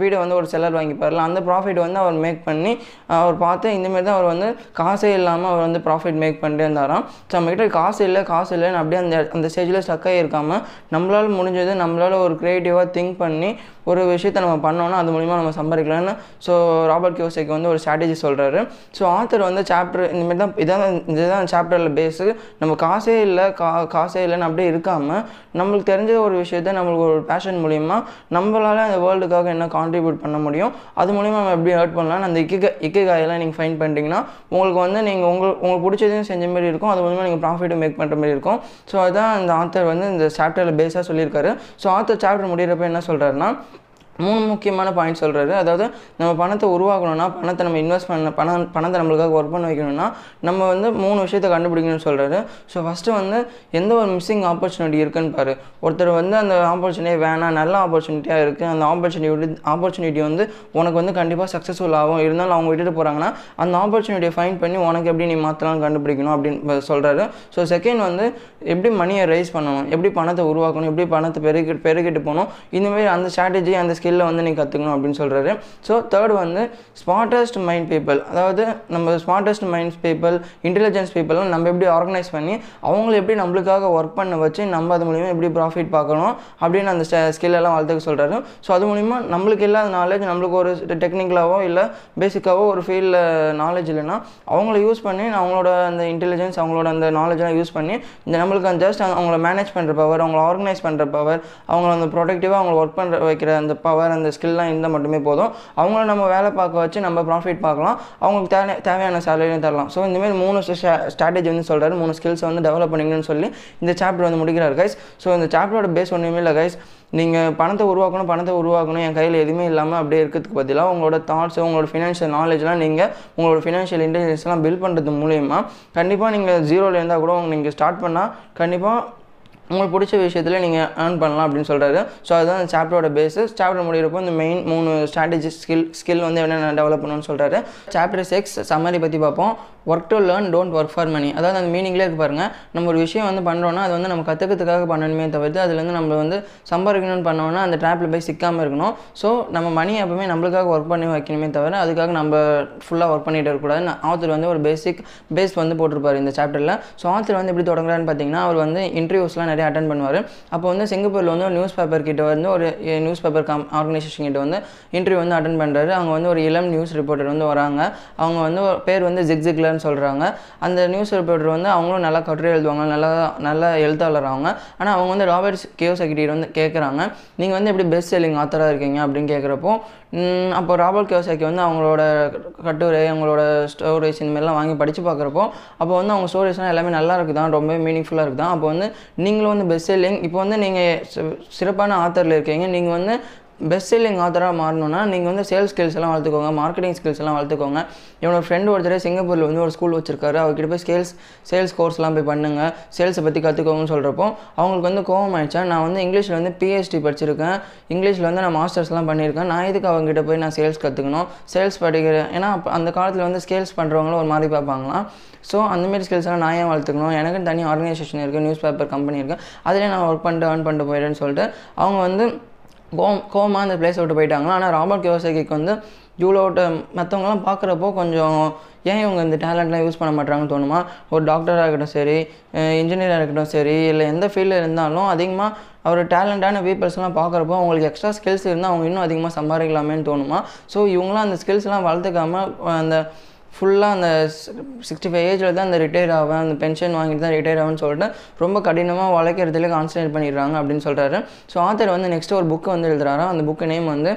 வீடை வந்து ஒரு செல்லர் வாங்கிப்பார்ல அந்த ப்ராஃபிட் வந்து அவர் மேக் பண்ணி அவர் பார்த்து இந்தமாரி தான் அவர் வந்து காசே இல்லாமல் அவர் வந்து ப்ராஃபிட் மேக் பண்ணிட்டே இருந்தாராம். ஸோ நம்மக்கிட்ட காசு இல்லை காசு இல்லைன்னு அப்படியே அந்த அந்த ஸ்டேஜில் ஸ்டக் இருக்காமல் நம்மளால் முடிஞ்சது நம்மளால் ஒரு க்ரியேட்டிவாக திங்க் பண்ணி ஒரு விஷயத்தை நம்ம பண்ணோன்னா அது மூலிமா நம்ம சம்பாதிக்கலாம்னு ஸோ ராபர்ட் கியோசைக்கு வந்து ஒரு ஸ்ட்ராட்டஜி சொல்கிறாரு ஸோ ஆத்தர் வந்து சாப்டர் இந்தமாரி தான் இதான் இதுதான் சாப்டரில் பேஸு நம்ம காசே இல்லை கா காசே இல்லைன்னு அப்படியே இருக்காமல் நம்மளுக்கு தெரிஞ்ச ஒரு விஷயத்த நம்மளுக்கு ஒரு பேஷன் மூலிமா நம்மளால் அந்த வேர்ல்டுக்காக என்ன கான்ட்ரிபியூட் பண்ண முடியும்? அது மூலிமா நம்ம எப்படி ஏர்ட் பண்ணலாம்? அந்த இக்கை இக்கைகாயெல்லாம் நீங்கள் ஃபைன் பண்ணிட்டீங்கன்னா உங்களுக்கு வந்து நீங்கள் உங்களுக்கு உங்களுக்கு பிடிச்சதையும் செஞ்ச மாதிரி இருக்கும். அது மூலிமா நீங்கள் ப்ராஃபிட்டும் மேக் பண்ணுற மாதிரி இருக்கும். ஸோ அதுதான் இந்த ஆத்தர் வந்து இந்த சாப்டரில் பேஸாக சொல்லியிருக்காரு. ஸோ ஆத்தர் சாப்டர் முடிகிறப்ப என்ன சொல்கிறாருன்னா மூணு முக்கியமான பாயிண்ட் சொல்கிறாரு அதாவது நம்ம பணத்தை உருவாக்கணும்னா பணத்தை நம்ம இன்வெஸ்ட் பண்ண பணம் பணத்தை நம்மளுக்காக ஒர்க் பண்ண வைக்கணும்னா நம்ம வந்து மூணு விஷயத்தை கண்டுபிடிக்கணும்னு சொல்கிறாரு ஸோ ஃபஸ்ட்டு வந்து எந்த ஒரு மிஸ்ஸிங் ஆப்பர்ச்சுனிட்டி இருக்குன்னு பாரு. ஒருத்தர் வந்து அந்த ஆப்பர்ச்சுனிட்டி வேணாம் நல்ல ஆப்பர்ச்சுனிட்டியாக இருக்குது அந்த ஆப்பர்ச்சுனிட்டி ஆப்பர்ச்சுனிட்டி வந்து உனக்கு வந்து கண்டிப்பாக சக்ஸஸ்ஃபுல் ஆகும். இருந்தாலும் அவங்க விட்டுட்டு போகிறாங்கன்னா அந்த ஆப்பர்ச்சுனிட்டியை ஃபைன் பண்ணி உனக்கு எப்படி நீ மாற்றலாம் கண்டுபிடிக்கணும் அப்படின்னு சொல்கிறாரு ஸோ செகண்ட் வந்து எப்படி மணியை ரைஸ் பண்ணணும்? எப்படி பணத்தை உருவாக்கணும்? எப்படி பணத்தை பெருகிட்டு பெருகிட்டு போகணும்? இந்தமாரி அந்த ஸ்ட்ராட்டஜி அந்த ஸ்கில்லை வந்து நீ கற்றுக்கணும் அப்படின்னு சொல்கிறாரு ஸோ தேர்ட் வந்து ஸ்மார்ட்டஸ்ட் மைண்ட் பீப்பிள் அதாவது நம்ம ஸ்மார்ட்டஸ்ட் மைண்ட் பீப்பிள் இன்டெலிஜென்ஸ் பீப்பிளும் நம்ம எப்படி ஆர்கனைஸ் பண்ணி அவங்கள எப்படி நம்மளுக்காக ஒர்க் பண்ண வச்சு நம்ம அது மூலிமா எப்படி ப்ராஃபிட் பார்க்கணும் அப்படின்னு அந்த ஸ்கில்லெல்லாம் வளர்த்துக்க சொல்கிறாரு ஸோ அது மூலிமா நம்மளுக்கு இல்லாத நாலேஜ் நம்மளுக்கு ஒரு டெக்னிக்கலாகவோ இல்லை பேசிக்காகவோ ஒரு ஃபீல்டில் நாலேஜ் இல்லைன்னா அவங்கள யூஸ் பண்ணி அவங்களோட அந்த இன்டெலிஜென்ஸ் அவங்களோட அந்த நாலேஜெலாம் யூஸ் பண்ணி இந்த நம்மளுக்கு அந்த ஜஸ்ட் அவங்கள மேனேஜ் பண்ணுற பவர் அவங்கள ஆர்கனைஸ் பண்ணுற பவர் அவங்கள அந்த ப்ரொடக்டிவாக அவங்கள ஒர்க் பண்ணுற வைக்கிற அந்த பவர் அந்த ஸ்கில்லாம் இருந்தால் மட்டுமே போதும். அவங்கள நம்ம வேலை பார்க்க வச்சு நம்ம ப்ராஃபிட் பார்க்கலாம். அவங்களுக்கு தேவை தேவையான சேலரியும் தரலாம். ஸோ இந்தமாரி மூணு ஸ்ட்ராட்டஜி வந்து சொல்கிறாரு மூணு ஸ்கில்ஸை வந்து டெவலப் பண்ணிக்கணும்னு சொல்லி இந்த சாப்டர் வந்து முடிக்கிறார் கைஸ் ஸோ இந்த சாப்டரோட பேஸ் ஒன்றுமே இல்லை கைஸ் நீங்கள் பணத்தை உருவாக்கணும் பணத்தை உருவாக்கணும். என் கையில் எதுவுமே இல்லாமல் அப்படியே இருக்கிறதுக்கு பதிலாக உங்களோட தாட்ஸ் உங்களோட ஃபினான்ஷியல் நாலேஜ்லாம் நீங்கள் உங்களோட ஃபினான்ஷியல் இன்டெலிஜென்ஸ்லாம் பில்ட் பண்ணுறது மூலயமா கண்டிப்பாக நீங்கள் ஜீரோவில் இருந்தால் கூட நீங்கள் ஸ்டார்ட் பண்ணால் கண்டிப்பாக உங்களுக்கு பிடிச்ச விஷயத்தில் நீங்கள் ஏர்ன் பண்ணலாம் அப்படின்னு சொல்கிறாரு ஸோ அதுதான் அந்த சாப்டரோட பேஸஸ் சாப்டர் முடிகிறப்போ இந்த மெயின் மூணு ஸ்ட்ராட்டஜி ஸ்கில் ஸ்கில் வந்து என்னென்ன டெவலப் பண்ணணும்னு சொல்கிறாரு சாப்டர் சிக்ஸ் சம்மரி பற்றி பார்ப்போம். Work to learn don't work for money அதாவது அந்த மீனிங்லேயே இருக்கு பாருங்கள் நம்ம ஒரு விஷயம் வந்து பண்ணுறோன்னா அது வந்து நம்ம கற்றுக்கிறதுக்காக பண்ணணுமே தவிர்த்து அதுலேருந்து நம்ம வந்து சம்பாதிக்கணும்னு பண்ணோன்னா அந்த ட்ராப்பில் போய் சிக்காமல் இருக்கணும். ஸோ நம்ம மணி எப்பவுமே நம்மளுக்காக ஒர்க் பண்ணி வைக்கணுமே தவிர அதுக்காக நம்ம ஃபுல்லாக ஒர்க் பண்ணிட்டு இருக்கக்கூடாது. ஆத்தர் வந்து ஒரு பேசிக் பேஸ் வந்து போட்டிருப்பார் இந்த சாப்டரில் ஸோ ஆத்தர் வந்து எப்படி தொடங்குறான்னு பார்த்தீங்கன்னா அவர் வந்து இன்டர்வியூஸ்லாம் நிறைய அட்டன் பண்ணுவார். அப்போ வந்து சிங்கப்பூரில் வந்து ஒரு நியூஸ் பேப்பர் கிட்ட வந்து ஒரு நியூஸ் பேப்பர் கம் ஆர்கனைசேஷன் கிட்ட வந்து இன்டர்வியூ வந்து அட்டன் பண்ணுறாரு அவங்க வந்து ஒரு இளம் நியூஸ் ரிப்போர்ட்டர் வந்து வராங்க. அவங்க வந்து பேர் வந்து ஜிக் இல்லைன்னு சொல்கிறாங்க அந்த நியூஸ் பேப்பர் வந்து அவங்களும் நல்லா கட்டுரை எழுதுவாங்க. நல்லா நல்ல எழுத்தாளர் அவங்க ஆனால் அவங்க வந்து ராபர்ட் கியோசகிட்டி வந்து கேட்குறாங்க நீங்கள் வந்து எப்படி பெஸ்ட் செல்லிங் ஆத்தராக இருக்கீங்க? அப்படின்னு கேட்குறப்போ அப்போ ராபர்ட் கியோசாக்கி வந்து அவங்களோட கட்டுரை அவங்களோட ஸ்டோரிஸ் இந்த மாதிரிலாம் வாங்கி படித்து பார்க்குறப்போ அப்போ வந்து அவங்க ஸ்டோரிஸ்லாம் எல்லாமே நல்லா இருக்குதான் ரொம்ப மீனிங்ஃபுல்லாக இருக்குதான். அப்போ வந்து நீங்களும் வந்து பெஸ்ட் செல்லிங் இப்போ வந்து நீங்கள் சிறப்பான ஆத்தரில் இருக்கீங்க. நீங்கள் வந்து பெஸ்ட் செல்லிங் ஆத்தராக மாறணும்னா நீங்கள் வந்து சேல்ஸ் ஸ்கில்ஸ் எல்லாம் வளர்த்துக்கோங்க மார்க்கெட்டிங் ஸ்கில்ஸ் எல்லாம் வளர்த்துக்கோங்க. என்னோட ஃப்ரெண்டு ஒருத்தர் சிங்கப்பூரில் வந்து ஒரு ஸ்கூல் வச்சிருக்காரு. அவர்கிட்ட போய் சேல்ஸ் சேல்ஸ் கோர்ஸ்லாம் போய் பண்ணுங்க. சேல்ஸை பற்றி கற்றுக்கோங்கன்னு சொல்கிறப்போ அவங்களுக்கு வந்து கோவம் ஆயிடுச்சா? நான் வந்து இங்கிலீஷில் வந்து பிஹெச்டி படிச்சிருக்கேன். இங்கிலீஷில் வந்து நான் மாஸ்டர்ஸ்லாம் பண்ணியிருக்கேன். நான் எதுக்கு அவங்ககிட்ட போய் நான் சேல்ஸ் கற்றுக்கணும் சேல்ஸ் படிக்கிறேன் ஏன்னா அந்த காலத்தில் வந்து ஸ்கேல்ஸ் பண்ணுறவங்களும் ஒரு மாதிரி பார்ப்பாங்களாம். ஸோ அந்தமாரி ஸ்கில்ஸ்லாம் நான் ஏன் வளர்த்துக்கணும்? எனக்கு தனி ஆர்கனைசேஷன் இருக்குது நியூஸ் பேப்பர் கம்பெனி இருக்குது அதிலே நான் ஒர்க் பண்ணிட்டு ஏர்ன் பண்ணிட்டு போயிடுறேன்னு சொல்லிட்டு அவங்க வந்து கோம் கோமா அந்த பிளேஸ் விட்டு போயிட்டாங்க ஆனால் ராபர்ட் கியோசகிக்கு வந்து இவ்வளோட்ட மற்றவங்களாம் பார்க்குறப்போ கொஞ்சம் ஏன் இவங்க இந்த டேலண்ட்லாம் யூஸ் பண்ண மாட்டாங்கன்னு தோணுமா? ஒரு டாக்டராக இருக்கட்டும் சரி இன்ஜினியராக இருக்கட்டும் சரி இல்லை எந்த ஃபீல்டில் இருந்தாலும் அதிகமாக அவர் டேலண்டான பீப்புள்ஸ்லாம் பார்க்குறப்போ அவங்களுக்கு எக்ஸ்ட்ரா ஸ்கில்ஸ் இருந்தால் அவங்க இன்னும் அதிகமாக சம்பாதிக்கலாமேன்னு தோணுமா? ஸோ இவங்களாம் அந்த ஸ்கில்ஸ்லாம் வளர்த்துக்காம அந்த ஃபுல்லாக அந்த சிக்ஸ்டி ஃபைவ் ஏஜில் தான் அந்த ரிட்டையர் ஆவேன் அந்த பென்ஷன் வாங்கிட்டு தான் ரிட்டையர் ஆகும்னு சொல்லிட்டு ரொம்ப கடினமாக உழைக்கிறதுல கான்சன்ட்ரேட் பண்ணிடுறாங்க அப்படின்னு சொல்கிறாரு ஸோ ஆத்தர் வந்து நெக்ஸ்ட் ஒரு புக்கு வந்து எழுதுறாரு அந்த புக்கு நேம் வந்து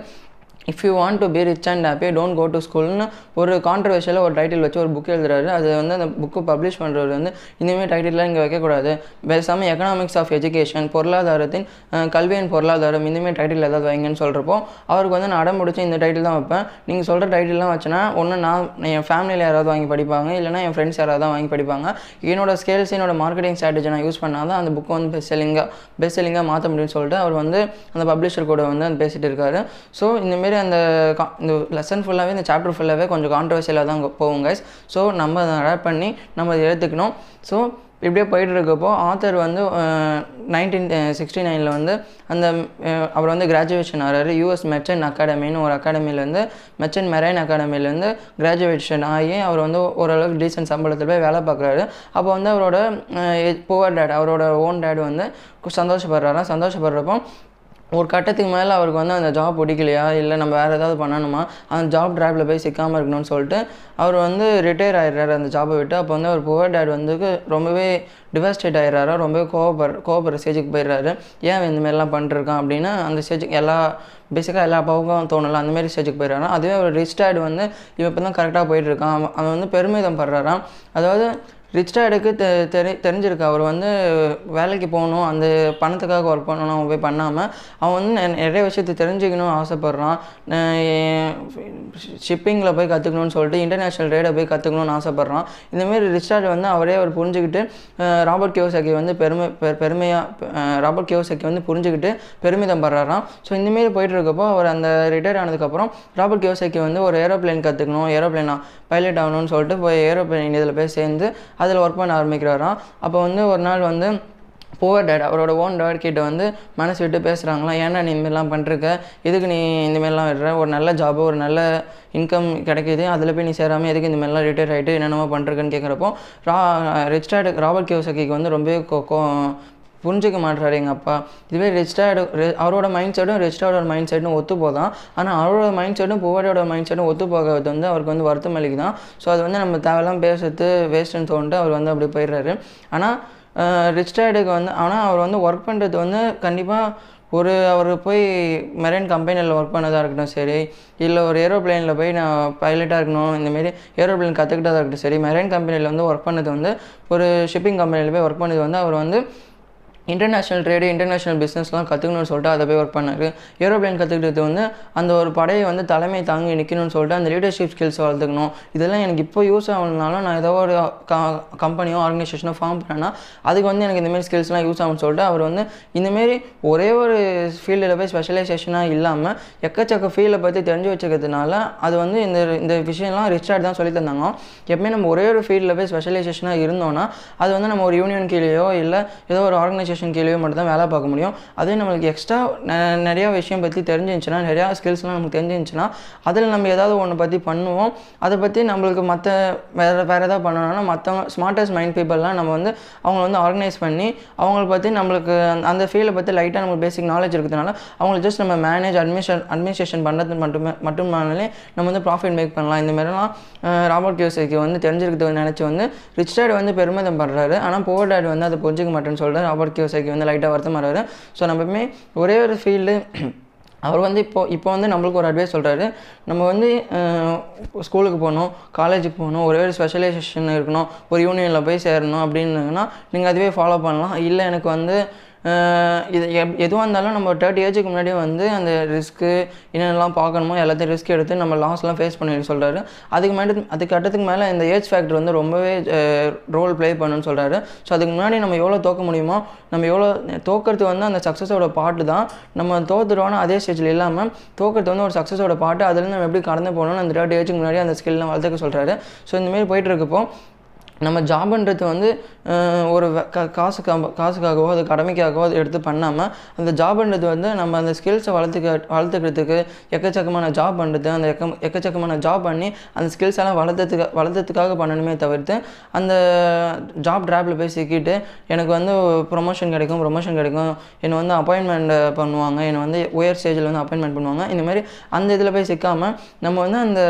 if you want to be rich and happy don't go to ஸ்கூல்னு ஒரு கான்ட்ரவர்ஷியலாக ஒரு டைட்டில் வச்சு ஒரு புக் எழுதுறாரு. அது வந்து அந்த புக்கு பப்ளிஷ் பண்ணுறவர் வந்து இனிமேல் டைட்டிலாம் இங்கே வைக்கக்கூடாது. பேசாமல் எக்கனாமிக்ஸ் ஆஃப் எஜுகேஷன் பொருளாதாரத்தின் கல்வியின் பொருளாதாரம் இனிமேல் டைட்டில் ஏதாவது வைங்கன்னு சொல்கிறப்போ அவருக்கு வந்து நான் அடம் முடிச்சு இந்த டைட்டில் தான் வைப்பேன். நீங்கள் சொல்கிற டைட்டில்லாம் வச்சேன்னா ஒன்று நான் என் ஃபேமிலியில் யாராவது வாங்கி படிப்பாங்க இல்லைனா என் ஃப்ரெண்ட்ஸ் யாராவது தான் வாங்கி படிப்பாங்க. என்னோட ஸ்கேல்ஸ் என்னோட மார்க்கெட்டிங் ஸ்ட்ராட்டஜி நான் யூஸ் பண்ணால் தான் அந்த புக்கை வந்து பெஸ்ட் செல்லிங்காக பெஸ்ட் செல்லிங்காக மாற்ற முடியும்னு சொல்லிட்டு அவர் வந்து அந்த பப்ளிஷர் கூட வந்து அந்த பேசிட்டு இருக்காரு. ஸோ இந்தமாரி அந்த கா- இந்த லெசன் ஃபுல்லாகவே இந்த சாப்டர் ஃபுல்லாகவே கொஞ்சம் கான்ட்ரவர்சியலாக தான் போகும் கைஸ் ஸோ நம்ம அதை அடாப்ட் பண்ணி நம்ம அதை எடுத்துக்கணும். ஸோ இப்படியே போயிட்டு இருக்கப்போ ஆத்தர் வந்து நைன்டீன் சிக்ஸ்டி நைனில் வந்து அந்த அவர் வந்து கிராஜுவேஷன் ஆகிறாரு யூஎஸ் மெர்ச்சன்ட் அகாடமின்னு ஒரு அகாடமிலேருந்து மெர்ச்சன்ட் மெரைன் அகாடமிலேருந்து கிராஜுவேஷன் ஆகி அவர் வந்து ஓரளவுக்கு டீசென்ட் சம்பளத்தில் போய் வேலை பார்க்குறாரு. அப்போ வந்து அவரோட புவர் டேட் அவரோட ஓன் டேட் வந்து சந்தோஷப்படுறாராம். சந்தோஷப்படுறப்போ ஒரு கட்டத்துக்கு மேலே அவருக்கு வந்து அந்த ஜாப் பிடிக்கலையா? இல்லை நம்ம வேறு ஏதாவது பண்ணணுமா? அந்த ஜாப் ட்ராப்பில் போய் சிக்காமல் இருக்கணும்னு சொல்லிட்டு அவர் வந்து ரிட்டையர் ஆயிடுறாரு அந்த ஜாப்பை விட்டு. அப்போ வந்து அவர் புவர் டேட் வந்து ரொம்பவே டிவஸ்டேட் ஆயிடுறாரு. ரொம்பவே கோவப்படுற கோவப்படுற ஸ்டேஜுக்கு போயிடுறாரு. ஏன் இவன் இந்த மாதிரிலாம் பண்ணிருக்கான் அப்படின்னு அந்த ஸ்டேஜுக்கு எல்லா பேசிக்காக எல்லா அப்பாவுக்கும் தோணல. அந்த மாதிரி ஸ்டேஜுக்கு போயிடுறாரு. அதுவே ஒரு ரிச் வந்து இவன் இப்போ தான் கரெக்டாக போயிட்டுருக்கான் அவன் அவன் வந்து பெருமிதம் படுறாராம். அதாவது ரிச் டேடுக்கு தெ தெரி தெரிஞ்சிருக்கு. அவர் வந்து வேலைக்கு போகணும் அந்த பணத்துக்காக ஒர்க் பண்ணணும் அவன் போய் பண்ணாமல் அவன் வந்து நிறைய விஷயத்தை தெரிஞ்சுக்கணும்னு ஆசைப்பட்றான். ஷிப்பிங்கில் போய் கற்றுக்கணும்னு சொல்லிட்டு இன்டர்நேஷ்னல் ரேடை போய் கற்றுக்கணும்னு ஆசைப்பட்றான். இந்தமாரி ரிச் டேட் வந்து அவரே அவர் புரிஞ்சுக்கிட்டு ராபர்ட் கியோசக்கி வந்து பெருமை பெ- பெருமையாக ராபர்ட் கியோசக்கி வந்து புரிஞ்சுக்கிட்டு பெருமிதம் படுறாராம். ஸோ இந்தமாரி போயிட்டு இருக்கப்போ அவர் அந்த ரிட்டையர் ஆனதுக்கப்புறம் ராபர்ட் கியோசக்கி வந்து ஒரு ஏரோப்ளேன் கற்றுக்கணும் ஏரோப்ளேனா பைலட் ஆகணும்னு சொல்லிட்டு போய் ஏரோப்ளேன் இதில் போய் சேர்ந்து அதில் ஒர்க் பண்ண ஆரம்பிக்கிறாராம். அப்போ வந்து ஒரு நாள் வந்து புவர் டேட் அவரோட ஓன் டேட் கிட்ட வந்து மனசு விட்டு பேசுகிறாங்களாம் ஏன்டா நீ இந்தமாரிலாம் பண்ணுறக்க எதுக்கு நீ இந்தமாரிலாம் விடுற? ஒரு நல்ல ஜாபு ஒரு நல்ல இன்கம் கிடைக்கிது அதில் போய் நீ சேராமல் எதுக்கு இந்தமாதிரிலாம் ரிட்டையர் ஆகிட்டு என்னென்னமோ பண்ணுறக்குன்னு கேட்குறப்போ ரா ரிச் டேட் ராபர்ட் கியோசக்கிக்கு வந்து ரொம்பவே கோ புரிஞ்சுக்க மாட்றாரு எங்கள் அப்பா. இதுவே ரெஜிஸ்டர்டு அவரோட மைண்ட் செட்டும் ரெஜிஸ்டர்டோட மைண்ட் செட்டும் ஒத்து போதான். ஆனால் அவரோட மைண்ட் செட்டும் புவரோட மைண்ட் செட்டும் ஒத்து போகிறது வந்து அவருக்கு வந்து வருத்தம் அளிக்குதான். ஸோ அது வந்து நம்ம தேவையெல்லாம் பேசுறது வேஸ்ட்டுன்னு தோன்ட்டு அவர் வந்து அப்படி போயிடுறாரு. ஆனால் ரிஜிஸ்டர்டுக்கு வந்து ஆனால் அவர் வந்து ஒர்க் பண்ணுறது வந்து கண்டிப்பாக ஒரு அவர் போய் மெரைன் கம்பெனியில் ஒர்க் பண்ணதாக இருக்கட்டும் சரி. இல்லை ஒரு ஏரோப்ளேனில் போய் நான் பைலட்டாக இருக்கணும். இந்தமாரி ஏரோப்ளேன் கற்றுக்கிட்டதாக இருக்கட்டும் சரி. மெரைன் கம்பெனியில் வந்து ஒர்க் பண்ணது வந்து ஒரு ஷிப்பிங் கம்பெனியில் போய் ஒர்க் பண்ணது வந்து அவர் வந்து இன்டர்நேஷ்னல் ட்ரேடு இன்டர்நேஷ்னல் பிஸ்னஸ்லாம் கற்றுக்கணும்னு சொல்லிட்டு அதை போய் ஒர்க் பண்ணார். ஏரோப்ளேன் கற்றுக்கிட்டது வந்து அந்த ஒரு படையை வந்து தலைமை தாங்கி நிற்கணும்னு சொல்லிட்டு அந்த லீடர்ஷிப் ஸ்கில்ஸ் வளர்த்துக்கணும். இதெல்லாம் எனக்கு இப்போ யூஸ் ஆகணுனாலும் நான் ஏதோ ஒரு கம்பெனியோ ஆர்கனைசேஷனோ ஃபார்ம் பண்ணேன்னா அதுக்கு வந்து எனக்கு இந்தமாரி ஸ்கில்ஸ்லாம் யூஸ் ஆகும்னு சொல்லிட்டு அவர் வந்து இந்தமாரி ஒரே ஒரு ஃபீல்டில் போய் ஸ்பெஷலைசேஷனாக இல்லாமல் எக்கச்சக்க ஃபீல்டை பற்றி தெரிஞ்சு வச்சுக்கிறதுனால அது வந்து இந்த இந்த விஷயம்லாம் ரிச்சார்ட் தான் சொல்லி தந்தாங்க. எப்பவுமே நம்ம ஒரே ஒரு ஃபீல்டில் போய் ஸ்பெஷலைசேஷனாக இருந்தோம்னா அது வந்து நம்ம ஒரு யூனியன் கீழேயோ இல்லை ஏதோ ஒரு ஆர்கனைசேஷன் கீழேயோ மட்டும் தான் வேலை பார்க்க முடியும். அதே நம்மளுக்கு எக்ஸ்ட்ரா நிறையா விஷயம் பற்றி தெரிஞ்சிருந்துச்சுன்னா நிறையா ஸ்கில்ஸ்லாம் நமக்கு தெரிஞ்சிருந்துச்சுன்னா அதில் நம்ம ஏதாவது ஒன்று பற்றி பண்ணுவோம். அதை பற்றி நம்மளுக்கு மற்ற வேறு வேறு எதாவது பண்ணணும்னா மற்றவங்க ஸ்மார்ட்டஸ்ட் மைண்ட் பீப்பிள்லாம் நம்ம வந்து அவங்கள வந்து ஆர்கனைஸ் பண்ணி அவங்கள பற்றி நம்மளுக்கு அந்த- ஃபீல்டை பற்றி லைட்டாக நம்மளுக்கு பேசிக் நாலேஜ் இருக்கிறதுனால அவங்கள ஜஸ்ட் நம்ம மேனேஜ் அட்மினிஸ்ட்ரேஷன் அட்மினிஸ்ட்ரேஷன் பண்ணுறது மட்டுமே மட்டுமானாலே நம்ம வந்து ப்ராஃபிட் மேக் பண்ணலாம். இந்த மாதிரிலாம் ராபர்ட் கியோசைக்கு வந்து தெரிஞ்சிருக்கிறது நினச்சி வந்து ரிச் டேட் வந்து பெருமிதம் படுறாரு. ஆனால் புவர் டேட் வந்து அதை புரிஞ்சிக்க மாட்டேன்னு சொல்கிறார் ராபர்ட் கியோசைக்கு வந்து லைட்டாக வருத்தமாறாரு ஸோ நம்ம எப்பவுமே ஒரே ஒரு ஃபீல்டு அவர் வந்து இப்போ இப்போ வந்து நம்மளுக்கு ஒரு அட்வைஸ் சொல்கிறாரு நம்ம வந்து ஸ்கூலுக்கு போகணும் காலேஜுக்கு போகணும் ஒரே ஒரு ஸ்பெஷலைசேஷன் இருக்கணும் ஒரு யூனியனில் போய் சேரணும் அப்படின்னாங்கன்னா நீங்கள் அதுவே ஃபாலோ பண்ணலாம். இல்லை எனக்கு வந்து இது எப் எதுவாக இருந்தாலும் நம்ம தேர்ட்டி ஏஜுக்கு முன்னாடியே வந்து அந்த ரிஸ்க்கு என்னென்னலாம் பார்க்கணுமோ எல்லாத்தையும் ரிஸ்க் எடுத்து நம்ம லாஸ்லாம் ஃபேஸ் பண்ணி சொல்கிறாரு அதுக்கு மேலே அதுக்கு அடுத்துக்கு மேலே இந்த ஏஜ் ஃபேக்டர் வந்து ரொம்பவே ரோல் ப்ளே பண்ணுன்னு சொல்கிறாரு ஸோ அதுக்கு முன்னாடி நம்ம எவ்வளோ தோக்க முடியுமோ நம்ம எவ்வளோ தோக்கிறது வந்து அந்த சக்ஸஸோட பாட்டு தான். நம்ம தோத்துட்டோன்னா அதே ஸ்டேஜில் இல்லாமல் தோக்கிறது வந்து ஒரு சக்ஸஸோட பாட்டு அதுலேருந்து நம்ம எப்படி கடந்து போகணும்னு அந்த தேர்ட்டி ஏஜுக்கு முன்னாடி அந்த ஸ்கில்லாம் வளர்த்துக்க சொல்கிறாரு ஸோ இந்தமாரி போயிட்டு இருக்கப்போ நம்ம ஜாப்ன்றது வந்து ஒரு வே- காசுக்காக காசுக்காகவோ அது கடமைக்காகவோ அதை எடுத்து பண்ணாமல் அந்த ஜாப்ன்றது வந்து நம்ம அந்த ஸ்கில்ஸை வளர்த்துக்க வளர்த்துக்கிறதுக்கு எக்கச்சக்கமான ஜாப் பண்ணுறது அந்த எக்க எக்கச்சக்கமான ஜாப் பண்ணி அந்த ஸ்கில்ஸ் எல்லாம் வளர்த்ததுக்கு வளர்த்ததுக்காக பண்ணணுமே தவிர்த்து அந்த ஜாப் ட்ராப்பில் போய் சிக்கிட்டு எனக்கு வந்து ப்ரொமோஷன் கிடைக்கும் ப்ரொமோஷன் கிடைக்கும். என்னை வந்து அப்பாயின்மெண்ட் பண்ணுவாங்க. என்னை வந்து உயர் ஸ்டேஜில் வந்து அப்பாயின்மெண்ட் பண்ணுவாங்க. இந்த மாதிரி அந்த இதில் போய் சிக்காமல் நம்ம வந்து அந்த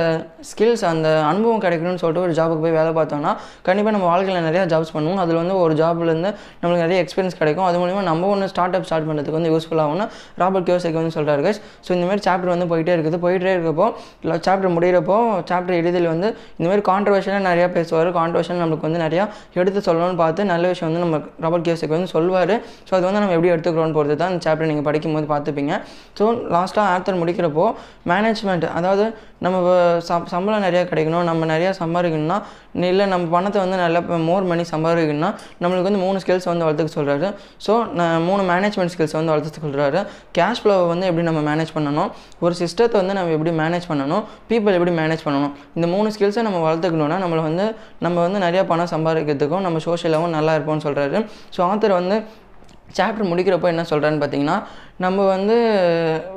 ஸ்கில்ஸ் அந்த அனுபவம் கிடைக்கணும்னு சொல்லிட்டு ஒரு ஜாபுக்கு போய் வேலை பார்த்தோம்னா கண்டிப்பாக நம்ம வாழ்க்கையில் நிறையா ஜாப்ஸ் பண்ணுவோம். அதில் வந்து ஒரு ஜாப்லேருந்து நம்மளுக்கு நிறைய எக்ஸ்பீரியன்ஸ் கிடைக்கும். அது மூலிமா நம்ம ஒன்று ஸ்டார்ட் அப் ஸ்டார்ட் பண்ணுறதுக்கு வந்து யூஸ்ஃபுல் ஆகும்னு ராபர்ட் கியோசைக்கு வந்து சொல்கிறாரு கைஸ் ஸோ இந்த மாதிரி சாப்டர் வந்து போயிட்டே இருக்குது. போயிட்டே இருக்கப்போ சாப்டர் முடிகிறப்போ சாப்டர் இறுதியில் வந்து இந்தமாதிரி கான்ட்ரவர்ஷனாக நிறையா பேசுவார். கான்ட்ரவர்ஷன் நம்மளுக்கு வந்து நிறையா எடுத்து சொல்லணும்னு பார்த்து நல்ல விஷயம் வந்து நம்ம ராபர்ட் கியோசைக்கு வந்து சொல்லுவார் ஸோ அது வந்து நம்ம எப்படி எடுத்துக்கிறோம்னு பொறுத்து தான் இந்த சாப்டர் நீங்கள் படிக்கும்போது பார்த்துப்பீங்க. ஸோ லாஸ்ட்டாக ஆத்தர் முடிக்கிறப்போ மேனேஜ்மெண்ட் அதாவது நம்ம சம் சம்பளம் நிறையா கிடைக்கணும் நம்ம நிறையா சம்பாதிக்கணும்னா இல்லை நம்ம பணத்தை வந்து நல்லா மோர் மணி சம்பாதிக்கணும்னா நம்மளுக்கு வந்து மூணு ஸ்கில்ஸ் வந்து வளர்த்துக்க சொல்கிறாரு ஸோ மூணு மேனேஜ்மெண்ட் ஸ்கில்ஸ் வந்து வளர்த்துக்க சொல்கிறாரு கேஷ் ஃப்ளோவை வந்து எப்படி நம்ம மேனேஜ் பண்ணணும்? ஒரு சிஸ்டத்தை வந்து நம்ம எப்படி மேனேஜ் பண்ணணும்? பீப்புள் எப்படி மேனேஜ் பண்ணணும்? இந்த மூணு ஸ்கில்ஸை நம்ம வளர்த்துக்கணும்னா நம்மளை வந்து நம்ம வந்து நிறையா பணம் சம்பாதிக்கிறதுக்கும் நம்ம சோஷியலாகவும் நல்லா இருப்போம்னு சொல்கிறாரு ஸோ ஆத்தர் வந்து சாப்டர் முடிக்கிறப்போ என்ன சொல்கிறான்னு பார்த்தீங்கன்னா நம்ம வந்து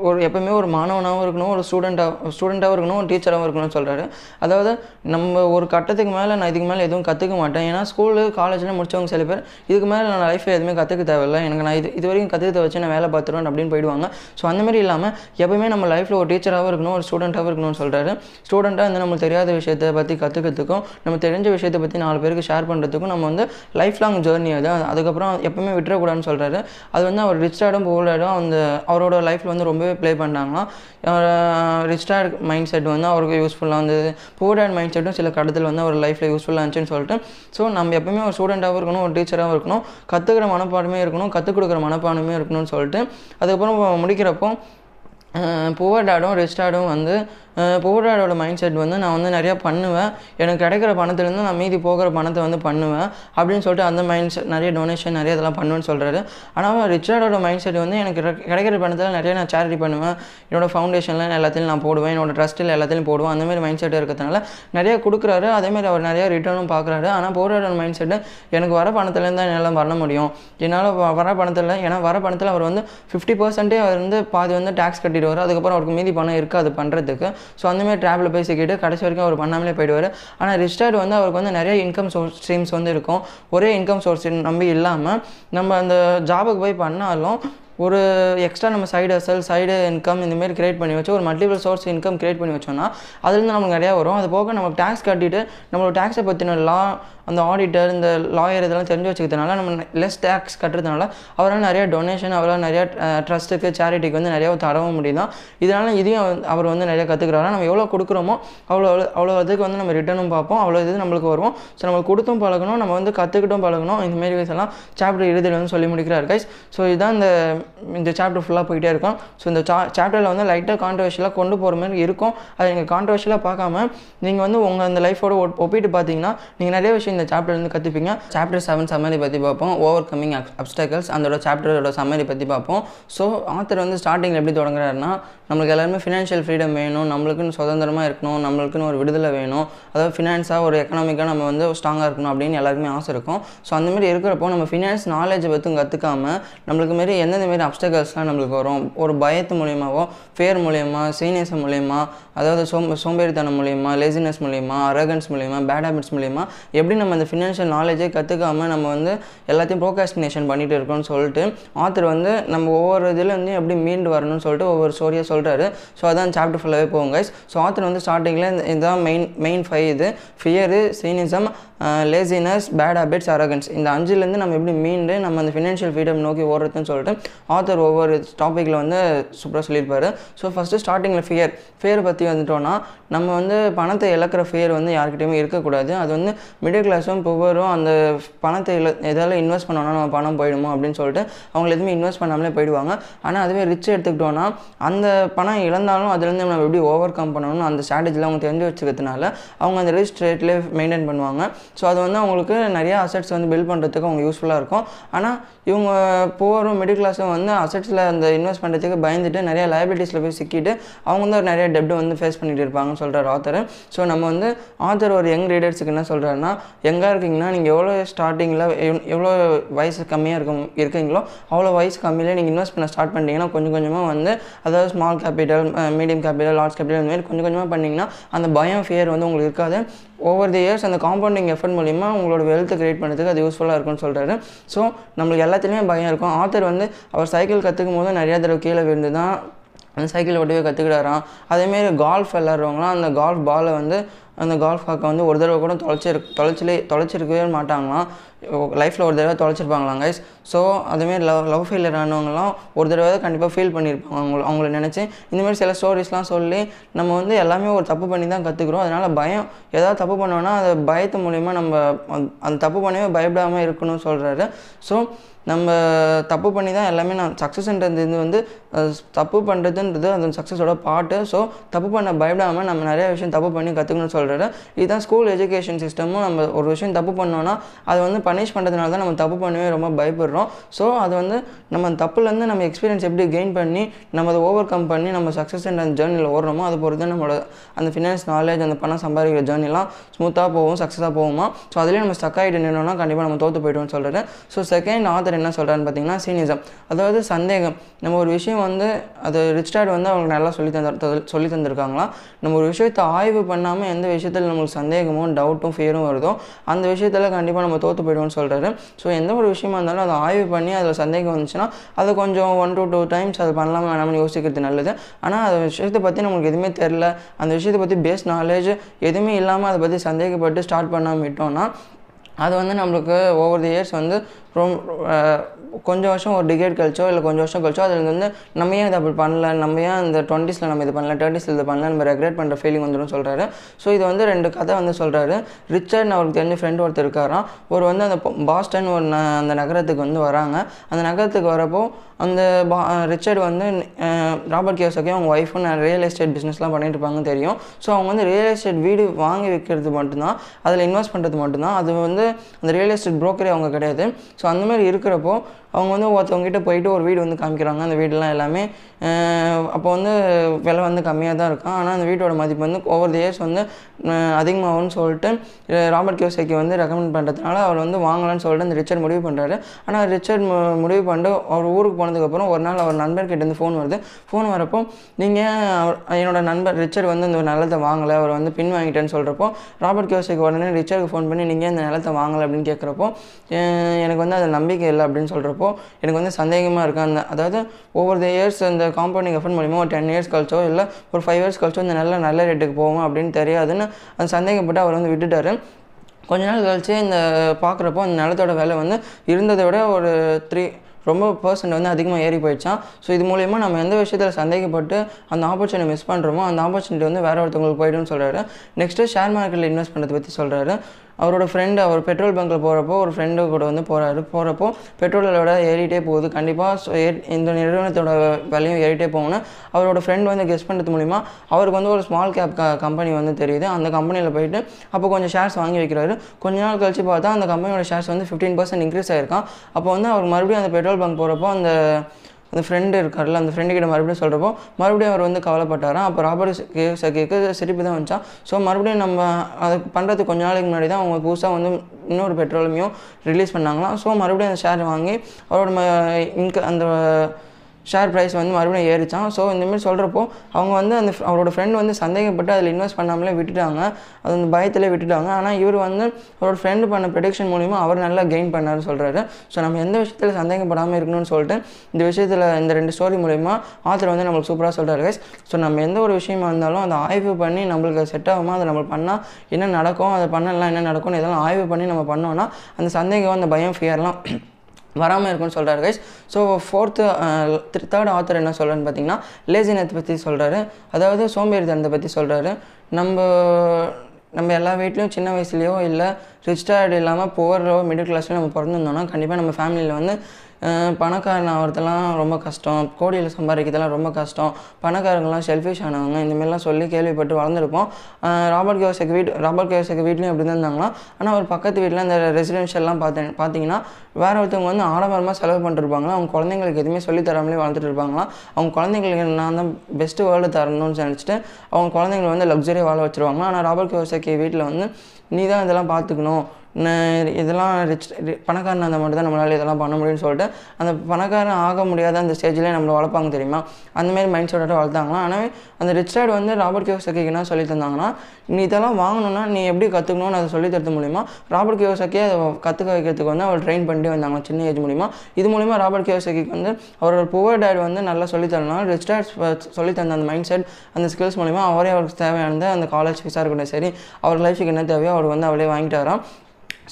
ஒரு எப்பவுமே ஒரு மாணவனாகவும் இருக்கணும் ஒரு ஸ்டூடெண்ட்டாக ஸ்டூடெண்ட்டாகவும் இருக்கணும் ஒரு டீச்சராகவும் இருக்கணும்னு சொல்கிறாரு அதாவது நம்ம ஒரு கட்டத்துக்கு மேலே நான் இதுக்கு மேலே எதுவும் கற்றுக்க மாட்டேன். ஏன்னா ஸ்கூலு காலேஜில் முடித்தவங்க சில பேர் இதுக்கு மேலே நான் லைஃப்பில் எதுவுமே கற்றுக்க தேவையில்லை. எனக்கு நான் இது இது வரைக்கும் கற்றுக்க வச்சு நான் வேலை பார்த்துருவேன் அப்படின்னு போயிடுவாங்க. ஸோ அந்தமாரி இல்லாமல் எப்பவுமே நம்ம லைஃப்பில் ஒரு டீச்சராகவும் இருக்கணும் ஒரு ஸ்டூடெண்ட்டாகவும் இருக்கணும்னு சொல்கிறாரு ஸ்டூடெண்ட்டாக வந்து நம்மளுக்கு தெரியாத விஷயத்தை பற்றி கற்றுக்கிறதுக்கும் நம்ம தெரிஞ்ச விஷயத்தை பற்றி நாலு பேருக்கு ஷேர் பண்ணுறதுக்கும் நம்ம வந்து லைஃப் லாங் ஜேர்னி அது. அதுக்கப்புறம் எப்பவுமே விட்டுறக்கூடாதுன்னு சொல்கிறாரு அது வந்து அவர் ரிச் போகலாடும் அந்த அந்த அவரோட லைஃப்பில் வந்து ரொம்பவே ப்ளே பண்ணாங்கன்னா ரிச் மைண்ட் செட் வந்து அவருக்கு யூஸ்ஃபுல்லாக இருந்தது புவர் டாட் மைண்ட் செட்டும் சில கடத்தில் வந்து அவர் லைஃப்பில் யூஸ்ஃபுல்லாக இருந்துச்சுன்னு சொல்லிட்டு. ஸோ நம்ம எப்பவுமே ஒரு ஸ்டூடெண்ட்டாகவும் இருக்கணும் ஒரு டீச்சராகவும் இருக்கணும். கற்றுக்கிற மனப்பாடமே இருக்கணும் கற்றுக் கொடுக்குற மனப்பாடமே இருக்கணும்னு சொல்லிட்டு. அதுக்கப்புறம் முடிக்கிறப்போ புவர் டாடும் ரிச் வந்து புவர் மைண்ட் செட் வந்து நான் வந்து நிறையா பண்ணுவேன். எனக்கு கிடைக்கிற பணத்துலேருந்து நான் மீதி போகிற பணத்தை வந்து பண்ணுவேன் அப்படின்னு சொல்லிட்டு அந்த மைண்ட் செட் நிறைய டொனேஷன் நிறைய இதெல்லாம் பண்ணுவேன்னு சொல்கிறாரு ஆனால் ரிச்சர்டோட மைண்ட் செட் வந்து எனக்கு கிடைக்கிற பணத்தில் நிறைய நான் சேரிட்டி பண்ணுவேன். என்னோட ஃபவுண்டேஷனில் எல்லாத்தையும் நான் போடுவேன். என்னோடய ட்ரஸ்ட்டில் எல்லாத்தையும் போடுவேன். அந்த மாதிரி மைண்ட் செட் இருக்கிறதுனால நிறைய கொடுக்குறாரு. அதேமாதிரி அவர் நிறைய ரிட்டர்னும் பார்க்குறாரு ஆனால் போராடோட மைண்ட் செட்டு எனக்கு வர பணத்துலேருந்து தான் என்னால் பண்ண முடியும். என்னால் வர பணத்தில் ஏன்னா வர பணத்தில் அவர் வந்து ஃபிஃப்டி பர்சன்ட்டே அவர் வந்து பாதி வந்து டேக்ஸ் கட்டிடுவார். அதுக்கப்புறம் அவருக்கு மீதி பணம் இருக்காது பண்ணுறதுக்கு ஸோ அந்தமாதிரி ட்ராப்பில் போய் சிக்கிட்டு கடைசி வரைக்கும் அவர் பண்ணாமலே போயிடுவார். ஆனால் ரிஸ்டார்ட் வந்து அவருக்கு வந்து நிறைய இன்கம் சோர்ஸ் ஸ்ட்ரீம்ஸ் வந்து இருக்கும். ஒரே இன்கம் சோர்ஸ் நம்பி இல்லாமல் நம்ம அந்த ஜாபுக்கு போய் பண்ணாலும் ஒரு எக்ஸ்ட்ரா நம்ம சைடு அசல் சைடு இன்கம் இந்தமாரி கிரியேட் பண்ணி வச்சு ஒரு மல்டிபிள் சோர்ஸ் இன்கம் கிரியேட் பண்ணி வச்சோம்னா அதுலேருந்து நமக்கு நிறையா வரும். அது போக நமக்கு டேக்ஸ் கட்டிட்டு நம்மளோட டேக்ஸை பற்றின லா அந்த ஆடிட்டர் இந்த லாயர் இதெல்லாம் தெரிஞ்சு வச்சுக்கிறதுனால நம்ம லெஸ் டேக்ஸ் கட்டுறதுனால அவரால் நிறைய டொனேஷன் அவரால் நிறைய ட்ரஸ்ட்டுக்கு சேரிட்டிக்கு வந்து நிறைய தரவும் முடியுதான் இதனால் இதையும் அவர் வந்து நிறைய கற்றுக்கிறாரா நம்ம எவ்வளோ கொடுக்குறோமோ அவ்வளோ அவ்வளோ அவ்வளோ இதுக்கு வந்து நம்ம ரிட்டர்னும் பார்ப்போம். அவ்வளோ இது நம்மளுக்கு வரும் ஸோ நம்ம கொடுத்தும் பழகணும். நம்ம வந்து கற்றுக்கிட்டும் பழகணும். இந்தமாரி விஷயம்லாம் சாப்டர் இறுதியில் வந்து சொல்லி முடிக்கிறார் கைஸ் ஸோ இதுதான் இந்த இந்த சாப்டர் ஃபுல்லாக போயிட்டே இருக்கும். ஸோ இந்த சா சாப்டரில் வந்து லைட்டாக கான்ட்ரவர்ஷியலாக கொண்டு போகிற மாதிரி இருக்கும். அது நீங்கள் கான்ட்ரவர்ஷியலாக பார்க்காம நீங்கள் வந்து உங்கள் அந்த லைஃபோட ஒப்பிட்டு பார்த்தீங்கன்னா நீங்கள் நிறைய விஷயம் இந்த சாப்டர்லேருந்து கற்றுப்பீங்க சாப்டர் செவன் சம்மரி பற்றி பார்ப்போம். ஓவர் கம்மிங் அப்டக்கல்ஸ் அதோட சாப்டரோட சம்மரி பற்றி பார்ப்போம். ஸோ ஆத்தர் வந்து ஸ்டார்டிங்கில் எப்படி தொடங்குறாருன்னா நம்மளுக்கு எல்லாருமே ஃபினான்ஷியல் ஃப்ரீடம் வேணும் நம்மளுக்குன்னு சுதந்திரமாக இருக்கணும் நம்மளுக்குன்னு ஒரு விடுதலை வேணும். அதாவது ஃபினான்ஸாக ஒரு எக்கனாமிக்காக நம்ம வந்து ஸ்ட்ராங்காக இருக்கணும் அப்படின்னு எல்லாருக்குமே ஆசை இருக்கும். ஸோ அந்தமாரி இருக்கிறப்போ நம்ம ஃபினான்ஸ் நாலேஜை பற்றும் கற்றுக்காம நம்மளுக்கு மாரி எந்தெந்த மாரி அப்டக்கல்ஸ்லாம் நம்மளுக்கு வரும்? ஒரு பயத்து மூலியமாவோ ஃபேர் மூலியமாக சீனியர்ஸ் மூலியமாக அதாவது சோம் சோம்பேறித்தனம் மூலியமா லேசினஸ் மூலியமா அரகன்ஸ் மூலியமா பேட் ஹேபிட்ஸ் மூலியமா எப்படி நம்ம அந்த ஃபினான்ஷியல் நாலேஜே கற்றுக்காம நம்ம வந்து எல்லாத்தையும் ப்ரோகாஸ்டினேஷன் பண்ணிகிட்டு இருக்கோம்னு சொல்லிட்டு ஆத்தர் வந்து நம்ம ஒவ்வொரு இதில் வந்து எப்படி மீண்டு வரணும்னு சொல்லிட்டு ஒவ்வொரு ஸ்டோரியாக சொல்கிறாரு ஸோ அதான் சாப்டர் ஃபுல்லாகவே போகும் கைஸ் ஸோ ஆத்தர் வந்து ஸ்டார்டிங்கில் இதுதான் மெயின் மெயின் ஃபைவ் இது. Fear cynicism laziness bad habits arrogance இந்த அஞ்சுலேருந்து நம்ம எப்படி மீண்டு நம்ம அந்த ஃபினான்ஷியல் ஃப்ரீடம் நோக்கி ஓடுறதுன்னு சொல்லிட்டு ஆத்தர் ஒவ்வொரு டாப்பிக்கில் வந்து சூப்பராக சொல்லியிருப்பார். ஸோ ஃபஸ்ட்டு ஸ்டார்டிங்கில் ஃபியர் ஃபியர் பற்றி வந்துட்டோன்னா நம்ம வந்து பணத்தை இழக்கிற ஃபியர் வந்து யார்கிட்டயுமே இருக்கக்கூடாது. அது வந்து மிடில் கிளாஸும் புவரும் அந்த பணத்தை இல எதால இன்வெஸ்ட் பண்ணோன்னா நம்ம பணம் போயிடுமோ அப்படின்னு சொல்லிட்டு அவங்க எதுவுமே இன்வெஸ்ட் பண்ணாமலே போயிடுவாங்க. ஆனால் அதுவே ரிச் எடுத்துக்கிட்டோன்னா அந்த பணம் இழந்தாலும் அதுலேருந்து நம்ம எப்படி ஓவர் கம் பண்ணணும்னு அந்த ஸ்ட்ராட்டஜியில் அவங்க தெரிஞ்சு வச்சுக்கிறதுனால அவங்க அந்த ரிச் ரேட்லேயே மெயின்டைன் பண்ணுவாங்க. ஸோ அது வந்து அவங்களுக்கு நிறைய அசட்ஸ் வந்து பில்ட் பண்ணுறதுக்கு அவங்க யூஸ்ஃபுல்லாக இருக்கும். ஆனால் இவங்க புவரும் மிடில் கிளாஸும் வந்து அசட்ஸில் அந்த இன்வெஸ்ட் பண்ணுறதுக்கு பயந்துட்டு நிறைய லைபிலிட்டிஸில் போய் சிக்கிட்டு அவங்க வந்து ஒரு நிறைய டெப்ட் வந்து ஃபேஸ் பண்ணிட்டு இருப்பாங்கன்னு சொல்கிறார் ஆத்தர் ஸோ நம்ம வந்து ஆத்தர் ஒரு யங் ரீடர்ஸுக்கு என்ன சொல்கிறாருன்னா எங்கே இருக்கீங்கன்னா நீங்கள் எவ்வளோ ஸ்டார்டிங்கில் எவ்வளோ வயசு கம்மியாக இருக்கும் இருக்கீங்களோ அவ்வளோ வயசு கம்மியிலே நீங்கள் இன்வெஸ்ட் பண்ண ஸ்டார்ட் பண்ணிட்டீங்கன்னா கொஞ்சம் கொஞ்சமாக வந்து அதாவது small capital medium capital large capital இந்த மாதிரி கொஞ்சம் கொஞ்சமாக பண்ணிங்கன்னா அந்த பயம் ஃபியர் வந்து உங்களுக்கு இருக்காது. ஓவர் தி இயர்ஸ் அந்த காம்பவுண்டிங் எஃபர்ட் மூலிமா உங்களோட வெல்த்தை கிரியேட் பண்ணுறதுக்கு அது யூஸ்ஃபுல்லாக இருக்கும்னு சொல்கிறாரு ஸோ நம்மளுக்கு எல்லாத்துலேயுமே பயம் இருக்கும். ஆத்தர் வந்து அவர் சைக்கிள் கற்றுக்கும் போது நிறையா தடவை கீழே விழுந்து தான் அந்த சைக்கிள் ஓட்டவே கற்றுக்கிட்டாராம் அதேமாரி கால்ஃப் விளாட்றவங்களாம் அந்த கால்ஃப் பாலை வந்து அந்த கால்ஃப் காக்கை வந்து ஒரு தடவை கூட தொலைச்சிரு தொலைச்சிலே தொலைச்சிருக்கவே மாட்டாங்களாம். லைஃப்பில் ஒரு தடவை தொலைச்சிருப்பாங்களாம் கைஸ் ஸோ அதேமாரி லவ் லவ் ஃபெயிலியர் ஆனவங்களாம் ஒரு தடவை கண்டிப்பாக ஃபீல் பண்ணியிருப்பாங்க அவங்கள அவங்கள நினச்சி இந்தமாரி சில ஸ்டோரிஸ்லாம் சொல்லி நம்ம வந்து எல்லாமே ஒரு தப்பு பண்ணி தான் கற்றுக்குறோம் அதனால் பயம் ஏதாவது தப்பு பண்ணோன்னா அதை பயத்து மூலிமா நம்ம அந்த தப்பு பண்ணவே பயப்படாமல் இருக்கணும்னு சொல்கிறாரு ஸோ நம்ம தப்பு பண்ணி தான் எல்லாமே நான் சக்ஸஸ்ன்றது வந்து தப்பு பண்ணுறதுன்றது அந்த சக்ஸஸோட பாட்டு. ஸோ தப்பு பண்ண பயப்படாமல் நம்ம நிறைய விஷயம் தப்பு பண்ணி கற்றுக்கணும்னு சொல்கிறேன் இதுதான் ஸ்கூல் எஜுகேஷன் சிஸ்டமும் நம்ம ஒரு விஷயம் தப்பு பண்ணோன்னா அதை வந்து பனிஷ் பண்ணுறதுனால தான் நம்ம தப்பு பண்ணவே ரொம்ப பயப்படுறோம். ஸோ அது வந்து நம்ம தப்புலேருந்து நம்ம எக்ஸ்பீரியன்ஸ் எப்படி கெயின் பண்ணி நம்ம அதை ஓவர் கம் பண்ணி நம்ம சக்ஸஸ் அந்த ஜேர்னியில் ஓடுறோமோ அது பொறுத்து நம்மளோட அந்த ஃபினான்ஸ் நாலேஜ் அந்த பணம் சம்பாதிக்கிற ஜேர்னிலாம் ஸ்மூத்தாக போகும் சக்ஸஸாக போகுமா? ஸோ அதுலேயே நம்ம ஸ்டக் ஆகிட்டு நின்னோம்னா கண்டிப்பாக நம்ம தோற்று போய்டுவோம்னு சொல்கிறேன் ஸோ செகண்ட் ஆத்தர் என்ன சொல்கிறான்னு பார்த்தீங்கன்னா சீனிசம் அதாவது சந்தேகம். நம்ம ஒரு விஷயம் வந்து அது ரிச் வந்து அவங்களுக்கு நல்லா சொல்லி தந்த சொல்லி தந்திருக்காங்களாம். நம்ம ஒரு விஷயத்தை ஆய்வு பண்ணாமல் எந்த விஷயத்தில் நம்மளுக்கு சந்தேகமும் டவுட்டும் ஃபியரும் வருதோ அந்த விஷயத்தில் கண்டிப்பாக நம்ம தோற்று போயிடுவோம்னு சொல்கிறாரு ஸோ எந்த ஒரு விஷயமா இருந்தாலும் அதை ஆய்வு பண்ணி அதில் சந்தேகம் வந்துச்சுன்னா அதை கொஞ்சம் ஒன் டு டூ டைம்ஸ் அது பண்ணலாமா வேணாம்னு யோசிக்கிறது நல்லது. ஆனால் அந்த விஷயத்தை பற்றி நம்மளுக்கு எதுவுமே தெரில அந்த விஷயத்தை பற்றி பேஸ் நாலேஜ் எதுவுமே இல்லாமல் அதை பற்றி சந்தேகப்பட்டு ஸ்டார்ட் பண்ணாமல் விட்டோம்னா அது வந்து நம்மளுக்கு ஓவர் தி இயர்ஸ் வந்து ரொம்ப கொஞ்சம் வருஷம் ஒரு டிகேட் கழிச்சோ இல்லை கொஞ்சம் வருஷம் கழிச்சோ அதில் வந்து நம்ம ஏன் இதை அப்படி பண்ணல? நம்ம ஏன் இந்த டுவெண்ட்டிஸில் நம்ம இது பண்ணல? தேர்ட்டிஸில் இது பண்ணல? நம்ம ரெக்ரெட் பண்ணுற ஃபீலிங் வந்துடும் சொல்கிறாரு ஸோ இது வந்து ரெண்டு கதை வந்து சொல்கிறாரு ரிச்சர்ட் அவருக்கு தெரிஞ்ச ஃப்ரெண்ட் ஒருத்தர் இருக்காராம். ஒரு வந்து அந்த பாஸ்டன் ஒரு ந அந்த நகரத்துக்கு வந்து வராங்க. அந்த நகரத்துக்கு வரப்போ அந்த பா ரிச்சர்ட் வந்து ராபர்ட் கியோசக்கே அவங்க ஒய்ஃபும் ரியல் எஸ்டேட் பிஸ்னஸ்லாம் பண்ணிட்டு இருப்பாங்கன்னு தெரியும். ஸோ அவங்க வந்து ரியல் எஸ்டேட் வீடு வாங்கி விற்கிறது மட்டும்தான் அதில் இன்வெஸ்ட் பண்ணுறது மட்டும்தான். அது வந்து அந்த ரியல் எஸ்டேட் ப்ரோக்கரே அவங்க கிடையாது. ஸோ அந்தமாதிரி இருக்கிறப்போ அவங்க வந்து ஒருத்தவங்ககிட்ட போயிட்டு ஒரு வீடு வந்து காமிக்கிறாங்க. அந்த வீடெல்லாம் எல்லாமே அப்போ வந்து விலை வந்து கம்மியாக தான் இருக்கும். ஆனால் அந்த வீட்டோட மதிப்பு வந்து ஓவர் தி இயர்ஸ் வந்து அதிகமாகும்னு சொல்லிட்டு ராபர்ட் கியோசைக்கு வந்து ரெக்கமெண்ட் பண்ணுறதுனால அவர் வந்து வாங்கலாம்னு சொல்லிட்டு அந்த ரிச்சர்ட் முடிவு பண்ணுறாரு ஆனால் ரிச்சர்ட் முடிவு பண்ணிட்டு அவர் ஊருக்கு போனதுக்கப்புறம் ஒரு நாள் அவர் நண்பர்கிட்டேருந்து ஃபோன் வருது. ஃபோன் வரப்போ நீங்கள் என்னோட நண்பர் ரிச்சர்ட் வந்து அந்த ஒரு நிலத்தை வாங்கலை. அவர் வந்து பின் வாங்கிட்டேன்னு சொல்கிறப்போ ராபர்ட் கியோசைக்கு உடனே ரிச்சர்டுக்கு ஃபோன் பண்ணி நீங்கள் இந்த நிலத்தை வாங்கலை? அப்படின்னு கேட்குறப்போ எனக்கு வந்து அது நம்பிக்கை இல்லை. அப்படின்னு சொல்கிறப்போ எனக்கு வந்து சந்தேகமாக இருக்குது அந்த அதாவது ஒவ்வொரு இயர்ஸ் அந்த காம்பவுண்டிங் எஃபர்ட் மூலிமா ஒரு டென் இயர்ஸ் கழிச்சோ இல்லை ஒரு ஃபைவ் இயர்ஸ் கழிச்சோ இந்த நல்ல நல்ல ரேட்டுக்கு போகும் அப்படின்னு தெரியாதுன்னு அந்த சந்தேகப்பட்டு அவர் வந்து விட்டுட்டார். கொஞ்ச நாள் கழிச்சு இந்த பார்க்குறப்போ அந்த நிலத்தோட விலை வந்து இருந்ததை விட ஒரு த்ரீ ரொம்ப பர்சன்ட் வந்து அதிகமாக ஏறி போயிடுச்சான் ஸோ இது மூலயமா நம்ம எந்த விஷயத்தில் சந்தேகப்பட்டு அந்த ஆப்பர்ச்சுனிட்டி மிஸ் பண்ணுறோமோ அந்த ஆப்பர்ச்சுனிட்டி வந்து வேறு ஒருத்தவங்களுக்கு போய்டும்னு சொல்கிறாரு நெக்ஸ்ட்டு ஷேர் மார்க்கெட்டில் இன்வெஸ்ட் பண்ணுறதை பற்றி சொல்கிறாரு அவரோட ஃப்ரெண்டு அவர் பெட்ரோல் பங்க்கில் போகிறப்போ ஒரு ஃப்ரெண்டு கூட வந்து போகிறாரு போகிறப்போ பெட்ரோலோட ஏறிட்டே போகுது. கண்டிப்பாக இந்த நிறுவனத்தோட விலையும் ஏறிட்டே போகணும்னு அவரோட ஃப்ரெண்ட் வந்து கெஸ் பண்ணுறது மூலிமா அவருக்கு வந்து ஒரு ஸ்மால் கேப் க கம்பெனி வந்து தெரியுது. அந்த கம்பெனியில் போயிட்டு அப்போ கொஞ்சம் ஷேர்ஸ் வாங்கி வைக்கிறாரு. கொஞ்ச நாள் கழிச்சு பார்த்தா அந்த கம்பெனியோட ஷேர்ஸ் வந்து ஃபிஃப்டீன் பர்சன்ட் இன்க்ரீஸ் ஆயிருக்கான். அப்போ வந்து அவர் மறுபடியும் அந்த பெட்ரோல் பங்க் போகிறப்போ அந்த அந்த ஃப்ரெண்டு இருக்கார்ல அந்த ஃப்ரெண்டு கிட்ட மறுபடியும் சொல்கிறப்போ மறுபடியும் அவர் வந்து கவலைப்பட்டாராம் அப்போ ராபர்ட் கே சகிக்கு சிரிப்பு தான் வந்துச்சான் ஸோ மறுபடியும் நம்ம அது பண்ணுறதுக்கு கொஞ்ச நாளைக்கு முன்னாடி தான் அவங்க புதுசாக வந்து இன்னொரு பெட்ரோலுமையும் ரிலீஸ் பண்ணாங்களாம். ஸோ மறுபடியும் அந்த ஷேர் வாங்கி அவரோட ம இன்க அந்த ஷேர் ப்ரைஸ் வந்து மறுபடியும் ஏறிச்சான். ஸோ இந்தமாரி சொல்கிறப்போ அவங்க வந்து அந்த அவரோட ஃப்ரெண்ட் வந்து சந்தேகப்பட்டு அதில் இன்வெஸ்ட் பண்ணாமலே விட்டுட்டாங்க. அது அந்த பயத்திலே விட்டுட்டாங்க. ஆனால் இவர் வந்து அவரோட ஃப்ரெண்டு பண்ண ப்ரெடிக்ஷன் மூலிமா அவர் நல்லா கெயின் பண்ணாருன்னு சொல்கிறாரு ஸோ நம்ம எந்த விஷயத்தில் சந்தேகப்படாமல் இருக்கணும்னு சொல்லிட்டு இந்த விஷயத்தில் இந்த ரெண்டு ஸ்டோரி மூலிமா ஆத்தர் வந்து நம்மளுக்கு சூப்பராக சொல்கிறாரு கைஸ் ஸோ நம்ம எந்த ஒரு விஷயமா இருந்தாலும் அதை ஆய்வு பண்ணி நம்மளுக்கு செட் ஆகுமா? அதை நம்ம பண்ணால் என்ன நடக்கும்? அதை பண்ணலாம் என்ன நடக்கும்னு இதெல்லாம் ஆய்வு பண்ணி நம்ம பண்ணோம்னா அந்த சந்தேகம் அந்த பயம் ஃபியர்லாம் வராமல் இருக்கும்னு சொல்கிறாரு guys so fourth third author என்ன சொல்கிறேன்னு பார்த்தீங்கன்னா லேசினத்தை பற்றி சொல்கிறாரு அதாவது சோம்பேறித்தனத்தை பற்றி சொல்கிறாரு நம்ம நம்ம எல்லா வீட்லேயும் சின்ன வயசுலேயோ இல்லை ரிச் டேட் இல்லாமல் புவரோ மிடில் கிளாஸ்லையோ நம்ம பிறந்திருந்தோம்னா கண்டிப்பாக நம்ம ஃபேமிலியில் வந்து பணக்காரன் ஆகிறதுலாம் ரொம்ப கஷ்டம். கோடியில் சம்பாதிக்கிறதெல்லாம் ரொம்ப கஷ்டம். பணக்காரங்களாம் செல்ஃபிஷ் ஆனவங்க. இந்தமாரிலாம் சொல்லி கேள்விப்பட்டு வளர்ந்துருப்போம். ராபர்ட் கியோசக்கு வீட் ராபர்ட் கியோசக்கு வீட்லேயும் அப்படி தான் இருந்தாங்களா ஆனால் அவர் பக்கத்து வீட்டில் அந்த ரெசிடென்ஷியல்லாம் பார்த்தேன் பார்த்தீங்கன்னா வேறு ஒருத்தவங்க வந்து ஆடம்பரமாக செலவு பண்ணிருப்பாங்களா அவங்க குழந்தைங்களுக்கு எதுவுமே சொல்லி தராமலே வளர்த்துட்டு இருப்பாங்களா அவங்க குழந்தைங்களுக்கு நான் தான் பெஸ்ட்டு வேர்ல்டு தரணும்னு நினச்சிட்டு அவங்க குழந்தைங்களை வந்து லக்ஸரியாக வாழ வச்சுருவாங்களா ஆனால் ராபர்ட் கியோசக்கி வீட்டில் வந்து நீ தான் இதெல்லாம் பார்த்துக்கணும். இதெல்லாம் ரிச் பணக்காரன் அந்த மட்டும் தான் நம்மளால் இதெல்லாம் பண்ண முடியும்னு சொல்லிட்டு அந்த பணக்காரன் ஆக முடியாத அந்த ஸ்டேஜ்லேயே நம்மளை வளர்ப்பாங்க தெரியுமா? அந்த மாதிரி மைண்ட் செட்டோட வளர்த்தாங்களா ஆனால் அந்த ரிச் டேட் வந்து ராபர்ட் கியோசக்கிக்கு என்ன சொல்லி தந்தாங்கன்னா நீ இதெல்லாம் வாங்கணும்னா நீ எப்படி கற்றுக்கணும்னு அதை சொல்லி தரது மூலிமா ராபர்ட் கியோசக்கியை அதை கற்றுக்க வைக்கிறதுக்கு வந்து அவர் ட்ரெயின் பண்ணிட்டு வந்தாங்க சின்ன ஏஜ் மூலிமா இது மூலிமா ராபர்ட் கியோசக்கிக்கு வந்து அவரோட புவர் டேட் வந்து நல்லா சொல்லி தரணும் ரிச் டேட் சொல்லி தந்த அந்த மைண்ட் செட் அந்த ஸ்கில்ஸ் மூலிமா அவரே அவருக்கு தேவையானது அந்த காலேஜ் ஃபீஸாக இருக்கட்டும் சரி அவர் லைஃபுக்கு என்ன தேவையோ அவர் வந்து அவரே வாங்கிட்டாராம்.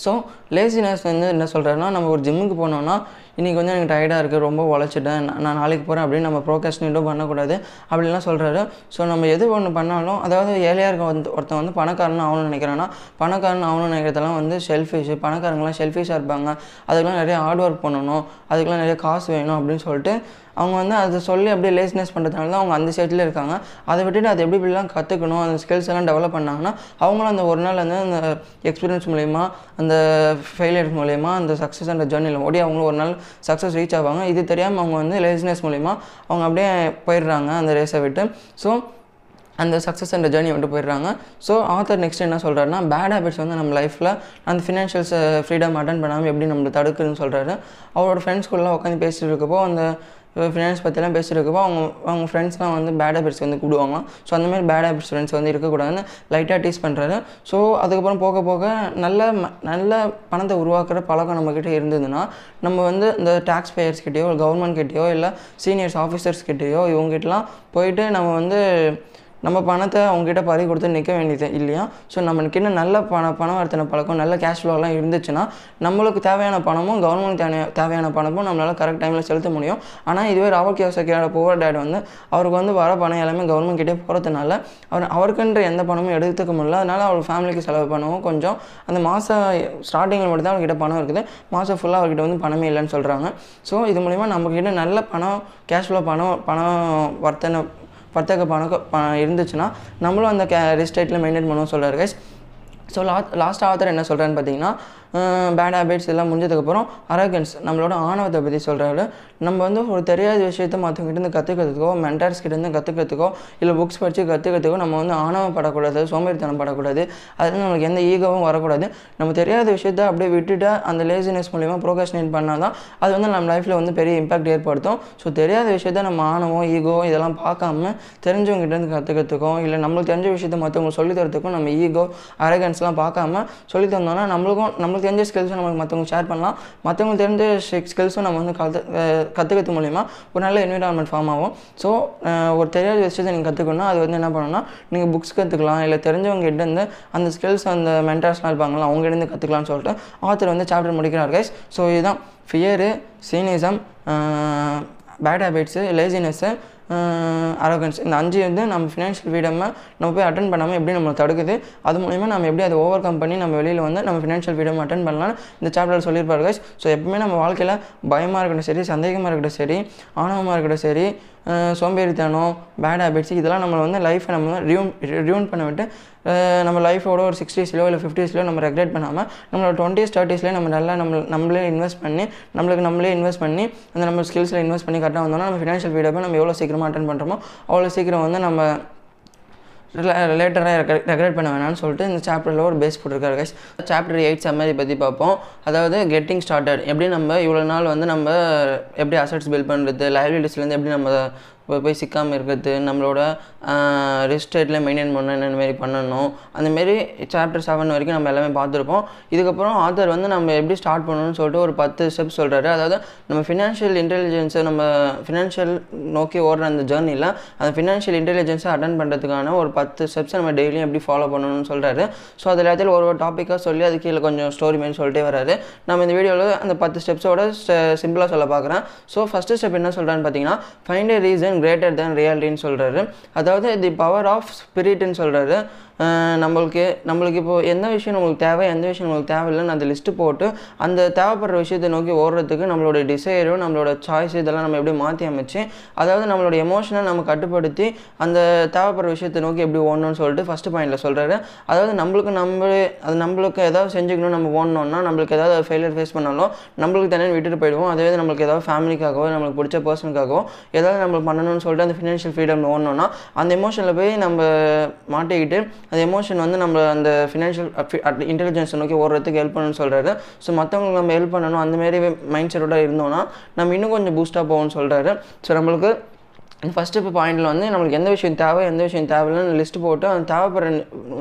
ஸோ லேசினஸ் வந்து என்ன சொல்கிறாருன்னா நம்ம ஒரு ஜிம்முக்கு போனோம்னா இன்றைக்கி வந்து எனக்கு டயர்டாக இருக்குது ரொம்ப உழைச்சிட்டேன் நான் நான் நாளைக்கு போகிறேன் அப்படின்னு நம்ம ப்ரோகாஸ்டினேட்டும் பண்ணக்கூடாது. அப்படிலாம் சொல்கிறாரு ஸோ நம்ம எது ஒன்று பண்ணாலும் அதாவது ஏழையாக இருக்க வந்து ஒருத்தன் வந்து பணக்காரன் ஆகணும்னு நினைக்கிறான்னா பணக்காரன் ஆகணும்னு நினைக்கிறதெல்லாம் வந்து ஷெல்ஃபிஷ் பணக்காரங்களாம் செல்ஃபிஷாக இருப்பாங்க. அதுக்கெல்லாம் நிறைய ஹார்ட் ஒர்க் பண்ணணும். அதுக்கெலாம் நிறைய காசு வேணும் அப்படின்னு சொல்லிட்டு அவங்க வந்து அதை சொல்லி அப்படியே லேஸ்னஸ் பண்ணுறதுனால தான் அவங்க அந்த ஸ்டேஜில் இருக்காங்க. அதை விட்டுட்டு அதை எப்படி இப்படிலாம் கற்றுக்கணும் அந்த ஸ்கில்ஸ் எல்லாம் டெவலப் பண்ணாங்கன்னா அவங்களும் அந்த ஒரு நாள் வந்து அந்த எக்ஸ்பீரியன்ஸ் மூலயமா அந்த ஃபெயிலியர்ஸ் மூலயமா அந்த சக்ஸஸ் அந்த ஜேர்னியில் ஓடி அவங்களும் ஒரு நாள் சக்ஸஸ் ரீச் ஆவாங்க. இது தெரியாமல் அவங்க வந்து லேஸ்னஸ் மூலயமா அவங்க அப்படியே போயிடுறாங்க அந்த ரேஸை விட்டு. ஸோ அந்த சக்ஸஸ் அண்ட் ஜேர்னி விட்டு போயிடுறாங்க. ஸோ ஆத்தர் நெக்ஸ்ட் என்ன சொல்கிறாருன்னா பேட் ஹேபிட்ஸ் வந்து நம்ம லைஃப்பில் அந்த ஃபினான்ஷியல்ஸ் ஃப்ரீடம் அட்டன் பண்ணாமல் எப்படி நம்மளை தடுக்குதுன்னு சொல்கிறாரு அவரோட ஃப்ரெண்ட்ஸ் கூடலாம் உட்காந்து பேசிட்டு இருக்கப்போ அந்த ஃபினான்ஸ் பற்றிலாம் பேசிட்டு அவங்க அவங்க ஃப்ரெண்ட்ஸ்லாம் வந்து பேட் ஹேபிட்ஸ் வந்து கூடுவாங்களாம். ஸோ அந்த மாதிரி பேட் ஹேபிட்ஸ் ஃப்ரெண்ட்ஸ் வந்து இருக்கக்கூடாதுன்னு லைட்டாக டீஸ் பண்ணுறாரு ஸோ அதுக்கப்புறம் போக போக நல்ல ம- நல்ல பணத்தை உருவாக்குற பழக்கம் நம்மக்கிட்ட இருந்ததுன்னா நம்ம வந்து இந்த டேக்ஸ் பேயர்ஸ் கிட்டேயோ கவர்மெண்ட் கிட்டேயோ இல்லை சீனியர்ஸ் ஆஃபீஸர்ஸ் கிட்டேயோ இவங்ககிட்டலாம் போயிட்டு நம்ம வந்து நம்ம பணத்தை அவங்ககிட்ட பறி கொடுத்து நிற்க வேண்டியது இல்லையா? ஸோ நம்மளுக்கு நல்ல பண பணம் வர்த்தனை பழக்கம் நல்ல கேஷ் ஃப்ளோலாம் இருந்துச்சுன்னா நம்மளுக்கு தேவையான பணமும் கவர்மெண்ட் தேவையான தேவையான பணமும் நம்மளால் கரெக்ட் டைமில் செலுத்த முடியும். ஆனால் இதுவே ராபர்ட் கியோசக்கியோட புவர் டேட் வந்து அவருக்கு வந்து வர பணம் எல்லாமே கவர்மெண்ட் கிட்டே போகிறதுனால அவர் அவருக்குன்ற எந்த பணமும் எடுத்துக்க முடியல. அதனால் அவர் ஃபேமிலிக்கு செலவு பண்ணவும். கொஞ்சம் அந்த மாதம் ஸ்டார்டிங்கில் மட்டும் தான் அவர்கிட்ட பணம் இருக்குது. மாதம் ஃபுல்லாக அவர்கிட்ட வந்து பணமே இல்லைன்னு சொல்கிறாங்க ஸோ இது மூலிமா நம்மக்கிட்ட நல்ல பணம் கேஷ் ஃப்ளோ பணம் பணம் வர்த்தனை வர்த்தக பணம் பணம் இருந்துச்சுன்னா நம்மளும் அந்த கே ரிஸ்டேட்டில் மெயின்டைன் பண்ணுவோம் சொல்கிறார் கைஸ் ஸோ லா லாஸ்ட் ஆத்தர் என்ன சொல்கிறேன்னு பார்த்தீங்கன்னா பேட் ஹேபிட்ஸ் எல்லாம் முடிஞ்சதுக்கப்புறம் அரகன்ஸ் நம்மளோட ஆணவத்தை பற்றி சொல்கிறாரு நம்ம வந்து ஒரு தெரியாத விஷயத்த மற்றவங்கிட்டேருந்து கற்றுக்கிறதுக்கோ மென்டர்ஸ் கிட்டேருந்து கற்றுக்கிறதுக்கோ இல்லை புக்ஸ் படித்து கற்றுக்கிறதுக்கோ நம்ம வந்து ஆணவப்படக்கூடாது சோம்பேறித்தனம் படக்கூடாது. அதில் நம்மளுக்கு எந்த ஈகோவும் வரக்கூடாது. நம்ம தெரியாத விஷயத்த அப்படியே விட்டுட்டு அந்த லேசினஸ் மூலிமா ப்ரோகாஷினேட் பண்ணால் தான் அது வந்து நம்ம லைஃப்பில் வந்து பெரிய இம்பாக்ட் ஏற்படுத்தும். ஸோ தெரியாத விஷயத்த நம்ம ஆணவம் ஈகோ இதெல்லாம் பார்க்காம தெரிஞ்சவங்ககிட்டேருந்து கற்றுக்கிறதுக்கும் இல்லை நம்மளுக்கு தெரிஞ்ச விஷயத்த மற்றவங்க சொல்லி தரத்துக்கும் நம்ம ஈகோ அரகன்ஸ்லாம் பார்க்காம சொல்லி தந்தோம்னா நம்மளுக்கும் நம்மளுக்கு தெரிஞ்ச ஸ்கில்ஸும் நம்மளுக்கு மற்றவங்க ஷேர் பண்ணலாம். மற்றவங்களுக்கு தெரிஞ்ச ஸ்கில்ஸும் நம்ம வந்து கற்று கற்றுக்கிறது மூலிமா ஒரு நல்ல என்விரான்மெண்ட் ஃபார்ம் ஆகும். ஸோ ஒரு தெரியாத விஷயத்தை நீங்கள் கற்றுக்கணும்னா அது வந்து என்ன பண்ணணும்னா நீங்கள் புக்ஸ் கற்றுக்கலாம் இல்லை தெரிஞ்சவங்க கிட்டேருந்து அந்த ஸ்கில்ஸ் அந்த மென்டர்ஸ்லாம் இருப்பாங்களா அவங்ககிட்ட கற்றுக்கலாம்னு சொல்லிட்டு ஆத்தர் வந்து சாப்டர் முடிக்கிறார் கைஸ் ஸோ இதுதான் fear cynicism bad habits laziness arrogance இந்த அஞ்சு வந்து நம்ம ஃபினான்ஷியல் ஃப்ரீடமை நம்ம போய் அட்டன் பண்ணாமல் எப்படி நம்மளை தடுக்குது? அது மூலிமா நம்ம எப்படி அதை ஓவர் கம் பண்ணி நம்ம வெளியில் வந்து நம்ம ஃபினான்ஷியல் ஃப்ரீடம் அட்டன் பண்ணலாம் இந்த சாப்டர் சொல்லியிருப்பாரு கைஸ் ஸோ எப்பவுமே நம்ம வாழ்க்கையில் பயமாக இருக்கட்டும் சரி சந்தேகமாக இருக்கட்டும் சரி ஆணவமாக இருக்கட்டும் சரி சோம்பேறித்தனம் பேட் ஹேபிட்ஸ் இதெல்லாம் நம்மளை வந்து லைஃப்பை நம்ம ரியூன் ரியூன் பண்ண விட்டு நம்ம லைஃபோட ஒரு சிக்ஸ்டீஸ்லையோ இல்லை ஃபிஃப்டிஸ்லையோ நம்ம ரெக்ரெட் பண்ணாமல் நம்மளோட டுவெண்ட்டிஸ் தேர்ட்டிஸ்லேயே நம்ம நல்லா நம்ம நம்மளே இன்வெஸ்ட் பண்ணி நம்மளுக்கு நம்மளே இன்வெஸ்ட் பண்ணி அந்த நம்ம ஸ்கில்ஸில் இன்வெஸ்ட் பண்ணி கரெக்டாக வந்தோம்னா நம்ம ஃபினான்ஷியல் ஃபீடப்பை நம்ம எவ்வளோ சீக்கிரமாக அட்டன் பண்ணுறோமோ அவ்வளோ சீக்கிரம் வந்து நம்ம லேட்டராக ரெக்ரெட் பண்ண வேணாம்னு சொல்லிட்டு இந்த சாப்டரில் ஒரு பேஸ் போட்டிருக்காரு கைஸ் சாப்டர் எயிட் சம்மரி பற்றி பார்ப்போம். அதாவது கெட்டிங் ஸ்டார்டட் எப்படி நம்ம இவ்வளோ நாள் வந்து நம்ம எப்படி அசட்ஸ் பில்ட் பண்ணுறது லைபிலிட்டிஸ்லேருந்து எப்படி நம்ம போய் சிக்காமல் இருக்கிறது நம்மளோட ரிஸ்ட் ரேட்டில் மெயின்டைன் பண்ண என்னென்ன பண்ணணும் அந்தமாரி சாப்டர் செவன் வரைக்கும் நம்ம எல்லாமே பார்த்துருப்போம். இதுக்கப்புறம் ஆத்தர் வந்து நம்ம எப்படி ஸ்டார்ட் பண்ணணும்னு சொல்லிட்டு ஒரு பத்து ஸ்டெப்ஸ் சொல்கிறாரு அதாவது நம்ம ஃபினான்ஷியல் இன்டெலிஜென்ஸை நம்ம ஃபினான்ஷியல் நோக்கி ஓடுற அந்த ஜேர்னியில் அந்த ஃபினான்ஷியல் இன்டெலிஜென்ஸை அட்டன் பண்ணுறதுக்கான ஒரு பத்து ஸ்டெப்ஸை நம்ம டெய்லியும் எப்படி ஃபாலோ பண்ணணும்னு சொல்கிறாரு ஸோ அதில் எல்லாத்தையும் ஒரு ஒரு டாப்பிக்காக சொல்லி அது கீழே கொஞ்சம் ஸ்டோரி மாரி சொல்லிட்டே வராரு நம்ம இந்த வீடியோவில் அந்த பத்து ஸ்டெப்ஸோட சிம்பிளாக சொல்ல பார்க்குறேன். ஸோ ஃபஸ்ட்டு ஸ்டெப் என்ன சொல்கிறான்னு பார்த்தீங்கன்னா ஃபைண்ட் ரீசன் கிரேட்டர் தேன் ரியாலிட்டின்னு சொல்கிறாரு அதாவது தி பவர் ஆஃப் ஸ்பிரிட்னு சொல்கிறாரு நம்மளுக்கு நம்மளுக்கு இப்போது எந்த விஷயம் நம்மளுக்கு தேவை எந்த விஷயம் நம்மளுக்கு தேவையில்லைன்னு அந்த லிஸ்ட்டு போட்டு அந்த தேவைப்படுற விஷயத்தை நோக்கி ஓடுறதுக்கு நம்மளோட டிசைரும் நம்மளோட சாய்ஸ் இதெல்லாம் நம்ம எப்படி மாற்றி அமைச்சு அதாவது நம்மளோட எமோஷனை நம்ம கட்டுப்படுத்தி அந்த தேவைப்படுற விஷயத்தை நோக்கி எப்படி ஓடணும்னு சொல்லிட்டு ஃபஸ்ட்டு பாயிண்டில் சொல்கிறாரு அதாவது நம்மளுக்கு நம்மளே அது நம்மளுக்கு ஏதாவது செஞ்சுக்கணும் நம்ம ஓடணும்னா நம்மளுக்கு ஏதாவது ஃபெயிலியர் ஃபேஸ் பண்ணாலும் நம்மளுக்கு தனியாக விட்டுட்டு போயிடுவோம். அதே நம்மளுக்கு ஏதாவது ஃபேமிலிக்காகவோ நம்மளுக்கு பிடிச்ச பர்சனுக்காகவோ ஏதாவது நம்மளுக்கு பண்ணணும்னு சொல்லிட்டு அந்த ஃபினான்ஷியல் ஃப்ரீடம் ஓடணும்னா அந்த எமோஷனில் போய் நம்ம மாட்டிக்கிட்டு அந்த எமோஷன் வந்து நம்ம அந்த ஃபினான்ஷியல் இன்டெலிஜென்ஸை uh, uh, நோக்கி ஓடுறதுக்கு ஹெல்ப் பண்ணணும்னு சொல்கிறாரு ஸோ மற்றவங்களுக்கு நம்ம ஹெல்ப் பண்ணணும் அந்தமாரி மைண்ட் செட்டோட இருந்தோம்னா நம்ம இன்னும் கொஞ்சம் பூஸ்டாக போகும்னு சொல்கிறாரு ஸோ நம்மளுக்கு ஃபஸ்ட்டு இப்போ பாயிண்டில் வந்து நம்மளுக்கு எந்த விஷயம் தேவை எந்த விஷயம் தேவையில்லைன்னு லிஸ்ட் போட்டு அந்த தேவைப்படுற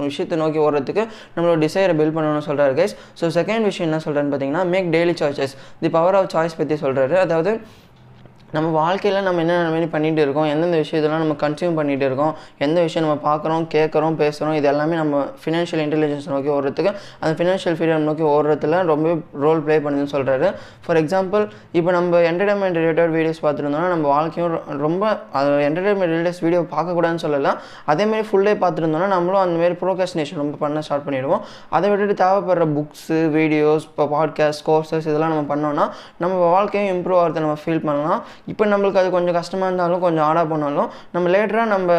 விஷயத்தை நோக்கி ஓடுறதுக்கு நம்மளோட டிசைரை பில்ட் பண்ணணும்னு சொல்கிறாரு கைஸ் ஸோ செகண்ட் விஷயம் என்ன சொல்கிறேன்னு பார்த்தீங்கன்னா make daily choices the power of choice பற்றி சொல்கிறாரு அதாவது நம்ம வாழ்க்கையில் நம்ம என்னென்ன மாரி பண்ணிகிட்டு இருக்கோம் எந்தெந்த விஷயத்தெல்லாம் நம்ம கன்சியூம் பண்ணிகிட்டு இருக்கோம் எந்த விஷயம் நம்ம பார்க்குறோம் கேட்குறோம் பேசுகிறோம் இது எல்லாமே நம்ம ஃபினான்ஷியல் இன்டெலிஜென்ஸ் நோக்கி ஓடுறதுக்கு அந்த ஃபினான்ஷியல் ஃப்ரீடம் நோக்கி ஓடுறதுல ரொம்ப ரோல் ப்ளே பண்ணுதுன்னு சொல்கிறாரு ஃபார் எக்ஸாம்பிள் இப்போ நம்ம என்டர்டைன்மெண்ட் ரிலேட்டட் வீடியோஸ் பார்த்துருந்தோம்னா நம்ம வாழ்க்கையும் ரொம்ப அது என்டர்டைன்மெண்ட் ரிலேட்டட் வீடியோ பார்க்கக்கூடாதுன்னு சொல்லலாம் அதேமாரி ஃபுல் டே பார்த்துருந்தோம்னா நம்மளும் அந்தமாரி ப்ரோகாஸ்டினேஷன் ரொம்ப பண்ண ஸ்டார்ட் பண்ணிடுவோம். அதை விட்டுட்டு தேவைப்படுற புக்ஸு வீடியோஸ் இப்போ பாட்காஸ்ட் கோர்சஸ் இதெல்லாம் நம்ம பண்ணோம்னா நம்ம வாழ்க்கையும் இம்ப்ரூவ் ஆகிறத நம்ம ஃபீல் பண்ணலாம். இப்போ நம்மளுக்கு அது கொஞ்சம் கஷ்டமாக இருந்தாலும் கொஞ்சம் ஆடாக போனாலும் நம்ம லேட்டராக நம்ம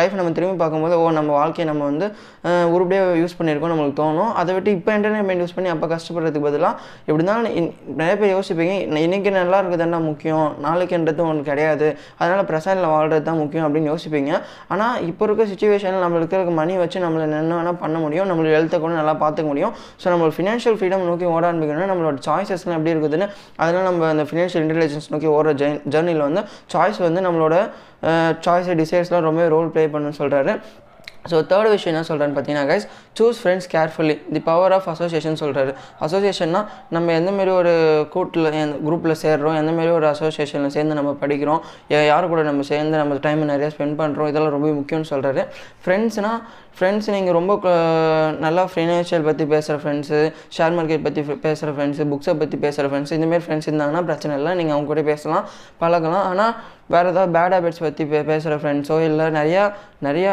லைஃப் நம்ம திரும்பி பார்க்கும்போது ஓ நம்ம வாழ்க்கையை நம்ம வந்து உருப்படியாக யூஸ் பண்ணியிருக்கோம் நம்மளுக்கு தோணும். அதை விட்டு இப்போ என்டர்டைன்மெண்ட் யூஸ் பண்ணி அப்போ கஷ்டப்படுறதுக்கு பதிலாக எப்படி இருந்தாலும் நிறைய பேர் யோசிப்பீங்க இன்றைக்கி நல்லா இருக்குதுன்னா முக்கியம் நாளைக்குன்றது ஒன்று கிடையாது. அதனால் ப்ரெசண்டில் வாழ்கிறது தான் முக்கியம் அப்படின்னு யோசிப்பீங்க. ஆனால் இப்போ இருக்க சுச்சுவேஷனில் நம்மளுக்கு இருக்க மணி வச்சு நம்மளை என்ன வேணால் பண்ண முடியும் நம்மளோட ஹெல்த்தை கூட நல்லா பார்த்துக்க முடியும். ஸோ நம்மளோட ஃபினான்ஷியல் ஃப்ரீடம் நோக்கி ஓட ஆரம்பிக்கணும்னா நம்மளோட சாய்ஸஸ்லாம் எப்படி இருக்குதுன்னு அதெல்லாம் நம்ம அந்த ஃபினான்ஷியல் இன்டெலிஜென்ஸ் நோக்கி ஓடுற ஜேர்னியில் வந்து சாய்ஸ் வந்து நம்மளோட சாய்ஸு டிசைட்ஸ்லாம் ரொம்ப ரோல் ப்ளே பண்ணுன்னு சொல்கிறாரு ஸோ தேர்ட் விஷயம் என்ன சொல்கிறேன்னு பார்த்தீங்கன்னா guys choose friends carefully the power of association சொல்கிறாரு அசோசியேஷன்னா நம்ம எந்தமாரி ஒரு கூட்டில் குரூப்பில் சேர்கிறோம் எந்தமாரி ஒரு அசோசியேஷனில் சேர்ந்து நம்ம படிக்கிறோம் யார் கூட நம்ம சேர்ந்து நம்ம டைம் நிறையா ஸ்பெண்ட் பண்ணுறோம் இதெல்லாம் ரொம்ப முக்கியம்னு சொல்கிறாரு ஃப்ரெண்ட்ஸ்னால் ஃப்ரெண்ட்ஸ் நீங்கள் ரொம்ப நல்லா ஃபினான்ஷியல் பற்றி பேசுகிற ஃப்ரெண்ட்ஸு ஷேர் மார்க்கெட் பற்றி பேசுகிற ஃப்ரெண்ட்ஸு புக்ஸை பற்றி பேசுகிற ஃப்ரெண்ட்ஸ் இந்தமாரி ஃப்ரெண்ட்ஸ் இருந்தாங்கன்னா பிரச்சனை இல்லை. நீங்கள் அவங்க கூட பேசலாம் பழகலாம். ஆனால் வேறு ஏதாவது பேட் ஹேபிட்ஸ் பற்றி பே பேசுகிற ஃப்ரெண்ட்ஸோ இல்லை நிறையா நிறையா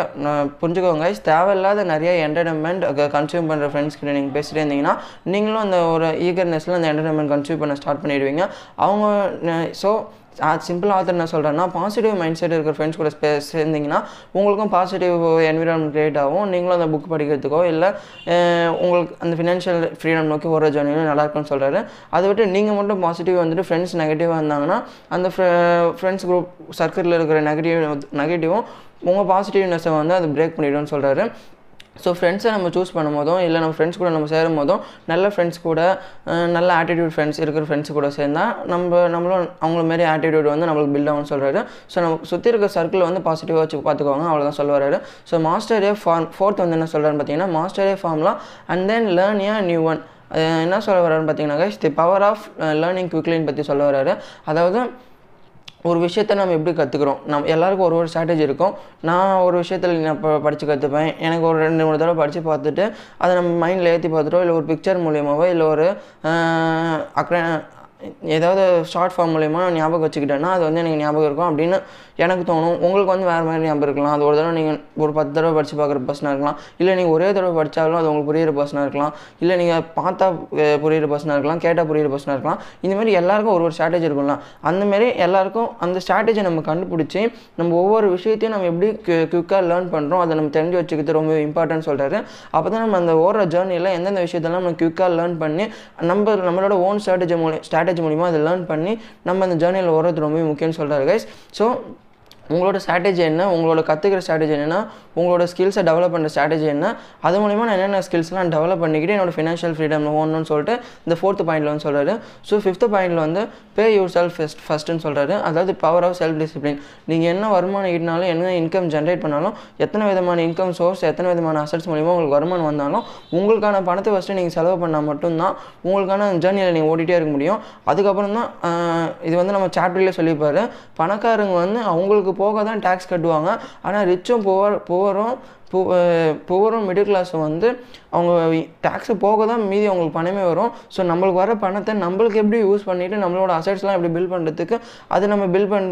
புரிஞ்சுக்கோங்க தேவையில்லாத நிறைய என்டர்டைன்மெண்ட் கன்சியூம் பண்ணுற ஃப்ரெண்ட்ஸ் கிட்ட நீங்கள் பேசிகிட்டே இருந்தீங்கன்னா நீங்களும் அந்த ஒரு ஈகர்னஸில் அந்த என்டர்டைன்மெண்ட் கன்சியூம் பண்ண ஸ்டார்ட் பண்ணிடுவீங்க. அவங்க ஸோ சிம்பிள் ஆத்தர் என்ன சொல்கிறேன்னா பாசிட்டிவ் மைண்ட் செட் இருக்கிற ஃப்ரெண்ட்ஸ் கூட ஸ்பே சேர்ந்தீங்கன்னா உங்களுக்கும் பாசிட்டிவ் என்விரான்மெண்ட் க்ரியேட் ஆகும். நீங்களும் அந்த புக் படிக்கிறதுக்கோ இல்லை உங்களுக்கு அந்த ஃபினான்ஷியல் ஃப்ரீடம் நோக்கி ஒரு ஜேர்னியும் நல்லா இருக்கும்னு சொல்கிறாரு அதை விட்டு நீங்கள் மட்டும் பாசிட்டிவ் வந்துட்டு ஃப்ரெண்ட்ஸ் நெகட்டிவாக இருந்தாங்கன்னா அந்த ஃப்ரெண்ட்ஸ் குரூப் சர்க்கிளில் இருக்கிற நெகட்டிவ் நெகட்டிவும் உங்கள் பாசிட்டிவ்னஸை வந்து அது பிரேக் பண்ணிவிடும்னு சொல்கிறாரு ஸோ ஃப்ரெண்ட்ஸை நம்ம சூஸ் பண்ணும் போதும் இல்லை நம்ம ஃப்ரெண்ட்ஸ் கூட நம்ம சேரும் போதும் நல்ல ஃப்ரெண்ட்ஸ் கூட நல்ல ஆட்டிடியூட் ஃப்ரெண்ட்ஸ் இருக்கிற ஃப்ரெண்ட்ஸ் கூட சேர்ந்தால் நம்ம நம்மளும் அவங்கள மாரி ஆட்டிடியூட் வந்து நம்மளுக்கு பில்ட் ஆகும்னு சொல்கிறாரு ஸோ நம்ம சுற்றி இருக்க சர்க்கிள் வந்து பாசிட்டிவாக வச்சு பார்த்துக்கோங்க அவ்வளோதான் சொல்ல ஸோ மாஸ்டர் ஃபார்ம் ஃபோர்த் வந்து என்ன சொல்கிறாருன்னு பார்த்தீங்கன்னா மாஸ்டரே ஃபார்ம்லாம் and then learn a new one என்ன சொல்ல வர்றாருன்னு பார்த்தீங்கன்னா தி பவர் ஆஃப் லேர்னிங் குவிக்லின்னு பற்றி சொல்ல வர்றாரு. அதாவது ஒரு விஷயத்த நம்ம எப்படி கற்றுக்குறோம் நம்ம எல்லாருக்கும் ஒரு ஒரு ஸ்ட்ராட்டஜி இருக்கும். நான் ஒரு விஷயத்தில் நான் இப்போ படித்து கற்றுப்பேன் எனக்கு ஒரு ரெண்டு மூணு தடவை படித்து பார்த்துட்டு அதை நம்ம மைண்டில் ஏற்றி பார்த்துட்டோ இல்லை ஒரு பிக்சர் மூலியமாகவோ இல்லை ஒரு அக்ர ஏதாவது ஷார்ட் ஃபார்ம் மூலயமா ஞாபகம் வச்சுக்கிட்டேன்னா அது வந்து எனக்கு ஞாபகம் இருக்கும் அப்படின்னு எனக்கு தோணும். உங்களுக்கு வந்து வேறு மாதிரி ஞாபகம் இருக்கலாம். அது ஒரு தடவை நீங்கள் ஒரு பத்து தடவை படித்து பார்க்குற பர்சனாக இருக்கலாம். இல்லை நீங்கள் ஒரே தடவை படித்தாலும் அது உங்களுக்கு புரியிற பர்சனாக இருக்கலாம். இல்லை நீங்கள் பார்த்தா புரியிற பர்சனாக இருக்கலாம். கேட்டால் புரியிற பர்சனாக இருக்கலாம். இந்தமாரி எல்லாருக்கும் ஒரு ஒரு ஸ்ட்ராட்டஜி இருக்கும்ல. அந்தமாரி எல்லாருக்கும் அந்த ஸ்ட்ராட்டஜி நம்ம கண்டுபிடிச்சி நம்ம ஒவ்வொரு விஷயத்தையும் நம்ம எப்படி குயிக்காக லேர்ன் பண்ணுறோம் அதை நம்ம தெரிஞ்சு வச்சுக்கிறது ரொம்ப இம்பார்ட்டன்ட் சொல்கிறாரு அப்போ தான் நம்ம அந்த ஓடுற ஜேர்னியில் எந்தெந்த விஷயத்தெல்லாம் நம்ம குயிக்காக லேர்ன் பண்ணி நம்ம நம்மளோட ஓன் ஸ்ட்ராட்டஜி மூலம் ஸ்ட்ராட்டஜி மூலிமா அதை லேர்ன் பண்ணி நம்ம அந்த ஜேர்னியில் ஓடுறது ரொம்ப முக்கியம்னு சொல்கிறாரு கைஸ் ஸோ உங்களோட ஸ்ட்ராட்டஜி என்ன? உங்களோட கற்றுக்கிற ஸ்ட்ராட்டஜி என்னென்னா உங்களோட ஸ்கில்ஸை டெவலப் பண்ணுற ஸ்ட்ராட்டஜி என்ன? அது மூலிமா நான் என்னென்ன ஸ்கில்ஸ்லாம் டெவலப் பண்ணிக்கிட்டு என்னோட ஃபினான்ஷியல் ஃப்ரீடம் ஓடணும்னு சொல்லிட்டு இந்த ஃபோர்த்து பாயிண்டில் வந்து சொல்கிறாரு ஸோ ஃபிஃப்த் பாயிண்டில் வந்து பே யூர் செல்ஃப் ஃபஸ்ட் ஃபஸ்ட்டுன்னு சொல்கிறாரு அதாவது பவர் ஆஃப் செல்ஃப் டிசிப்ளின் நீங்கள் என்ன வருமானம் ஈட்டினாலும் என்ன இன்கம் ஜென்ரேட் பண்ணாலும் எத்தனை விதமான இன்கம் சோர்ஸ் எத்தனை விதமான அசட்ஸ் மூலிமா உங்களுக்கு வருமானம் வந்தாலும் உங்களுக்கான பணத்தை ஃபஸ்ட்டு நீங்கள் செலவு பண்ணால் மட்டும்தான் உங்களுக்கான ஜேர்னியில் நீங்கள் ஓடிட்டே இருக்க முடியும். அதுக்கப்புறம் தான் இது வந்து நம்ம சாப்டர்லேயே சொல்லியிருப்பாரு. பணக்காரங்க வந்து அவங்களுக்கு போக தான் டேக்ஸ் கட்டுவாங்க ஆனால் ரிச்சும் புவர் புவரும் புவரும் மிடில் கிளாஸும் வந்து அவங்க டேக்ஸு போக தான் மீதி அவங்களுக்கு பணமே வரும். ஸோ நம்மளுக்கு வர பணத்தை நம்மளுக்கு எப்படி யூஸ் பண்ணிவிட்டு நம்மளோட அசட்ஸ்லாம் எப்படி பில் பண்ணுறதுக்கு அது நம்ம பில் பண்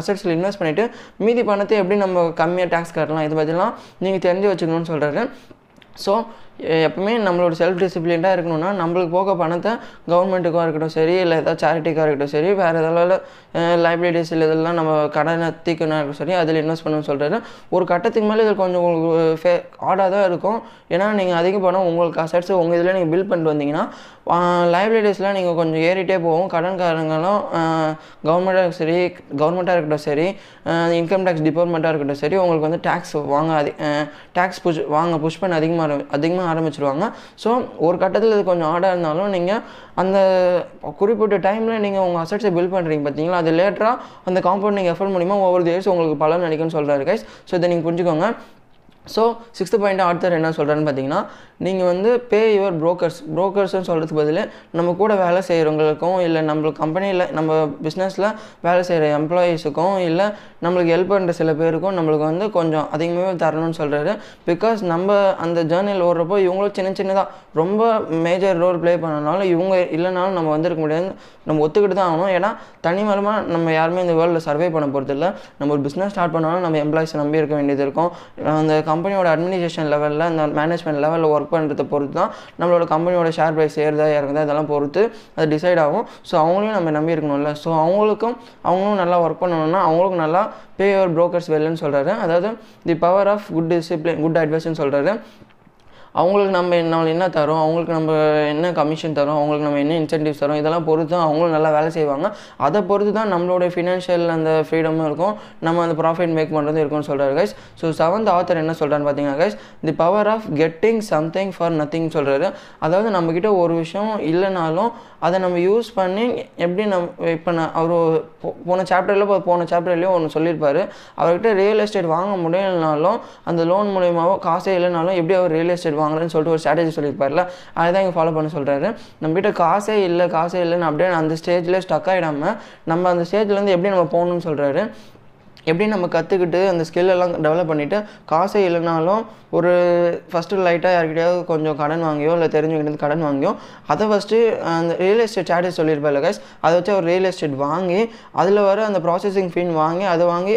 அசட்ஸில் இன்வெஸ்ட் பண்ணிவிட்டு மீதி பணத்தை எப்படி நம்ம கம்மியாக டேக்ஸ் கட்டலாம் இது பற்றிலாம் நீங்கள் தெரிஞ்சு வச்சுக்கணும்னு சொல்கிறாரு ஸோ எப்பவுமே நம்மளோட செல்ஃப் டிசிப்ளின்டாக இருக்கணும்னா நம்மளுக்கு போக பணத்தை கவர்மெண்ட்டுக்காக இருக்கட்டும் சரி இல்லை ஏதாவது சேரிட்டிக்காக இருக்கட்டும் சரி வேறு ஏதாவது லைப்ரரிஸ் இல்லை இதெல்லாம் நம்ம கடனை தீக்கணும் இருக்கட்டும் சரி அதில் இன்வெஸ்ட் பண்ணணும்னு சொல்கிறது ஒரு கட்டத்துக்கு மேலே இது கொஞ்சம் உங்களுக்கு ஃபே ஆடாக தான் இருக்கும். ஏன்னா நீங்கள் அதிக பணம் உங்களுக்கு அசட்ஸ் உங்கள் இதில் நீங்கள் பில் பண்ணிட்டு வந்தீங்கன்னா லைப்ரரிஸ்லாம் நீங்கள் கொஞ்சம் ஏறிட்டே போகும். கடன்காரங்களும் கவர்மெண்ட்டாக சரி கவர்மெண்ட்டாக இருக்கட்டும் சரி இன்கம் டேக்ஸ் டிபார்ட்மெண்ட்டாக இருக்கட்டும் சரி உங்களுக்கு வந்து டேக்ஸ் வாங்க அதி டேக்ஸ் புஷ் வாங்க புஷ் பண்ண அதிகமாக அதிகமாக ஆரம்பிச்சிருவாங்க. ஸோ ஒரு கட்டத்தில் இது கொஞ்சம் ஆடாக இருந்தாலும் நீங்கள் அந்த குறிப்பிட்ட டைமில் நீங்கள் உங்கள் அசட்ஸை பில் பண்ணுறீங்க பார்த்தீங்களா அது லேட்டராக அந்த காம்பவுண்ட் நீங்கள் எஃபர்ட் மூலிமா ஒவ்வொரு டேஸ் உங்களுக்கு பலன் அளிக்கும்னு சொல்கிறாரு கைஸ் ஸோ இதை நீங்கள் புரிஞ்சுக்கோங்க. ஸோ சிக்ஸ்த் பாயிண்ட் ஆர்த்தர் என்ன சொல்கிறேன்னு பார்த்தீங்கன்னா நீங்கள் வந்து பே யுவர் ப்ரோக்கர்ஸ் ப்ரோக்கர்ஸ்னு சொல்கிறதுக்கு பதில் நம்ம கூட வேலை செய்கிறவங்களுக்கும் இல்லை நம்ம கம்பெனியில் நம்ம பிஸ்னஸில் வேலை செய்கிற எம்ப்ளாயீஸுக்கும் இல்லை நம்மளுக்கு ஹெல்ப் பண்ணுற சில பேருக்கும் நம்மளுக்கு வந்து கொஞ்சம் அதிகமாகவே தரணும்னு சொல்கிறாரு பிகாஸ் நம்ம அந்த ஜேர்னியில் ஓடுறப்போ இவங்களும் சின்ன சின்னதாக ரொம்ப மேஜர் ரோல் ப்ளே பண்ணனாலும் இவங்க இல்லைனாலும் நம்ம வந்திருக்க முடியாது. நம்ம ஒத்துக்கிட்டு தான் ஆகணும். ஏன்னா தனிமரமாக நம்ம யாருமே இந்த வேர்ல்டில் சர்வே பண்ண போகிறது இல்லை நம்ம ஒரு பிஸ்னஸ் ஸ்டார்ட் பண்ணாலும் நம்ம எம்ப்ளாயிஸை நம்பி இருக்க வேண்டியது இருக்கும். அந்த கம்பெனியோட அட்மினிஸ்ட்ரேஷன் லெவலில் அந்த மேனேஜ்மெண்ட் லெவலில் ஒர்க் பண்ணுறத பொறுத்து தான் நம்மளோட கம்பெனியோட ஷேர் ப்ரைஸ் ஏறுதா இறங்குதா இதெல்லாம் பொறுத்து அது டிசைட் ஆகும். ஸோ அவங்களையும் நம்ம நம்பி இருக்கணும்ல. ஸோ அவங்களுக்கும் அவங்களும் நல்லா ஒர்க் பண்ணணும்னா அவங்களுக்கும் நல்லா பே யுவர் ப்ரோக்கர்ஸ் வெல்லுன்னு சொல்கிறாரு அதாவது the power of good discipline good அட்வைஸ்ன்னு சொல்கிறாரு அவங்களுக்கு நம்ம நம்ம என்ன தரோம்? அவங்களுக்கு நம்ம என்ன கமிஷன் தரோம்? அவங்களுக்கு நம்ம என்ன இன்சென்டிவ்ஸ் தரோம்? இதெல்லாம் பொறுத்து தான் அவங்களும் நல்லா வேலை செய்வாங்க. அதை பொறுத்து தான் நம்மளோட ஃபினான்ஷியல் அந்த ஃப்ரீடமும் இருக்கும். நம்ம அந்த ப்ராஃபிட் மேக் பண்ணுறது இருக்கும்னு சொல்கிறாரு கைஸ் ஸோ செவன்த் ஆத்தர் என்ன சொல்கிறான்னு பார்த்தீங்கன்னா guys the power of getting something for nothing சொல்கிறாரு அதாவது நம்மக்கிட்ட ஒரு விஷயம் இல்லைனாலும் அதை நம்ம யூஸ் பண்ணி எப்படி நம் இப்போ நான் அவர் போன சாப்டரில் போன சாப்டர்லேயும் ஒன்று சொல்லியிருப்பார். அவர்கிட்ட ரியல் எஸ்டேட் வாங்க முடியலனாலும் அந்த லோன் மூலியமாவோ காசே இல்லைனாலும் எப்படி அவர் ரியல் எஸ்டேட் வாங்குறேன்னு சொல்லிட்டு ஒரு ஸ்ட்ராட்டஜி சொல்லியிருப்பார்ல அதை தான் இங்கே ஃபாலோ பண்ண சொல்கிறாரு நம்மகிட்ட காசே இல்லை காசே இல்லைன்னு அப்படியே அந்த ஸ்டேஜில் ஸ்டக் ஆகிடாமல் நம்ம அந்த ஸ்டேஜ்லேருந்து எப்படி நம்ம போகணும்னு சொல்கிறாரு எப்படி நம்ம கற்றுக்கிட்டு அந்த ஸ்கில்லெல்லாம் எல்லாம் டெவலப் பண்ணிவிட்டு காசே இல்லைனாலும் ஒரு ஃபஸ்ட்டு லைட்டாக யார்கிட்டயாவது கொஞ்சம் கடன் வாங்கியோ இல்லை தெரிஞ்சவங்கிட்ட கடன் வாங்கியோ அதை ஃபஸ்ட்டு அந்த ரியல் எஸ்டேட் சார்ஜஸ் சொல்லியிருப்பாரு கைஸ் அதை வச்சு அவர் ரியல் எஸ்டேட் வாங்கி அதில் வர அந்த ப்ராசஸிங் ஃபீன் வாங்கி அதை வாங்கி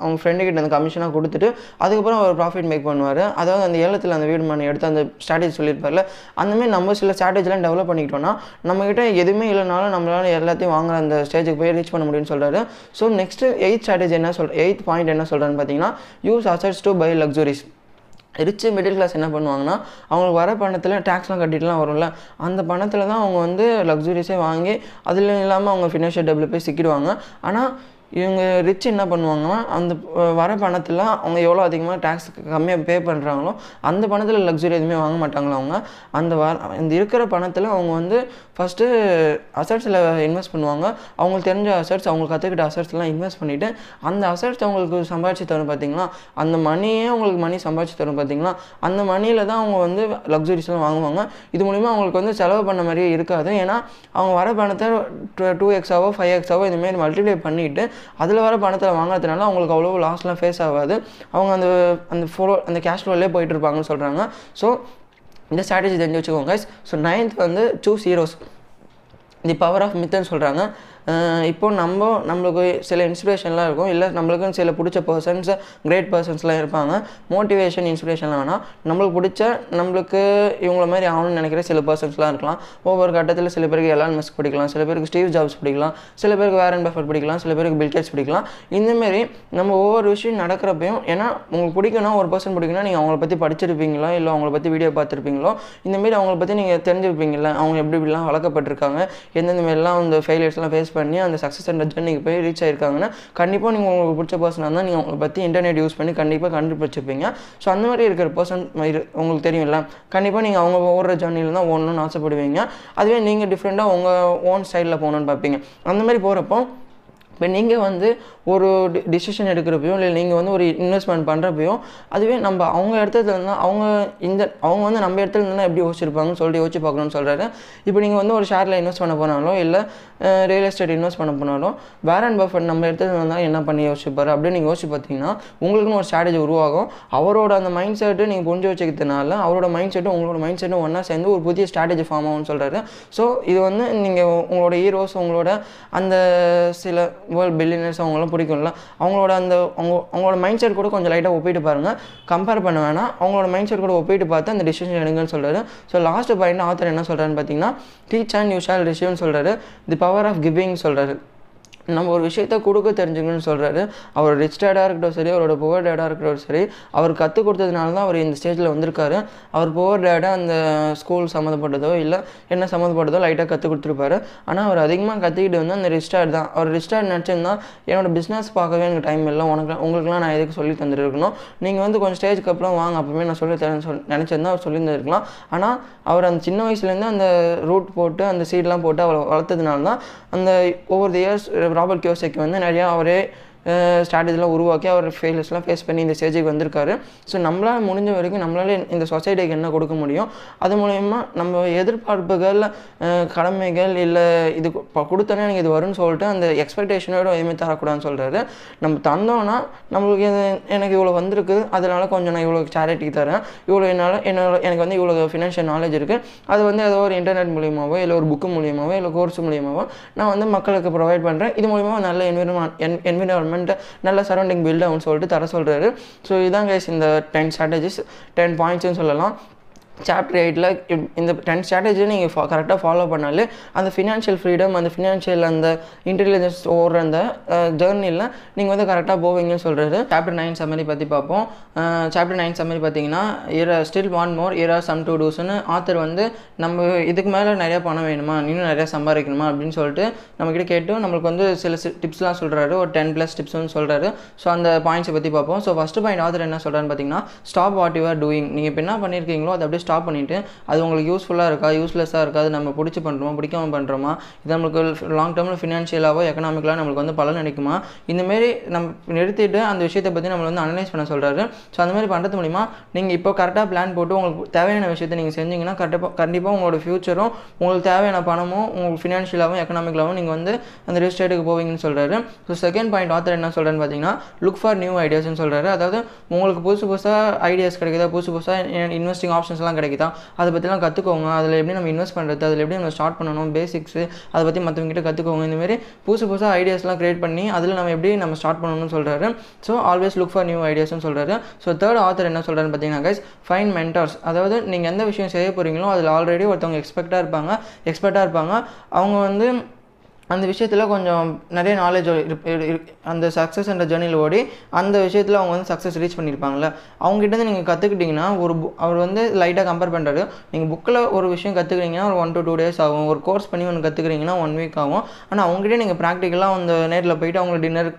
அவங்க ஃப்ரெண்டுக்கிட்ட அந்த கமிஷனாக கொடுத்துட்டு அதுக்கப்புறம் அவர் ப்ராஃபிட் மேக் பண்ணுவார். அதாவது அந்த ஏலத்தில் அந்த வீடு மணி எடுத்து அந்த ஸ்ட்ராட்டஜி சொல்லியிருப்பார்ல அந்தமாதிரி நம்ம சில ஸ்ட்ராட்டஜிலாம் டெவலப் பண்ணிக்கிட்டோம்னா நம்மக்கிட்ட எதுவுமே இல்லைனாலும் நம்மளால எல்லாத்தையும் வாங்குற அந்த ஸ்டேஜுக்கு போய் ரீச் பண்ண முடியும்னு சொல்கிறாரு ஸோ நெக்ஸ்ட்டு எயித் ஸ்ட்ராட்டஜி என்ன சொல் எயித் பாயிண்ட் என்ன சொல்கிறேன்னு பார்த்தீங்கன்னா use assets to buy luxuries rich middle class என்ன பண்ணுவாங்கன்னா அவங்களுக்கு வர பணத்தில் டேக்ஸ்லாம் கட்டிட்டுலாம் வரும்ல அந்த பணத்தில் தான் அவங்க வந்து லக்ஸுரிஸே வாங்கி அதில் இல்லாமல் அவங்க ஃபினான்ஷியல் டெவலப்பே போய் சிக்கிடுவாங்க. ஆனால் இவங்க ரிச் என்ன பண்ணுவாங்கன்னா அந்த வர பணத்தில் அவங்க எவ்வளோ அதிகமாக டேக்ஸ் கம்மியாக பே பண்ணுறாங்களோ அந்த பணத்தில் லக்ஸுரி எதுவுமே வாங்க மாட்டாங்களா அவங்க. அந்த வர அந்த இருக்கிற பணத்தில் அவங்க வந்து ஃபஸ்ட்டு அசட்ஸில் இன்வெஸ்ட் பண்ணுவாங்க. அவங்களுக்கு தெரிஞ்ச அசட்ஸ் அவங்களுக்கு கற்றுக்கிட்ட அசட்ஸ்லாம் இன்வெஸ்ட் பண்ணிவிட்டு அந்த அசட்ஸ் அவங்களுக்கு சம்பாதிச்சு தரும் பார்த்தீங்களா அந்த மணியே அவங்களுக்கு மணி சம்பாதிச்சு தரும் பார்த்தீங்களா அந்த மணியில் தான் அவங்க வந்து லக்ஸுரிஸ்லாம் வாங்குவாங்க. இது மூலிமா அவங்களுக்கு வந்து செலவு பண்ண மாதிரியே இருக்காது. ஏன்னா அவங்க வர பணத்தை டூ எக்ஸாவோ ஃபைவ் எக்ஸாவோ இதுமாரி மல்டிப்ளை பண்ணிவிட்டு அதில் வர பணத்தில் வாங்குறதுனால அவங்களுக்கு அவ்வளோ லாஸ்லாம் ஃபேஸ் ஆகாது. அவங்க அந்த அந்த ஃபோலோ அந்த கேஷ் ஃப்ளோலே போயிட்டு இருப்பாங்கன்னு சொல்கிறாங்க ஸோ இந்த ஸ்ட்ராட்டஜி தெரிஞ்சு வச்சுக்கோங்க ஸோ நைன்த் வந்து choose heroes the power of மித்துன்னு சொல்கிறாங்க இப்போ நம்ம நம்மளுக்கு சில இன்ஸ்பிரேஷன்லாம் இருக்கும். இல்லை நம்மளுக்கும் சில பிடிச்ச பர்சன்ஸ் கிரேட் பர்சன்ஸ்லாம் இருப்பாங்க. மோட்டிவேஷன் இன்ஸ்பிரேஷன்லாம் வேணால் நம்மளுக்கு பிடிச்ச நம்மளுக்கு இவங்கள மாதிரி ஆகணும்னு நினைக்கிற சில பர்சன்ஸ்லாம் இருக்கலாம். ஒவ்வொரு கட்டத்தில் சில பேருக்கு எலான் மிஸ் பிடிக்கலாம். சில பேருக்கு ஸ்டீவ் ஜாப்ஸ் பிடிக்கலாம். சில பேருக்கு வேரன் பஃபர் பிடிக்கலாம். சில பேருக்கு பில்கேட்ஸ் பிடிக்கலாம். இந்தமாரி நம்ம ஒவ்வொரு விஷயம் நடக்கிறப்பையும் ஏன்னா உங்களுக்கு பிடிக்கும்னா ஒரு பர்சன் பிடிக்குன்னா நீங்கள் அவங்கள பற்றி படிச்சிருப்பீங்களா? இல்லை அவங்கள பற்றி வீடியோ பார்த்துருப்பீங்களோ? இந்தமாரி அவங்கள பற்றி நீங்கள் தெரிஞ்சிருப்பீங்களா அவங்க எப்படி இப்படிலாம் வளர்க்கப்பட்டிருக்காங்க? எந்தெந்த மாதிரிலாம் அந்த ஃபெயிலியர்ஸ்லாம் ஃபேஸ் பண்ணி அந்த சக்ஸஸ் அண்ட் ஜர்னிக்கு போய் ரீச் ஆயிருக்காங்கன்னா கண்டிப்பாக நீங்கள் உங்களுக்கு பிடிச்ச பர்சனாக இருந்தால் நீங்கள் உங்களை பற்றி இன்டர்நெட் யூஸ் பண்ணி கண்டிப்பாக கண்டுபிடிச்சிருப்பீங்க ஸோ அந்த மாதிரி இருக்கிற பர்சன் உங்களுக்கு தெரியும்ல. கண்டிப்பாக நீங்கள் அவங்க ஓடுற ஜர்னியில் தான் ஓடணும்னு ஆசைப்படுவீங்க. அதுவே நீங்கள் டிஃப்ரெண்ட்டாக உங்கள் ஓன் ஸ்டைலில் போகணுன்னு பார்ப்பீங்க. அந்த மாதிரி போகிறப்போ இப்போ நீங்கள் வந்து ஒரு டிசிஷன் எடுக்கிறப்பையும் இல்லை நீங்கள் வந்து ஒரு இன்வெஸ்ட்மெண்ட் பண்ணுறப்பையும் அதுவே நம்ம அவங்க இடத்துல இருந்தால் அவங்க இந்த அவங்க வந்து நம்ம இடத்துல இருந்தால் எப்படி யோசிச்சிருப்பாங்கன்னு சொல்லிட்டு யோசிச்சு பார்க்கணும்னு சொல்கிறாரு இப்போ நீங்கள் வந்து ஒரு ஷேரில் இன்வெஸ்ட் பண்ண போனாலோ இல்லை ரியல் எஸ்டேட் இன்வெஸ்ட் பண்ண போனாலும் அண்ட் பஃபட் நம்ம இடத்துல இருந்தால் என்ன பண்ணி யோசிப்பார்? அப்படின்னு நீங்கள் யோசிச்சு பார்த்தீங்கன்னா உங்களுக்குன்னு ஒரு ஸ்ட்ராட்டஜி உருவாகும். அவரோட அந்த மைண்ட் செட்டு நீங்கள் புரிஞ்சு வச்சுக்கிறதுனால அவரோட மைண்ட் செட்டும் உங்களோட மைண்ட் செட்டும் ஒன்றா சேர்ந்து ஒரு புதிய ஸ்ட்ராட்டஜி ஃபார்ம் ஆகும்னு சொல்கிறாரு ஸோ இது வந்து நீங்கள் உங்களோட ஹீரோஸ் உங்களோட அந்த சில வேர்ல்ட் பில்லியனர்ஸ் அவங்களாம் பிடிக்கும்ல. அவங்களோட அந்த அவங்க அவங்களோட மைண்ட் செட் கூட கொஞ்சம் லைட்டாக ஒப்பிட்டு பாருங்கள் கம்பேர் பண்ண வேணாம். அவங்களோட மைண்ட் செட் கூட ஒப்பிட்டு பார்த்து அந்த டிசிஷன் எடுங்கன்னு சொல்கிறாரு ஸோ லாஸ்ட் பாயிண்ட் ஆத்தர் என்ன சொல்கிறாருன்னு பார்த்தீங்கன்னா டீச் அண்ட் யூ ஷால் ரிசீவ்னு சொல்கிறாரு தி பவர் ஆஃப் கிவிங் சொல்கிறாரு நம்ம ஒரு விஷயத்த கொடுக்க தெரிஞ்சுக்கணும்னு சொல்கிறாரு அவர் ரிச் டேடாக இருக்கட்டும் சரி அவரோட புவர் டேடாக இருக்கட்டும் சரி அவர் கற்றுக் கொடுத்ததுனால தான் அவர் இந்த ஸ்டேஜில் வந்திருக்காரு. அவர் புவர் டேடாக அந்த ஸ்கூல் சம்மந்தப்பட்டதோ இல்லை என்ன சம்மந்தப்பட்டதோ லைட்டாக கற்றுக் கொடுத்துருப்பாரு. ஆனால் அவர் அதிகமாக கற்றுக்கிட்டு வந்து அந்த ரிச் டேட் தான். அவர் ரிச் டேட் நினச்சிருந்தா என்னோட பிஸ்னஸ் பார்க்கவே எனக்கு டைம் இல்லை. உனக்கு உங்களுக்குலாம் நான் எதுக்கு சொல்லி தந்துருக்கணும்? நீங்கள் வந்து கொஞ்சம் ஸ்டேஜ்க்கு அப்புறம் வாங்க. அப்பவுமே நான் சொல்லி தரேன்னு சொல் நினச்சிருந்தா அவர் சொல்லி தந்திருக்கலாம் ஆனால் அவர் அந்த சின்ன வயசுலேருந்து அந்த ரூட் போட்டு அந்த சீட்லாம் போட்டு அவளை வளர்த்ததுனால தான் அந்த over the years Robert Kiyosaki வந்து நிறையா அவரே ஸ்ட்ராட்டஜிலாம் உருவாக்கி அவர் ஃபெயிலர்ஸ்லாம் ஃபேஸ் பண்ணி இந்த ஸ்டேஜுக்கு வந்திருக்காரு. ஸோ நம்மளால் முடிஞ்ச வரைக்கும் நம்மளால் இந்த சொசைட்டிக்கு என்ன கொடுக்க முடியும்? அது மூலயமா நம்ம எதிர்பார்ப்புகள் கடமைகள் இல்லை இது இப்போ கொடுத்தோன்னே எனக்கு இது வரும்னு சொல்லிட்டு அந்த எக்ஸ்பெக்டேஷனோட எதுவுமே தரக்கூடாதுன்னு சொல்கிறாரு நம்ம தந்தோன்னா நம்மளுக்கு எனக்கு இவ்வளோ வந்திருக்கு அதனால கொஞ்சம் நான் இவ்வளோ சேரிட்டி தரேன். இவ்வளோ என்னால் என்னோட எனக்கு வந்து இவ்வளோ ஃபினான்ஷியல் நாலேஜ் இருக்குது அது வந்து ஏதோ ஒரு இன்டர்நெட் மூலியமாவோ இல்லை ஒரு புக்கு மூலியமாவோ இல்லை கோர்ஸ் மூலியமாகவோ நான் வந்து மக்களுக்கு ப்ரொவைட் பண்ணுறேன் இது மூலியமாக நல்ல என்விரான்மெண்ட் என் என்விரான்மெண்ட் நல்ல சரௌண்டிங் பில்ட் ஆகும்னு சொல்லிட்டு தர சொல்கிறாரு ஸோ இதான் கைஸ் இந்த டென் ஸ்ட்ராட்டஜிஸ் டென் பாயிண்ட்ஸ்னு சொல்லலாம். சாப்டர் எயிட்டில் இந்த டென் ஸ்ட்ராட்டஜியை நீங்கள் ஃபா கரெக்டாக ஃபாலோ பண்ணாலே அந்த ஃபினான்ஷியல் ஃப்ரீடம் அந்த ஃபினான்ஷியல் அந்த இன்டெலிஜென்ஸ் ஓடுற அந்த ஜேர்னியில் நீங்கள் வந்து கரெக்டாக போவீங்கன்னு சொல்கிறது சாப்டர் நைன் சம்மரி பற்றி பார்ப்போம். சாப்டர் நைன் சம்மரி பார்த்தீங்கன்னா here still want more here some to டூஸ்னு author வந்து நம்ம இதுக்கு மேலே நிறையா பணம் வேணுமா? இன்னும் நிறையா சம்பாதிக்கணுமா? அப்படின்னு சொல்லிட்டு நம்மக்கிட்ட கேட்டு நம்மளுக்கு வந்து சில டிப்ஸ்லாம் சொல்கிறாரு ஒரு டென் ப்ளஸ் டிப்ஸ்னு சொல்கிறாரு ஸோ அந்த பாயிண்ட்ஸை பற்றி பார்ப்போம். ஸோ ஃபஸ்ட்டு பாயிண்ட் ஆத்தர் என்ன சொல்கிறான்னு பார்த்தீங்கன்னா stop what you are doing நீங்கள் இப்போ என்ன பண்ணியிருக்கீங்களோ அதை அப்படியே ஸ்டாப் பண்ணிவிட்டு அது உங்களுக்கு யூஸ்ஃபுல்லாக இருக்கா யூஸ்லெஸ்ஸாக இருக்காது நம்ம பிடிச்சி பண்ணுறோமா பிடிக்காம பண்ணுறோமா இது நம்மளுக்கு லாங் டேர்மில் ஃபினான்ஷியலாகவோ எக்கனாமிக்கலாக நம்மளுக்கு வந்து பலன் அளிக்குமா இந்தமாரி நம்ம நிறுத்திட்டு அந்த விஷயத்தை பற்றி நம்மளை வந்து அனலைஸ் பண்ண சொல்கிறாரு ஸோ அந்த மாதிரி பண்ணுறது மூலிமா நீங்கள் இப்போ கரெக்டாக பிளான் போட்டு உங்களுக்கு தேவையான விஷயத்தை நீங்கள் செஞ்சீங்கன்னா கண்டிப்பாக கண்டிப்பாக உங்களோட ஃப்யூச்சரும் உங்களுக்கு தேவையான பணமும் உங்களுக்கு ஃபினான்ஷியலாகவும் எக்கனாமிக்கலாகவும் நீங்கள் வந்து அந்த ரியல் எஸ்டேட்டுக்கு போவீங்கன்னு சொல்கிறாரு ஸோ செகண்ட் பாயிண்ட் ஆத்தர் என்ன சொல்கிறேன்னு பார்த்தீங்கன்னா லுக் ஃபார் நியூ ஐடியாஸ்னு சொல்கிறாரு அதாவது உங்களுக்கு புதுசு புதுசாக ஐடியாஸ் கிடைக்குதா புதுசு புதுசாக இன்வெஸ்டிங் ஆப்ஷன்ஸ்லாம் கிடைக்குதா? அதை பற்றிலாம் கற்றுக்கோங்க அதில் எப்படி நம்ம இன்வெஸ்ட் பண்ணுறது அதில் எப்படி நம்ம ஸ்டார்ட் பண்ணணும்? பேசிக்ஸு அதை பற்றி மற்றவங்ககிட்ட கற்றுக்கோங்க இந்தமாரி புதுசு புதுசாக ஐடியாஸ்லாம் க்ரியேட் பண்ணி அதில் நம்ம எப்படி நம்ம ஸ்டார்ட் பண்ணணும்னு சொல்கிறாரு so always look for new ஐடியாஸ்னு சொல்கிறாரு ஸோ தேர்ட் ஆத்தர் என்ன சொல்கிறாருன்னு பார்த்தீங்கன்னா கைஸ் ஃபைன் மென்டர்ஸ் அதாவது நீங்கள் எந்த விஷயம் செய்ய போகிறீங்களோ அதில் ஆல்ரெடி ஒருத்தவங்க எக்ஸ்பெக்டாக இருப்பாங்க. எக்ஸ்பர்ட்டாக இருப்பாங்க. அவங்க வந்து அந்த விஷயத்தில் கொஞ்சம் நிறைய நாலேஜ் அந்த சக்ஸஸ் என்ற ஜேர்னியில் ஓடி அந்த விஷயத்தில் அவங்க வந்து சக்ஸஸ் ரீச் பண்ணியிருப்பாங்கல்ல. அவங்ககிட்ட நீங்கள் கற்றுக்கிட்டிங்கன்னா ஒரு அவர் வந்து லைட்டாக கம்பேர் பண்ணுறாரு நீங்கள் புக்கில் ஒரு விஷயம் கற்றுக்குறீங்கன்னா ஒரு ஒன் டு டூ டேஸ் ஆகும். ஒரு கோர்ஸ் பண்ணி ஒன்று கற்றுக்குறீங்கன்னா ஒன் வீக் ஆகும். ஆனால் அவங்ககிட்ட நீங்கள் ப்ராக்டிக்கலாக அந்த நேரில் போயிட்டு அவங்க டின்னர்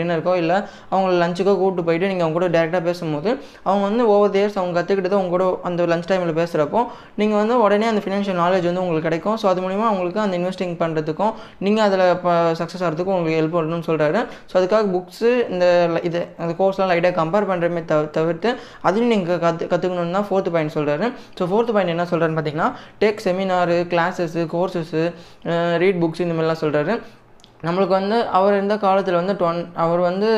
டின்னருக்கோ இல்லை அவங்க லஞ்சுக்கோ கூப்பிட்டு போயிட்டு நீங்கள் அவங்க கூட டேரெக்டாக பேசும்போது அவங்க வந்து ஓவர் இயர்ஸ் அவங்க கற்றுக்கிட்டதை அவங்க கூட அந்த லஞ்ச் டைமில் பேசுகிறப்போ நீங்கள் வந்து உடனே அந்த ஃபினான்ஷியல் நாலேஜ் வந்து உங்களுக்கு கிடைக்கும். ஸோ அது மூலிமா அவங்களுக்கு அந்த இன்வெஸ்டிங் பண்ணுறதுக்கும் நீங்கள் அதில் இப்போ சக்ஸஸ் ஆகிறதுக்கும் உங்களுக்கு ஹெல்ப் பண்ணணும்னு சொல்கிறாரு ஸோ அதுக்காக புக்ஸு இந்த இது அந்த கோர்ஸ்லாம் லைட்டாக கம்பேர் பண்ணுறமே தவிர தவிர்த்து அதையும் நீங்கள் கற்று கற்றுக்கணும்னு தான் ஃபோர்த்து பாயிண்ட் சொல்கிறாரு ஸோ ஃபோர்த்து பாயிண்ட் என்ன சொல்கிறாருன்னு பார்த்தீங்கன்னா take seminar classes courses read books இந்த மாதிரிலாம் சொல்கிறாரு நம்மளுக்கு வந்து அவர் இருந்த காலத்தில் வந்து டொன் அவர் வந்து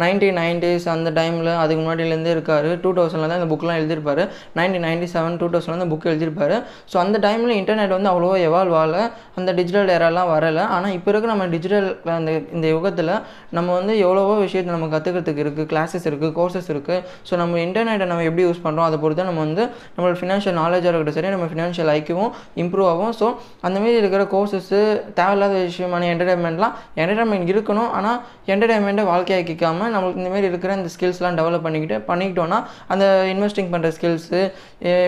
நைன்டீன் நைன்டிஸ் அந்த டைமில் அதுக்கு முன்னாடியிலேருந்து இருக்கார். டூ தௌசண்டில் தான் இந்த புக்லாம் எழுதியிருப்பார். நைன்டீன் நைன்டி செவன் டூ தௌசண்டில் அந்த புக் எழுதியிருப்பார். ஸோ அந்த டைமில் இன்டர்நெட் வந்து அவ்வளோவா எவால்வ் ஆகலை. அந்த டிஜிட்டல் ஏரெல்லாம் வரலை. ஆனால் இப்போ இருக்க நம்ம டிஜிட்டல் அந்த இந்த யுகத்தில் நம்ம வந்து எவ்வளவோ விஷயத்தை நம்ம கற்றுக்கிறதுக்கு இருக்குது கிளாஸஸ் இருக்குது கோர்சஸ் இருக்குது ஸோ நம்ம இன்டர்நெட்டை நம்ம எப்படி யூஸ் பண்ணுறோம் அதை பொறுத்து நம்ம வந்து நம்மளோட ஃபினான்ஷியல் நாலேஜாக இருக்கட்டும் சரி நம்ம ஃபினான்ஷியல் ஐக்கியவும் இம்ப்ரூவ் ஆகும். ஸோ அந்தமாரி இருக்கிற கோர்சஸ்ஸு தேவையில்லாத விஷயமான என்டர்டைன்மெண்ட்லாம் என்டர்டைன்மெண்ட் இருக்கணும். ஆனால் என்டர்டைன்மெண்ட்டை வாழ்க்கையாக்கிக்காமல் நம்மளுக்கு இந்தமாரி இருக்கிற இந்த ஸ்கில்ஸ்லாம் டெவலப் பண்ணிக்கிட்டு பண்ணிக்கிட்டோன்னா அந்த இன்வெஸ்டிங் பண்ணுற ஸ்கில்ஸு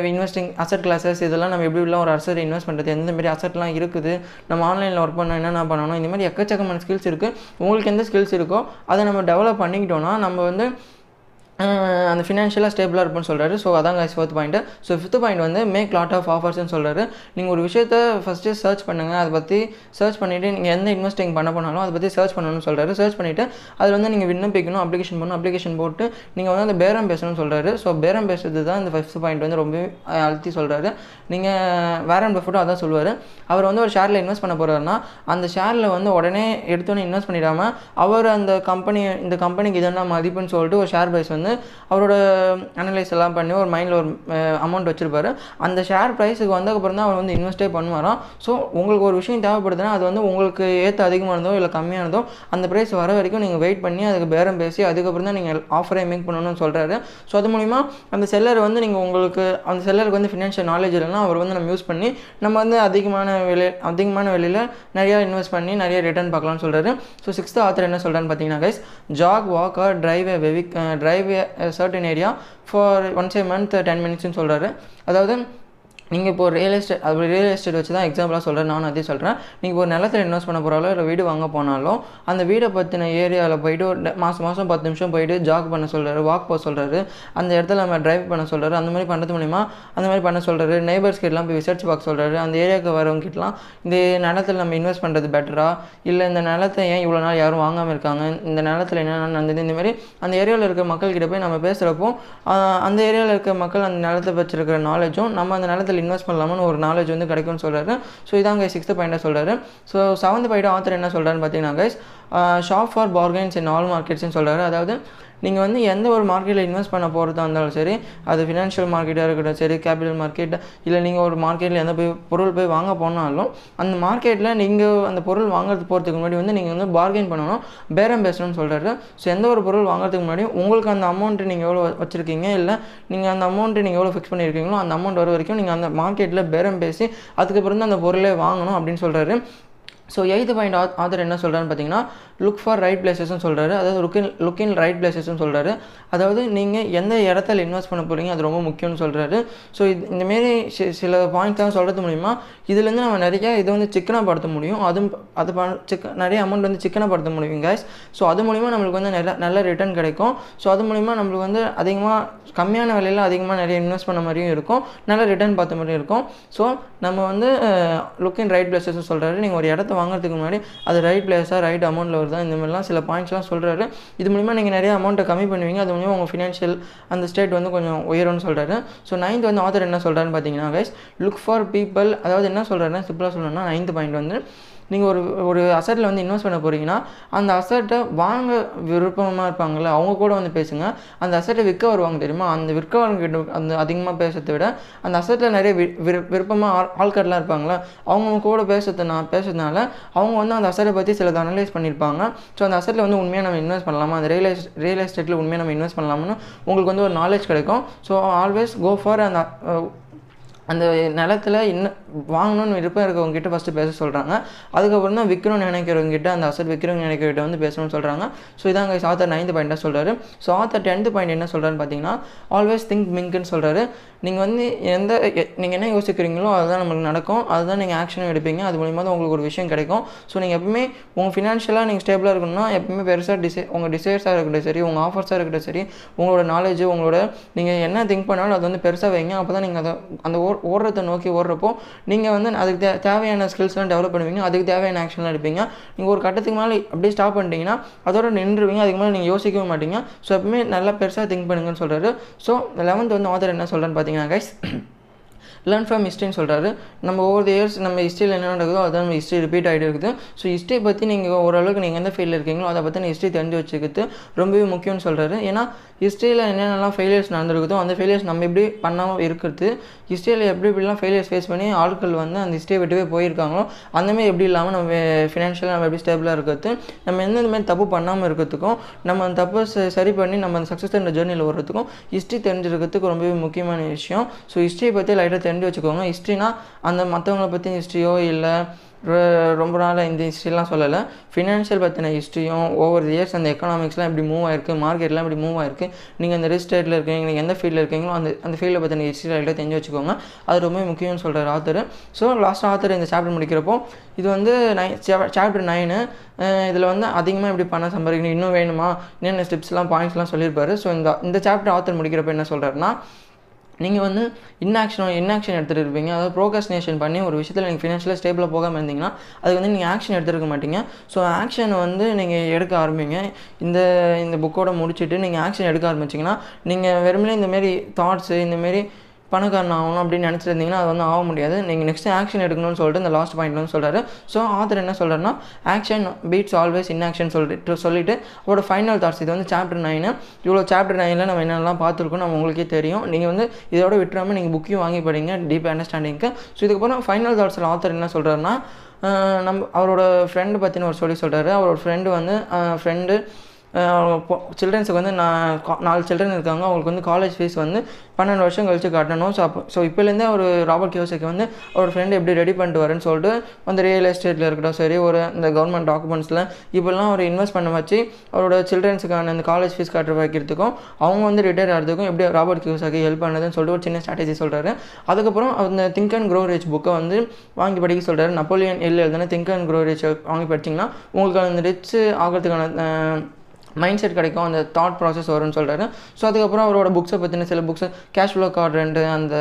இன்வெஸ்டிங் அசட் கிளாஸஸ் இதெல்லாம் நம்ம எப்படி உள்ள ஒரு அசட் இன்வெஸ்ட் பண்ணுறது எந்தமாரி அசட்லாம் இருக்குது நம்ம ஆன்லைனில் ஒர்க் பண்ண என்னென்ன பண்ணணும் இந்த மாதிரி எக்கச்சக்கமான ஸ்கில்ஸ் இருக்குது உங்களுக்கு எந்த ஸ்கில்ஸ் இருக்கோ அதை நம்ம டெவலப் பண்ணிக்கிட்டோன்னா நம்ம வந்து அந்த ஃபினான்ஷியலாக ஸ்டேபிளாக இருப்போம்னு சொல்கிறாரு ஸோ அதான் guys fourth point so fifth point வந்து மேக் லாட் ஆஃப் ஆஃபர்ஸ்னு சொல்கிறாரு நீங்கள் ஒரு விஷயத்த ஃபஸ்ட்டு சர்ச் பண்ணுங்கள் அதை பற்றி சர்ச் பண்ணிவிட்டு நீங்கள் எந்த இன்வெஸ்டிங் பண்ண போனாலும் அதை பற்றி சர்ச் பண்ணணும்னு சொல்கிறாரு சர்ச் பண்ணிவிட்டு அதில் வந்து நீங்கள் விண்ணப்பிக்கணும் அப்ளிகேஷன் பண்ணணும் அப்ளிகேஷன் போட்டு நீங்கள் வந்து அந்த பேரம் பேசணும்னு சொல்கிறாரு ஸோ பேரம் பேசுறது தான் இந்த ஃபிஃப்த் பாயிண்ட் வந்து ரொம்ப அழுத்தி சொல்கிறாரு நீங்கள் வேரன் ஃபோட்டோ அதான் சொல்லுவார். அவர் வந்து ஒரு ஷேரில் இன்வெஸ்ட் பண்ண போகிறாருன்னா அந்த ஷேரில் வந்து உடனே எடுத்தோன்னே இன்வெஸ்ட் பண்ணிடாமல் அவர் அந்த கம்பெனி இந்த கம்பெனிக்கு இதெல்லாம் மதிப்புன்னு சொல்லிட்டு ஒரு ஷேர் ப்ரைஸ் வந்து அவரோட அனலைஸ் எல்லாம் பண்ணி ஒரு மைண்டில் ஒரு அமௌண்ட் வச்சுருப்பாரு. அந்த ஷேர் ப்ரைஸுக்கு வந்ததுக்கப்புறம் தான் அவர் வந்து இன்வெஸ்டே பண்ணுவாராம் ஸோ உங்களுக்கு ஒரு விஷயம் தேவைப்படுதுன்னா அது வந்து உங்களுக்கு ஏற்ற அதிகமானதோ இல்லை கம்மியானதோ அந்த ப்ரைஸ் வர வரைக்கும் நீங்கள் வெயிட் பண்ணி அதுக்கு பேரம் பேசி அதுக்கப்புறம் தான் நீங்கள் ஆஃபரே மேக் பண்ணணும்னு சொல்கிறாரு ஸோ அது மூலிமா அந்த செல்லர் வந்து நீங்கள் உங்களுக்கு அந்த செல்லருக்கு வந்து ஃபினான்ஷியல் நாலேஜ் இல்லைன்னா அவர் வந்து நம்ம யூஸ் பண்ணி நம்ம வந்து அதிகமான விலை அதிகமான விலையில் நிறையா இன்வெஸ்ட் பண்ணி நிறைய ரிட்டர்ன் பார்க்கலாம்னு சொல்கிறாரு ஸோ சிக்ஸ்த் ஆத்தர் என்ன சொல்கிறான்னு பார்த்தீங்கன்னா guys jog walk or drive வெவிக் drive certain area for once a month ten மினிட்ஸ்னு சொல்கிறாரு அதாவது நீங்கள் இப்போ ரியல் எஸ்டேட் அது ரியல் எஸ்டேட் வச்சு தான் எக்ஸாம்பிளாக சொல்கிறேன் நான் அதே சொல்கிறேன் நீங்கள் ஒரு நிலத்தில் இன்வெஸ்ட் பண்ண போகிறாலோ இல்லை வீடு வாங்க போனாலும் அந்த வீடை பற்றின ஏரியாவில் போயிட்டு ஒரு ட- மாதம் மாதம் பத்து நிமிஷம் போயிட்டு ஜாக் பண்ண சொல்கிறாரு வாக் போக சொல்கிறாரு அந்த இடத்துல நம்ம டிரைவ் பண்ண சொல்கிறாரு அந்த மாதிரி பண்ணுறது மூலிமா அந்த மாதிரி பண்ண சொல்கிறாரு நெய்பர்ஸ் கிட்டலாம் போய் விசாரிச்சு பார்க்க சொல்கிறாரு அந்த ஏரியாவுக்கு வரவங்க கிட்டலாம் இந்த நிலத்தில் நம்ம இன்வெஸ்ட் பண்ணுறது பெட்டரா இல்லை இந்த நிலத்தை ஏன் இவ்வளோ நாள் யாரும் வாங்காமல் இருக்காங்க? இந்த நிலத்தில் என்னென்ன நடந்தது? இந்த மாதிரி அந்த ஏரியாவில் இருக்கிற மக்கள்கிட்ட போய் நம்ம பேசுகிறப்போ அந்த ஏரியாவில் இருக்க மக்கள் அந்த நிலத்தை வச்சுருக்கிற நாலேஜும் நம்ம அந்த நிலத்தில் இன்வெஸ்ட் பண்ணலாம்னு ஒரு நாலேஜ் வந்து கிடைக்கும்னு சொல்கிறாரு ஸோ இதாங்க சிக்ஸ்த்து பாயிண்டாக சொல்கிறாரு ஸோ செவன்த் பாயிண்ட் ஆத்தர் என்ன சொல்கிறாருன்னு பார்த்தீங்கன்னா guys shop for bargains in all மார்க்கெட்ஸ்னு சொல்கிறாரு அதாவது நீங்கள் வந்து எந்த ஒரு மார்க்கெட்டில் இன்வெஸ்ட் பண்ண போகிறதா இருந்தாலும் சரி அது ஃபினான்ஷியல் மார்க்கெட்டாக இருக்கட்டும் சரி கேபிட்டல் மார்க்கெட் இல்லை நீங்கள் ஒரு மார்க்கெட்டில் எந்த போய் பொருள் போய் வாங்க போனாலும் அந்த மார்க்கெட்டில் நீங்கள் அந்த பொருள் வாங்குறது போகிறதுக்கு முன்னாடி வந்து நீங்கள் வந்து பார்கெயின் பண்ணணும். பேரம் பேசணும்னு சொல்கிறாரு ஸோ எந்த ஒரு பொருள் வாங்குறதுக்கு முன்னாடி உங்களுக்கு அந்த அமௌண்ட்டு நீங்கள் எவ்வளோ வச்சுருக்கீங்க இல்லை நீங்கள் அந்த அமௌண்ட்டு நீங்கள் எவ்வளோ ஃபிக்ஸ் பண்ணியிருக்கீங்களோ அந்த அமௌண்ட் வர வரைக்கும் நீங்கள் அந்த மார்க்கெட்டில் பேரம் பேசி அதுக்கப்புறம் தான் அந்த பொருளே வாங்கணும் அப்படின்னு சொல்கிறாரு ஸோ எய்த் பாயிண்ட் ஆதர் என்ன சொல்கிறான்னு பார்த்தீங்கன்னா லுக் ஃபார் ரைட் பிளேசஸ்னு சொல்கிறாரு அதாவது look in look in right பிளேசஸ்னு சொல்கிறாரு அதாவது நீங்கள் எந்த இடத்துல இன்வெஸ்ட் பண்ண போகிறீங்க அது ரொம்ப முக்கியம்னு சொல்கிறாரு ஸோ இது இந்தமாரி சி சில பாயிண்ட்லாம் சொல்கிறது மூலிமா இதுலேருந்து நம்ம நிறைய இதை வந்து சிக்கனப்படுத்த முடியும். அதுவும் அது ப சிக்க நிறைய அமௌண்ட் வந்து சிக்கனப்படுத்த முடியும் கேஸ் ஸோ அது மூலிமா நம்மளுக்கு வந்து நல்ல நல்ல ரிட்டர்ன் கிடைக்கும். ஸோ அது மூலிமா நம்மளுக்கு வந்து அதிகமாக கம்மியான விலையில் அதிகமாக நிறைய இன்வெஸ்ட் பண்ண மாதிரியும் இருக்கும். நல்ல ரிட்டர்ன் பார்த்த மாதிரியும் இருக்கும். ஸோ நம்ம வந்து லுக் இன் ரைட் பிளேசஸ் சொல்கிறாரு நீங்கள் ஒரு இடத்த வாங்குறதுக்கு முன்னாடி அது ரைட் பிளேஸாக ரைட் அமௌண்ட்டில் தான் இந்த மாதிரிலாம் சில பாயிண்ட்ஸ்லாம் சொல்கிறாரு இது மூலிமா நீங்கள் நிறைய அமௌண்ட்டை கம்மி பண்ணுவீங்க. அது மூலிமா உங்கள் ஃபினான்ஷியல் அந்த ஸ்டேட் வந்து கொஞ்சம் உயரும்னு சொல்கிறாரு ஸோ நைன்த் வந்து ஆதர் என்ன சொல்கிறாருன்னு பார்த்தீங்கன்னா கைஸ் லுக் ஃபார் பீப்பிள் அதாவது என்ன சொல்கிறாருன்னா சிம்பிளாக சொல்லணும்னா நைன்த் பாயிண்ட் வந்து நீங்கள் ஒரு ஒரு அசட்டில் வந்து இன்வெஸ்ட் பண்ண போகிறீங்கன்னா அந்த அசட்டை வாங்க விருப்பமாக இருப்பாங்கள்ல அவங்க கூட வந்து பேசுங்க. அந்த அசட்டை விற்க வருவாங்க தெரியுமா? அந்த விற்க கிட்ட அந்த அதிகமாக பேசுறதை விட அந்த அசட்டில் நிறைய வி விரு- விருப்பமாக ஆள் ஆட்கள்லாம் இருப்பாங்களா அவங்க கூட பேசுறது நான் பேசுறதுனால அவங்க வந்து அந்த அசட்டை பற்றி சிலது அனலைஸ் பண்ணியிருப்பாங்க. ஸோ அந்த அசட்டில் வந்து உண்மையாக நம்ம இன்வெஸ்ட் பண்ணலாமா? அந்த ரியல் எஸ்ட் ரியல் எஸ்டேட்டில் உண்மையாக நம்ம இன்வெஸ்ட் பண்ணலாம்னு உங்களுக்கு வந்து ஒரு நாலேஜ் கிடைக்கும். ஸோ ஆல்வேஸ் கோ ஃபார் அந்த அந்த நிலத்துல இன்னும் வாங்கணும்னு விருப்பம் இருக்கவங்ககிட்ட ஃபஸ்ட்டு பேச சொல்கிறாங்க அதுக்கப்புறம் தான் விற்கணும்னு நினைக்கிறவங்க கிட்ட அந்த அசட் விற்கிறவங்க நினைக்கிறவங்க வந்து பேசணும்னு சொல்கிறாங்க ஸோ இதாங்க ஆத்தர் நைன்த் பாயிண்ட்டாக சொல்கிறாரு ஸோ ஆத்தர் டென்த் பாயிண்ட் என்ன சொல்கிறான்னு பார்த்தீங்கன்னா ஆல்வேஸ் திங்க் மிங்க்னு சொல்கிறாரு நீங்கள் வந்து எந்த நீங்கள் என்ன யோசிக்கிறீங்களோ அதுதான் நம்மளுக்கு நடக்கும். அதுதான் நீங்கள் ஆக்ஷனும் எடுப்பீங்க. அது மூலிமா தான் உங்களுக்கு ஒரு விஷயம் கிடைக்கும். ஸோ நீங்கள் எப்பவுமே உங்கள் ஃபினான்ஷியலாக நீங்கள் ஸ்டேபிளாக இருக்கணும்னா எப்பவுமே பெருசாக டிசை உங்கள் டிசைர்ஸாக இருக்கட்டும் சரி உங்கள் ஆஃபர்ஸாக இருக்கட்டும் சரி உங்களோட நாலேஜ் உங்களோட நீங்கள் என்ன திங்க் பண்ணாலும் அது வந்து பெருசாக வைங்க. அப்போ தான் நீங்கள் அதை அந்த ஓர் ஓடுறத நோக்கி ஓடுறப்போ நீங்கள் வந்து அதுக்கு தே தேவையான ஸ்கில்ஸ்லாம் டெவலப் பண்ணுவீங்க அதுக்கு தேவையான ஆக்ஷன்லாம் எடுப்பீங்க. நீங்கள் ஒரு கட்டத்துக்கு மேலே அப்படியே ஸ்டாப் பண்ணிட்டீங்கன்னா அதோட நின்றுவீங்க அதுக்கு மேலே நீங்கள் யோசிக்கவே மாட்டீங்க. ஸோ எப்பவுமே நல்லா பெருசாக திங்க் பண்ணுங்கன்னு சொல்கிறாரு ஸோ லெவன்த் வந்து ஆதர் என்ன சொல்கிறேன்னு பார்த்தீங்கன்னா கைஸ் லேர்ன் ஃப்ரம் ஹிஸ்ட்ரின்னு சொல்கிறாரு நம்ம ஒவ்வொரு இயர்ஸ் நம்ம ஹிஸ்ட்ரியில் என்ன நடக்குதோ அதான் நம்ம ஹிஸ்ட்ரி ரிப்பீட் ஆகிட்டு இருக்குது. ஸோ ஹிஸ்ட்ரி பற்றி நீங்கள் ஓரளவுக்கு நீங்கள் எந்த ஃபீல்டில் இருக்கீங்களோ அதை பற்றி ஹிஸ்ட்ரி தெரிஞ்சு வச்சுக்கிறது ரொம்பவே முக்கியம்னு சொல்கிறாரு ஏன்னா ஹிஸ்ட்ரியில் என்னென்னலாம் ஃபெயிலியர்ஸ் நடந்திருக்குதோ அந்த ஃபெயிலியர்ஸ் நம்ம எப்படி பண்ணாமல் இருக்கிறது ஹிஸ்ட்ரியில் எப்படி எப்படிலாம் ஃபெயிலியர்ஸ் ஃபேஸ் பண்ணி ஆட்கள் வந்து அந்த ஹிஸ்ட்ரியை விட்டுவே போயிருக்காங்களோ அந்தமாதிரி எப்படி இல்லாமல் நம்ம ஃபினான்ஷியலாக நம்ம எப்படி ஸ்டேபிளாக இருக்கிறது நம்ம எந்தெந்த மாதிரி தப்பு பண்ணாமல் இருக்கிறதுக்கும் நம்ம அந்த தப்பை சரி பண்ணி நம்ம அந்த சக்ஸஸ் என்ற ஜேர்னியில் வர்றதுக்கும் ஹிஸ்ட்ரி தெரிஞ்சிருக்கிறதுக்கு ரொம்பவே முக்கியமான விஷயம். ஸோ ஹிஸ்ட்ரியை பற்றி லைட்டாக தெரிஞ்சு வச்சுக்கோங்க. ஹிஸ்ட்ரினா அந்த மற்றவங்கள பற்றி ஹிஸ்ட்ரியோ இல்லை ரொம்ப நாளாக இந்த ஹிஸ்ட்ரிலாம் சொல்லலை. ஃபினான்ஷியல் பற்றின ஹிஸ்ட்ரியும் ஓவர் இயர்ஸ் அந்த எக்கனாமிக்ஸ்லாம் எப்படி மூவ் ஆயிருக்கு மார்க்கெட்லாம் எப்படி மூவ் ஆயிருக்கு. நீங்கள் அந்த ரிஸ்டேட்டில் இருக்கீங்க நீங்கள் எந்த ஃபீல்டில் இருக்கீங்களோ அந்த அந்த ஃபீல்டை பற்றின ஹிஸ்ட்ரி ரைட்டாக தெரிஞ்சு வச்சுக்கோங்க. அது ரொம்ப முக்கியம்னு சொல்கிறார் ஆத்தர் ஸோ லாஸ்ட் ஆத்தர் இந்த சாப்டர் முடிக்கிறப்போ இது வந்து நைன் சாப்டர் நைனு இதில் வந்து அதிகமாக எப்படி பண்ண சம்பாதிக்கணும் இன்னும் வேணுமா? என்னென்ன ஸ்டெப்ஸ்லாம் பாயிண்ட்ஸ்லாம் சொல்லியிருப்பாரு. ஸோ இந்த இந்த சாப்டர் ஆத்தர் முடிக்கிறப்ப என்ன சொல்கிறாருன்னா நீங்கள் வந்து இன்னாக்ஷன் இன்னாக்ஷன் எடுத்துகிட்டு இருப்பீங்க. அதாவது ப்ரோகாஸ்டினேஷன் பண்ணி ஒரு விஷயத்தில் நீங்கள் ஃபினான்ஷியலாக ஸ்டேபிளாக போகாமல் இருந்தீங்கன்னா அதுக்கு வந்து நீங்கள் ஆக்ஷன் எடுத்துருக்க மாட்டீங்க. ஸோ ஆக்ஷன் வந்து நீங்கள் எடுக்க ஆரம்பிங்க. இந்த இந்த புக்கோட முடிச்சுட்டு நீங்கள் ஆக்ஷன் எடுக்க ஆரம்பிச்சிங்கன்னா நீங்கள் வெறுமனே இந்தமாரி தாட்ஸு இந்தமாரி பணக்காரன் ஆகணும் அப்படின்னு நினச்சிருந்தீங்கன்னா அது வந்து ஆக முடியாது. நீங்கள் நெக்ஸ்ட் ஆக்ஷன் எடுக்கணும்னு சொல்லிட்டு இந்த லாஸ்ட் பாயிண்ட் வந்து சொல்கிறாரு ஸோ ஆத்தர் என்ன சொல்கிறாருன்னா action beats always inaction சொல்லிட்டு சொல்லிட்டு அவரோட ஃபைனல் தாட்ஸ் இது வந்து சாப்டர் நைனு இவ்வளோ சாப்டர் நைனில் நம்ம என்னெல்லாம் பார்த்துருக்கோம் நம்ம உங்களுக்கே தெரியும். நீங்கள் வந்து இதோட விட்டுறாமல் நீங்கள் புக்கையும் வாங்கி படிங்க டீப் அண்டர்ஸ்டாண்டிங்க்கு ஸோ இதுக்கப்புறம் ஃபைனல் தாட்ஸில் ஆத்தர் என்ன சொல்கிறாருன்னா நம்ம அவரோட ஃப்ரெண்டு பற்றின ஒரு சொல்லி சொல்கிறாரு அவரோட ஃப்ரெண்டு வந்து ஃப்ரெண்டு சில்ட்ரன்ஸுக்கு வந்து நான் நாலு சில்ட்ரன் இருக்காங்க. அவங்களுக்கு வந்து காலேஜ் ஃபீஸ் வந்து பன்னெண்டு வருஷம் கழிச்சு கட்டணும். ஸோ அப்போ ஸோ இப்போலேருந்தே ஒரு ராபர்ட் கியோசைக்கு வந்து அவர் ஃப்ரெண்டு எப்படி ரெடி பண்ணிட்டு வரேன்னு சொல்லிட்டு அந்த ரியல் எஸ்டேட்டில் இருக்கட்டும் சரி ஒரு இந்த கவர்மெண்ட் டாக்குமெண்ட்ஸில் இப்போல்லாம் ஒரு இன்வெஸ்ட் பண்ண வச்சு அவரோட சில்ட்ரன்ஸுக்கான அந்த காலேஜ் ஃபீஸ் கட்டுற வைக்கிறதுக்கும் அவங்க வந்து ரிட்டையர் ஆகிறதுக்கும் எப்படி ராபர்ட் கியோசாக்கு ஹெல்ப் பண்ணதுன்னு சொல்லிட்டு ஒரு சின்ன ஸ்ட்ராட்டஜி சொல்கிறாரு அதுக்கப்புறம் அந்த திங்க் அண்ட் க்ரோ ரிச் புக்கை வந்து வாங்கி படிக்க சொல்கிறாரு நப்போலியன் எல் எழுதுனா திங்க் அண்ட் க்ரோ ரிச் வாங்கி படிச்சிங்கன்னா உங்களுக்கு அந்த ரிச் ஆகிறதுக்கான மைண்ட் செட் கிடைக்கும் அந்த தாட் ப்ராசஸ் வரும்னு சொல்கிறாரு ஸோ அதுக்கப்புறம் அவரோட புக்ஸை பற்றின சில புக்ஸ் கேஷ் ஃப்ளோ கார்டு ரெண்டு அந்த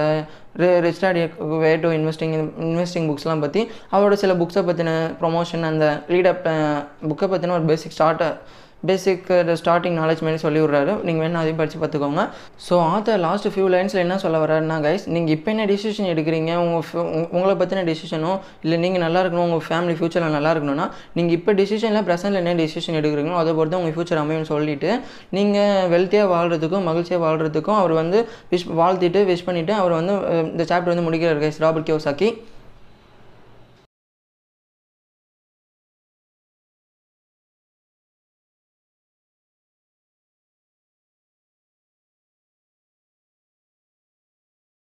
rich daddy way to investing investing புக்ஸ்லாம் பற்றி அவரோட சில புக்ஸை பற்றின ப்ரொமோஷன் அந்த லீடப் புக்கை பற்றின ஒரு basic start basic starting knowledge மாதிரி சொல்லி விட்றாரு நீங்கள் வேணால் அதையும் படித்து பார்த்துக்கோங்க. ஸோ ஆத்தர் லாஸ்ட் ஃபியூ லைன்ஸில் என்ன சொல்ல வர்றாருன்னா கைஸ் நீங்கள் இப்போ என்ன டிசிஷன் எடுக்கிறீங்க? உங்கள் உங்களை பற்றின டிசிஷனோ இல்லை நீங்கள் நல்லா இருக்கணும் உங்கள் ஃபேமிலி ஃபியூச்சரில் நல்லா இருக்கணும்னா நீங்கள் இப்போ டிசிஷனில் ப்ரெசென்ட்டில் என்ன டிசிஷன் எடுக்கிறீங்களோ அதை பொறுத்து உங்கள் ஃபியூச்சர் அமையும்னு சொல்லிட்டு நீங்கள் வெல்த்தியாக வாழ்கிறதுக்கும் மகிழ்ச்சியாக வாழ்கிறதுக்கும் அவர் வந்து விஷ் வாழ்த்திட்டு விஷ் பண்ணிவிட்டு அவர் வந்து இந்த சாப்டர் வந்து முடிக்கிறார் கைஸ் ராபர்ட் கியோசாக்கி